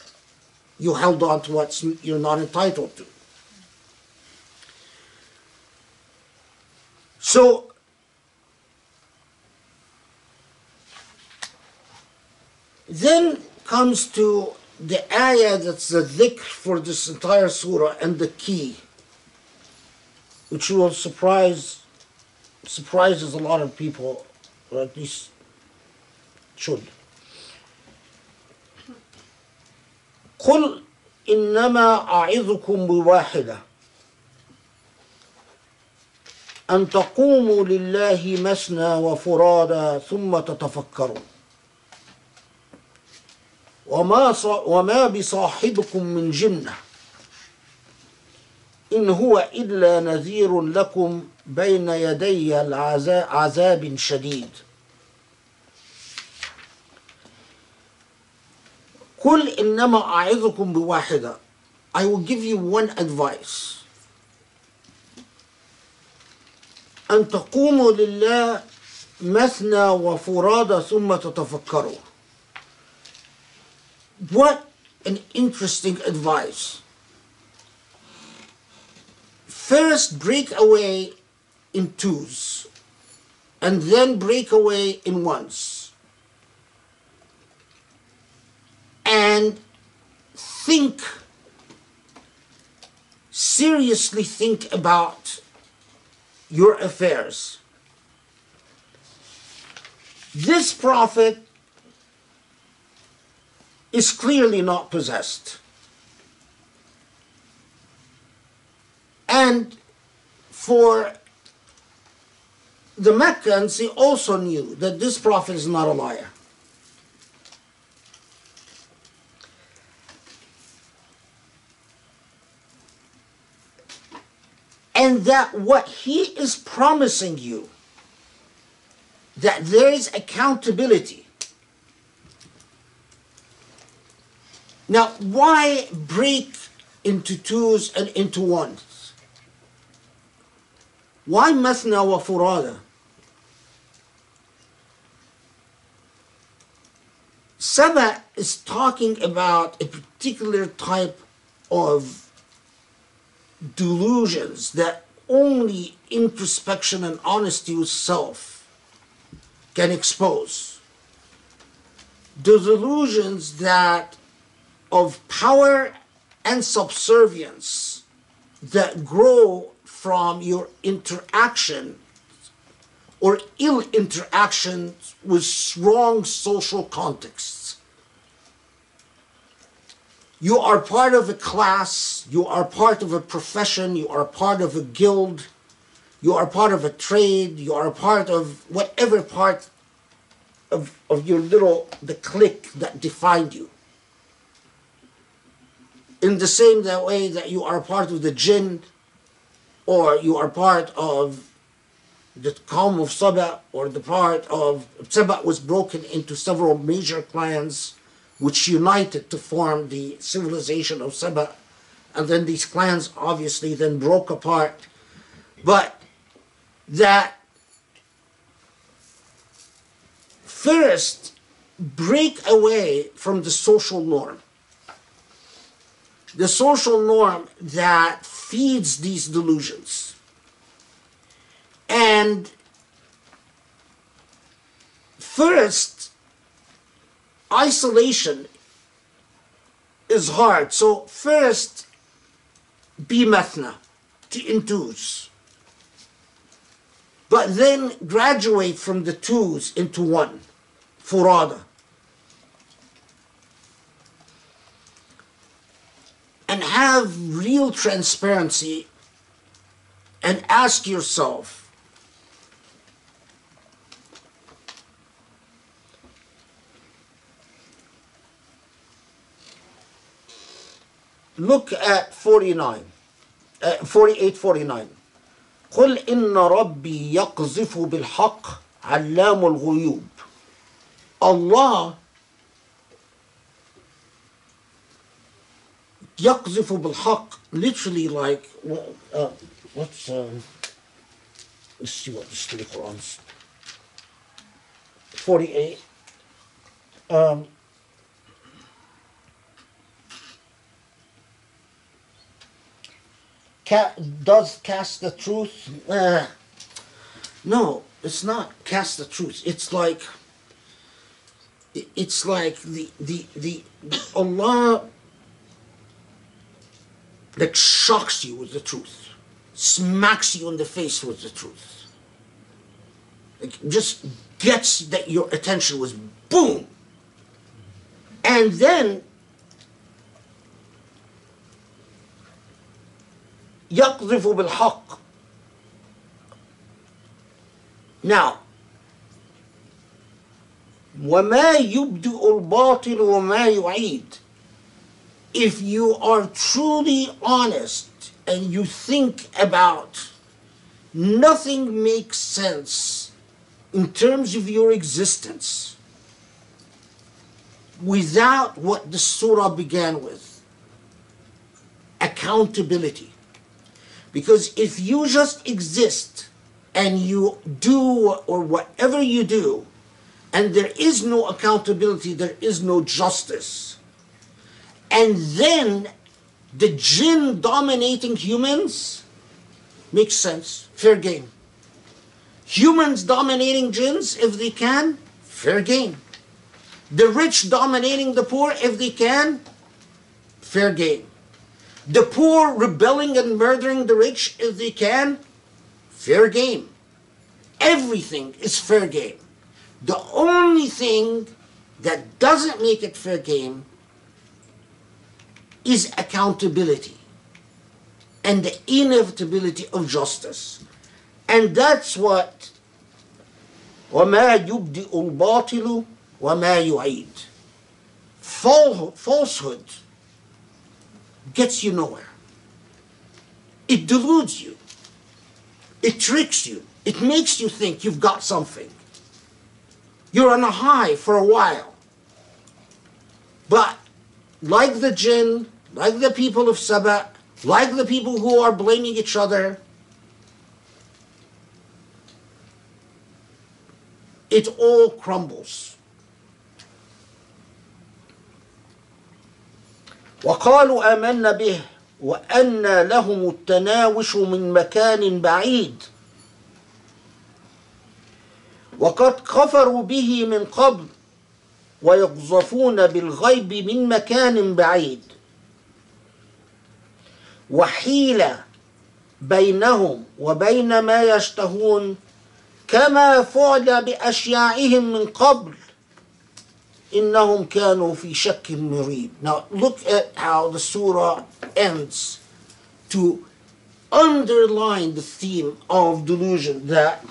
you held on to what you're not entitled to. So, then comes to the ayah that's the dhikr for this entire surah and the key, which will surprise surprises a lot of people, or at least should. قل إنما أعظكم بواحدة أن تقوموا لله مثنى وفرادى ثم تتفكروا وما وما بصاحبكم من جنة. إن هو إلا نذير لكم بين يدي عذاب شديد. قل إنما أعظكم بواحدة. I will give you one advice. أن تقوموا لله مثنى وفرادى ثم تتفكروا. What an interesting advice. First, break away in twos, and then break away in ones. And think, seriously think about your affairs. This prophet is clearly not possessed. And for the Meccans, they also knew that this prophet is not a liar. And that what he is promising you, that there is accountability. Now, why break into twos and into ones? Why masna wa furada? Saba is talking about a particular type of delusions that only introspection and honesty with self can expose. The delusions that of power and subservience that grow from your interaction or ill interaction with strong social contexts. You are part of a class, you are part of a profession, you are part of a guild, you are part of a trade, you are part of whatever part of, of your little, the clique that defined you. In the same way that you are part of the jinn, or you are part of the Qawm of Saba, or the part of Saba was broken into several major clans which united to form the civilization of Saba. And then these clans obviously then broke apart. But that first break away from the social norm. The social norm that feeds these delusions. And first, isolation is hard. So first, be mathna, to induce. But then graduate from the twos into one, furada. And have real transparency and ask yourself look at 49 uh, 48 49 قل إن ربي يقذف بالحق علام الغيوب Allah يقذف بالحق literally like uh, what's um, let's see what the Holy Quran's 48 um, ca- does cast the truth uh, no it's not cast the truth it's like it's like the the the Allah that shocks you with the truth, smacks you in the face with the truth. Like just gets that your attention was boom. And then يقذف بالحق. Now, وما يبدئ الباطل وما يعيد if you are truly honest and you think about nothing makes sense in terms of your existence without what the surah began with accountability. Because if you just exist and you do or whatever you do and there is no accountability there is no justice and then the jinn dominating humans makes sense. Fair game. Humans dominating jinns if they can, fair game. The rich dominating the poor if they can, fair game. The poor rebelling and murdering the rich if they can, fair game. Everything is fair game. The only thing that doesn't make it fair game is accountability and the inevitability of justice. And that's what وما يبدئ الباطل وما يعيد falsehood gets you nowhere it deludes you it tricks you it makes you think you've got something you're on a high for a while but like the jinn like the people of Saba, like the people who are blaming each other, it all crumbles. وقالوا آمنا به وأن لهم التناوش من مكان بعيد وقد كفروا به من قبل ويقذفون بالغيب من مكان بعيد وحيل بينهم وبين ما يشتهون كما فعل بأشياعهم من قبل إنهم كانوا في شك مريب Now look at how the surah ends to underline the theme of delusion that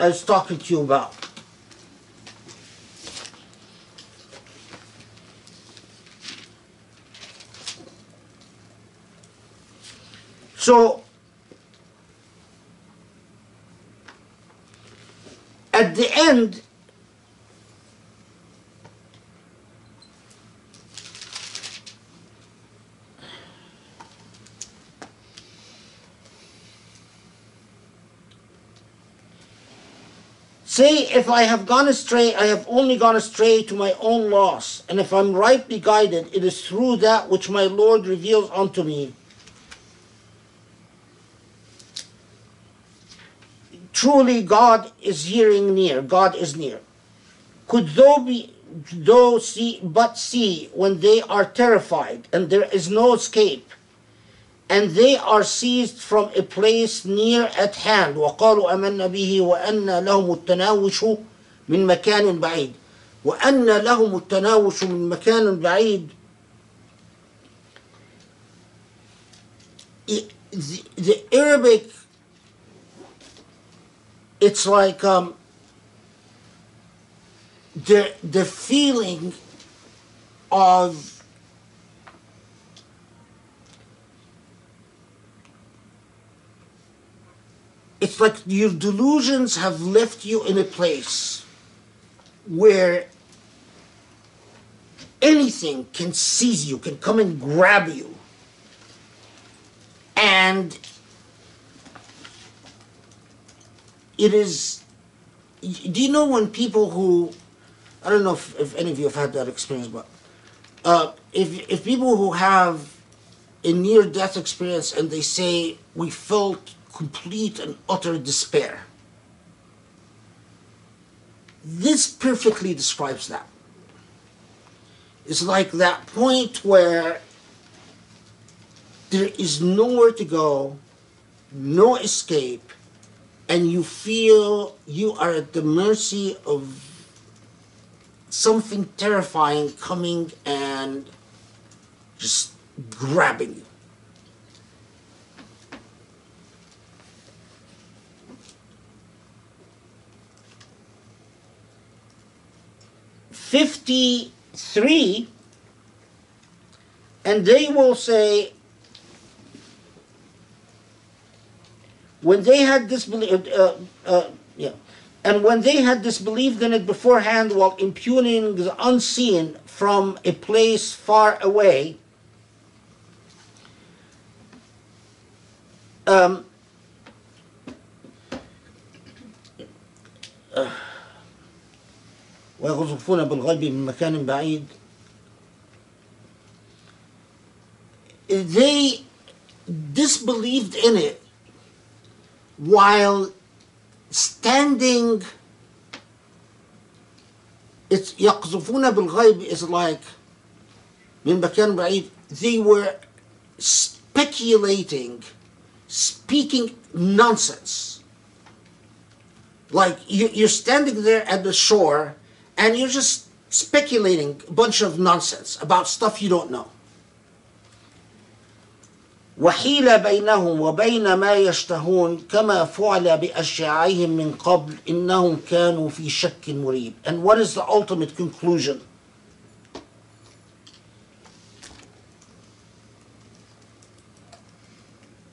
I was talking to you about. So, at the end, Say, if I have gone astray, I have only gone astray to my own loss. And if I'm rightly guided, it is through that which my Lord reveals unto me. Truly, God is hearing near. God is near. Could thou be, though see, but see when they are terrified, and there is no escape, and they are seized from a place near at hand وقالوا آمنا به وأن لهم التناوش من مكان بعيد وأن لهم التناوش من مكان بعيد I- the, the Arabic it's like um, the the feeling of it's like your delusions have left you in a place where anything can seize you, can come and grab you. And it is, do you know when people who, I don't know if, if any of you have had that experience, but uh, if, if people who have a near death experience and they say, we felt complete and utter despair. This perfectly describes that. It's like that point where there is nowhere to go, no escape, and you feel you are at the mercy of something terrifying coming and just grabbing you. Fifty-three, and they will say, When they had disbelieved, uh, uh, uh, yeah. And when they had disbelieved in it beforehand while impugning the unseen from a place far away, um, ويقذفون بالغيب من مكان بعيد they disbelieved in it while standing it's يقذفون بالغيب is like من مكان بعيد they were speculating speaking nonsense like you, you're standing there at the shore and you're just speculating a bunch of nonsense about stuff you don't know وحيل بينهم وبين ما يشتهون كما فعل بأشياعهم من قبل إنهم كانوا في شك مريب and what is the ultimate conclusion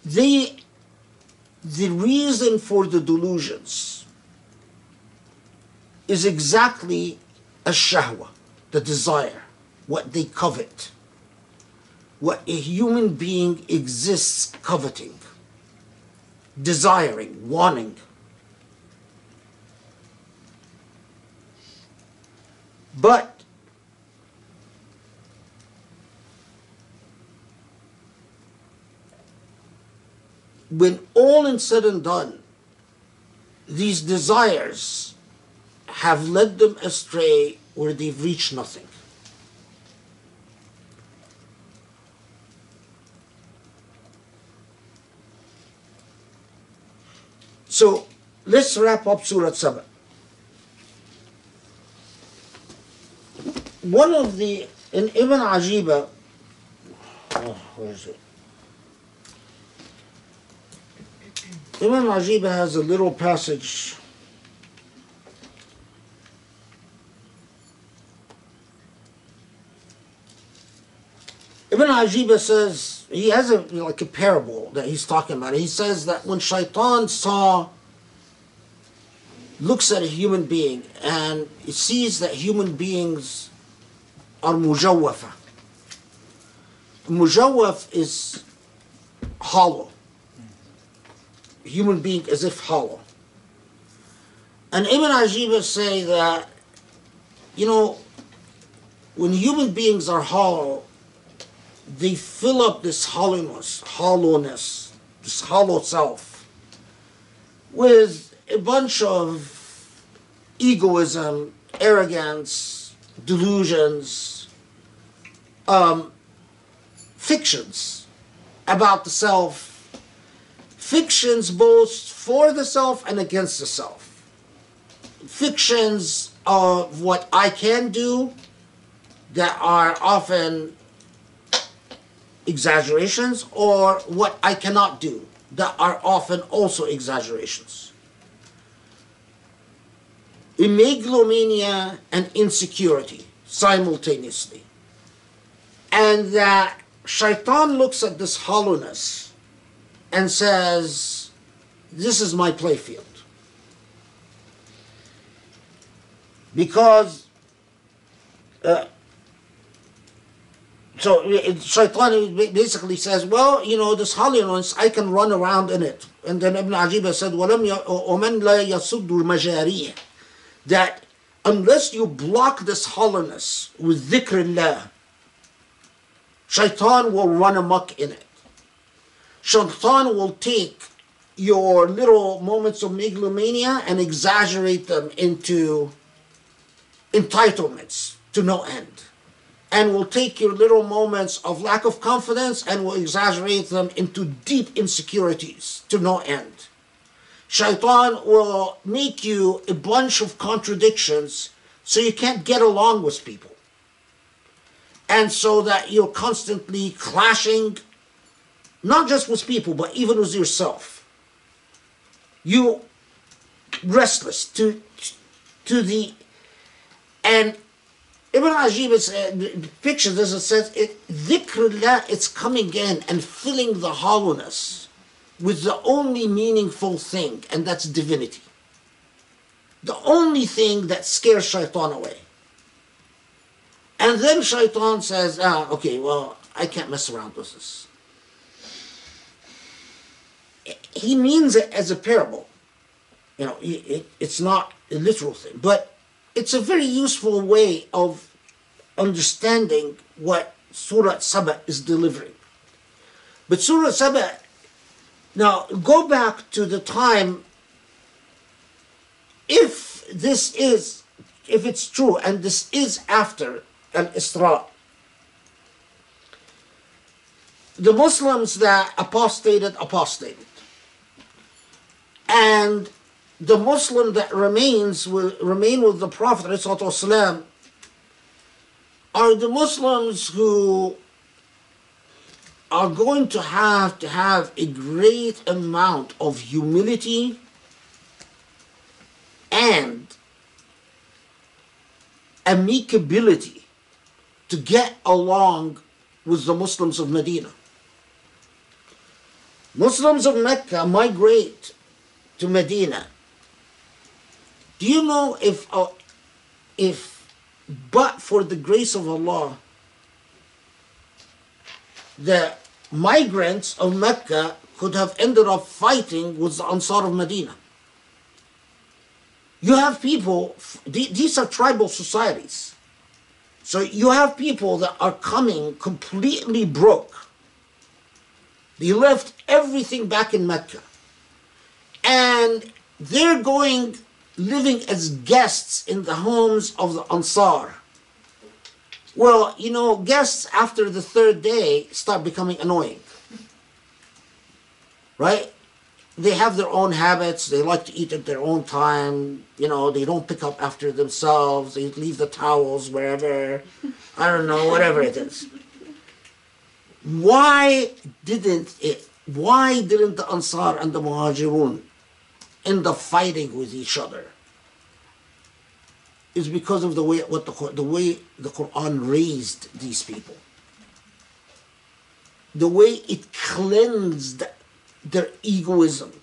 the the reason for the delusions is exactly a shahwa, the desire, what they covet, what a human being exists coveting, desiring, wanting. But when all is said and done, these desires have led them astray where they've reached nothing. So let's wrap up Surah 7. One of the, in Ibn Ajiba, oh, where is it? Ibn Ajiba has a little passage Ibn Ajiba says he has a like a parable that he's talking about. He says that when Shaitan saw looks at a human being and he sees that human beings are mujawwafa. Mujawwaf is hollow. Human being as if hollow. And Ibn Ajiba say that, you know, when human beings are hollow, they fill up this hollowness, hollowness, this hollow self, with a bunch of egoism, arrogance, delusions, um, fictions about the self, fictions both for the self and against the self, fictions of what I can do that are often exaggerations or what I cannot do that are often also exaggerations. Megalomania and insecurity simultaneously. And that shaitan looks at this hollowness and says, This is my playfield. Because uh, so it- Shaitan basically says, well, you know, this hollowness, I can run around in it. And then Ibn Ajiba said, وَلَمْ ي- وَمَنْ لَا يَصُدُّ الْمَجَارِيهِ That unless you block this hollowness with dhikrullah, Shaitan will run amok in it. Shaitan will take your little moments of megalomania and exaggerate them into entitlements to no end and will take your little moments of lack of confidence and will exaggerate them into deep insecurities to no end. Shaitan will make you a bunch of contradictions so you can't get along with people. And so that you're constantly clashing, not just with people, but even with yourself. You restless to to the and Ibn Ajib's uh, picture this it says dhikrullah it's coming in and filling the hollowness with the only meaningful thing and that's divinity. The only thing that scares shaitan away. And then shaitan says ah okay well I can't mess around with this. He means it as a parable. You know it, it's not a literal thing but it's a very useful way of understanding what Surah Saba is delivering. But Surah Saba, now go back to the time, if this is, if it's true, and this is after Al Isra, the Muslims that apostated, apostated. And the Muslim that remains will remain with the Prophet ﷺ are the Muslims who are going to have to have a great amount of humility and amicability to get along with the Muslims of Medina. Muslims of Mecca migrate to Medina do you know if uh, if but for the grace of Allah the migrants of Mecca could have ended up fighting with the Ansar of Medina. You have people, these are tribal societies. So you have people that are coming completely broke. They left everything back in Mecca. And they're going living as guests in the homes of the Ansar. Well, you know, guests after the third day start becoming annoying. Right? They have their own habits, they like to eat at their own time, you know, they don't pick up after themselves, they leave the towels wherever, I don't know, whatever it is. Why didn't it, why didn't the Ansar and the Muhajirun end up fighting with each other is because of the way what the, the way the Quran raised these people. The way it cleansed their egoism,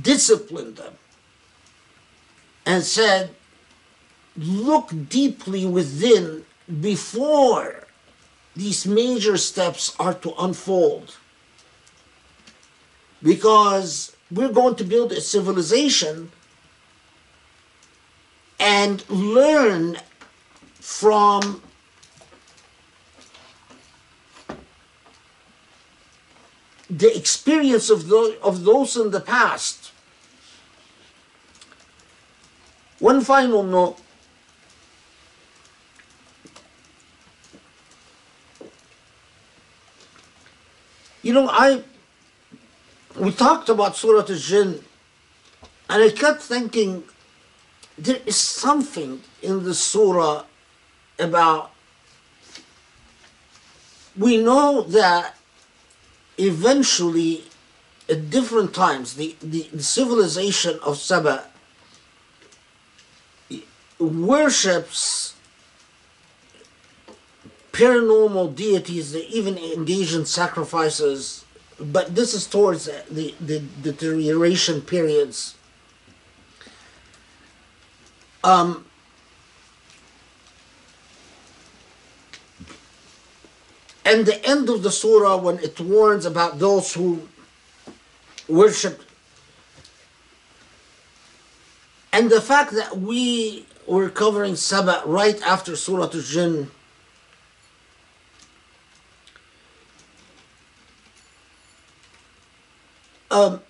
disciplined them, and said, look deeply within before these major steps are to unfold. Because we're going to build a civilization and learn from the experience of those, of those in the past. One final note. You know, I we talked about Surah Al-Jinn, and I kept thinking there is something in the surah about we know that eventually at different times the, the, the civilization of Saba worships paranormal deities they even engage in sacrifices but this is towards the, the deterioration periods um, and the end of the surah when it warns about those who worship and the fact that we were covering Saba right after Surah Al-Jinn um,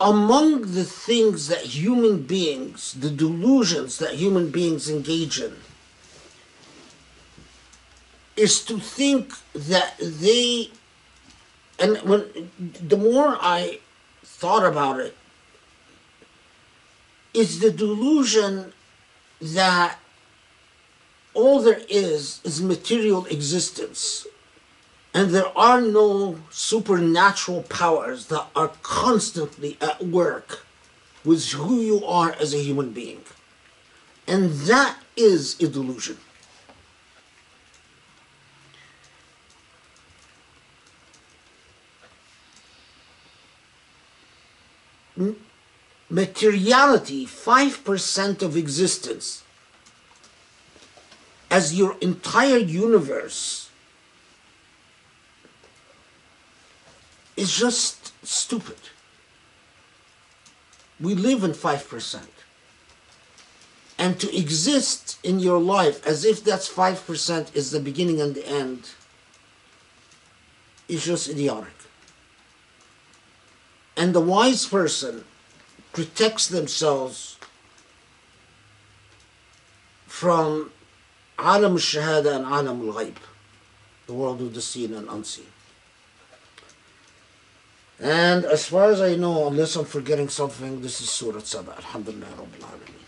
among the things that human beings, the delusions that human beings engage in, is to think that they, and when the more I thought about it, is the delusion that all there is is material existence and there are no supernatural powers that are constantly at work with who you are as a human being. And that is a delusion. Materiality, 5% of existence, as your entire universe is just stupid. We live in 5%. And to exist in your life as if that's 5% is the beginning and the end is just idiotic. And the wise person protects themselves from alam al-shahada and alam al-ghaib, the world of the seen and unseen. And as far as I know, unless I'm forgetting something, this is Surah Saba. Alhamdulillah Rabbil Alameen.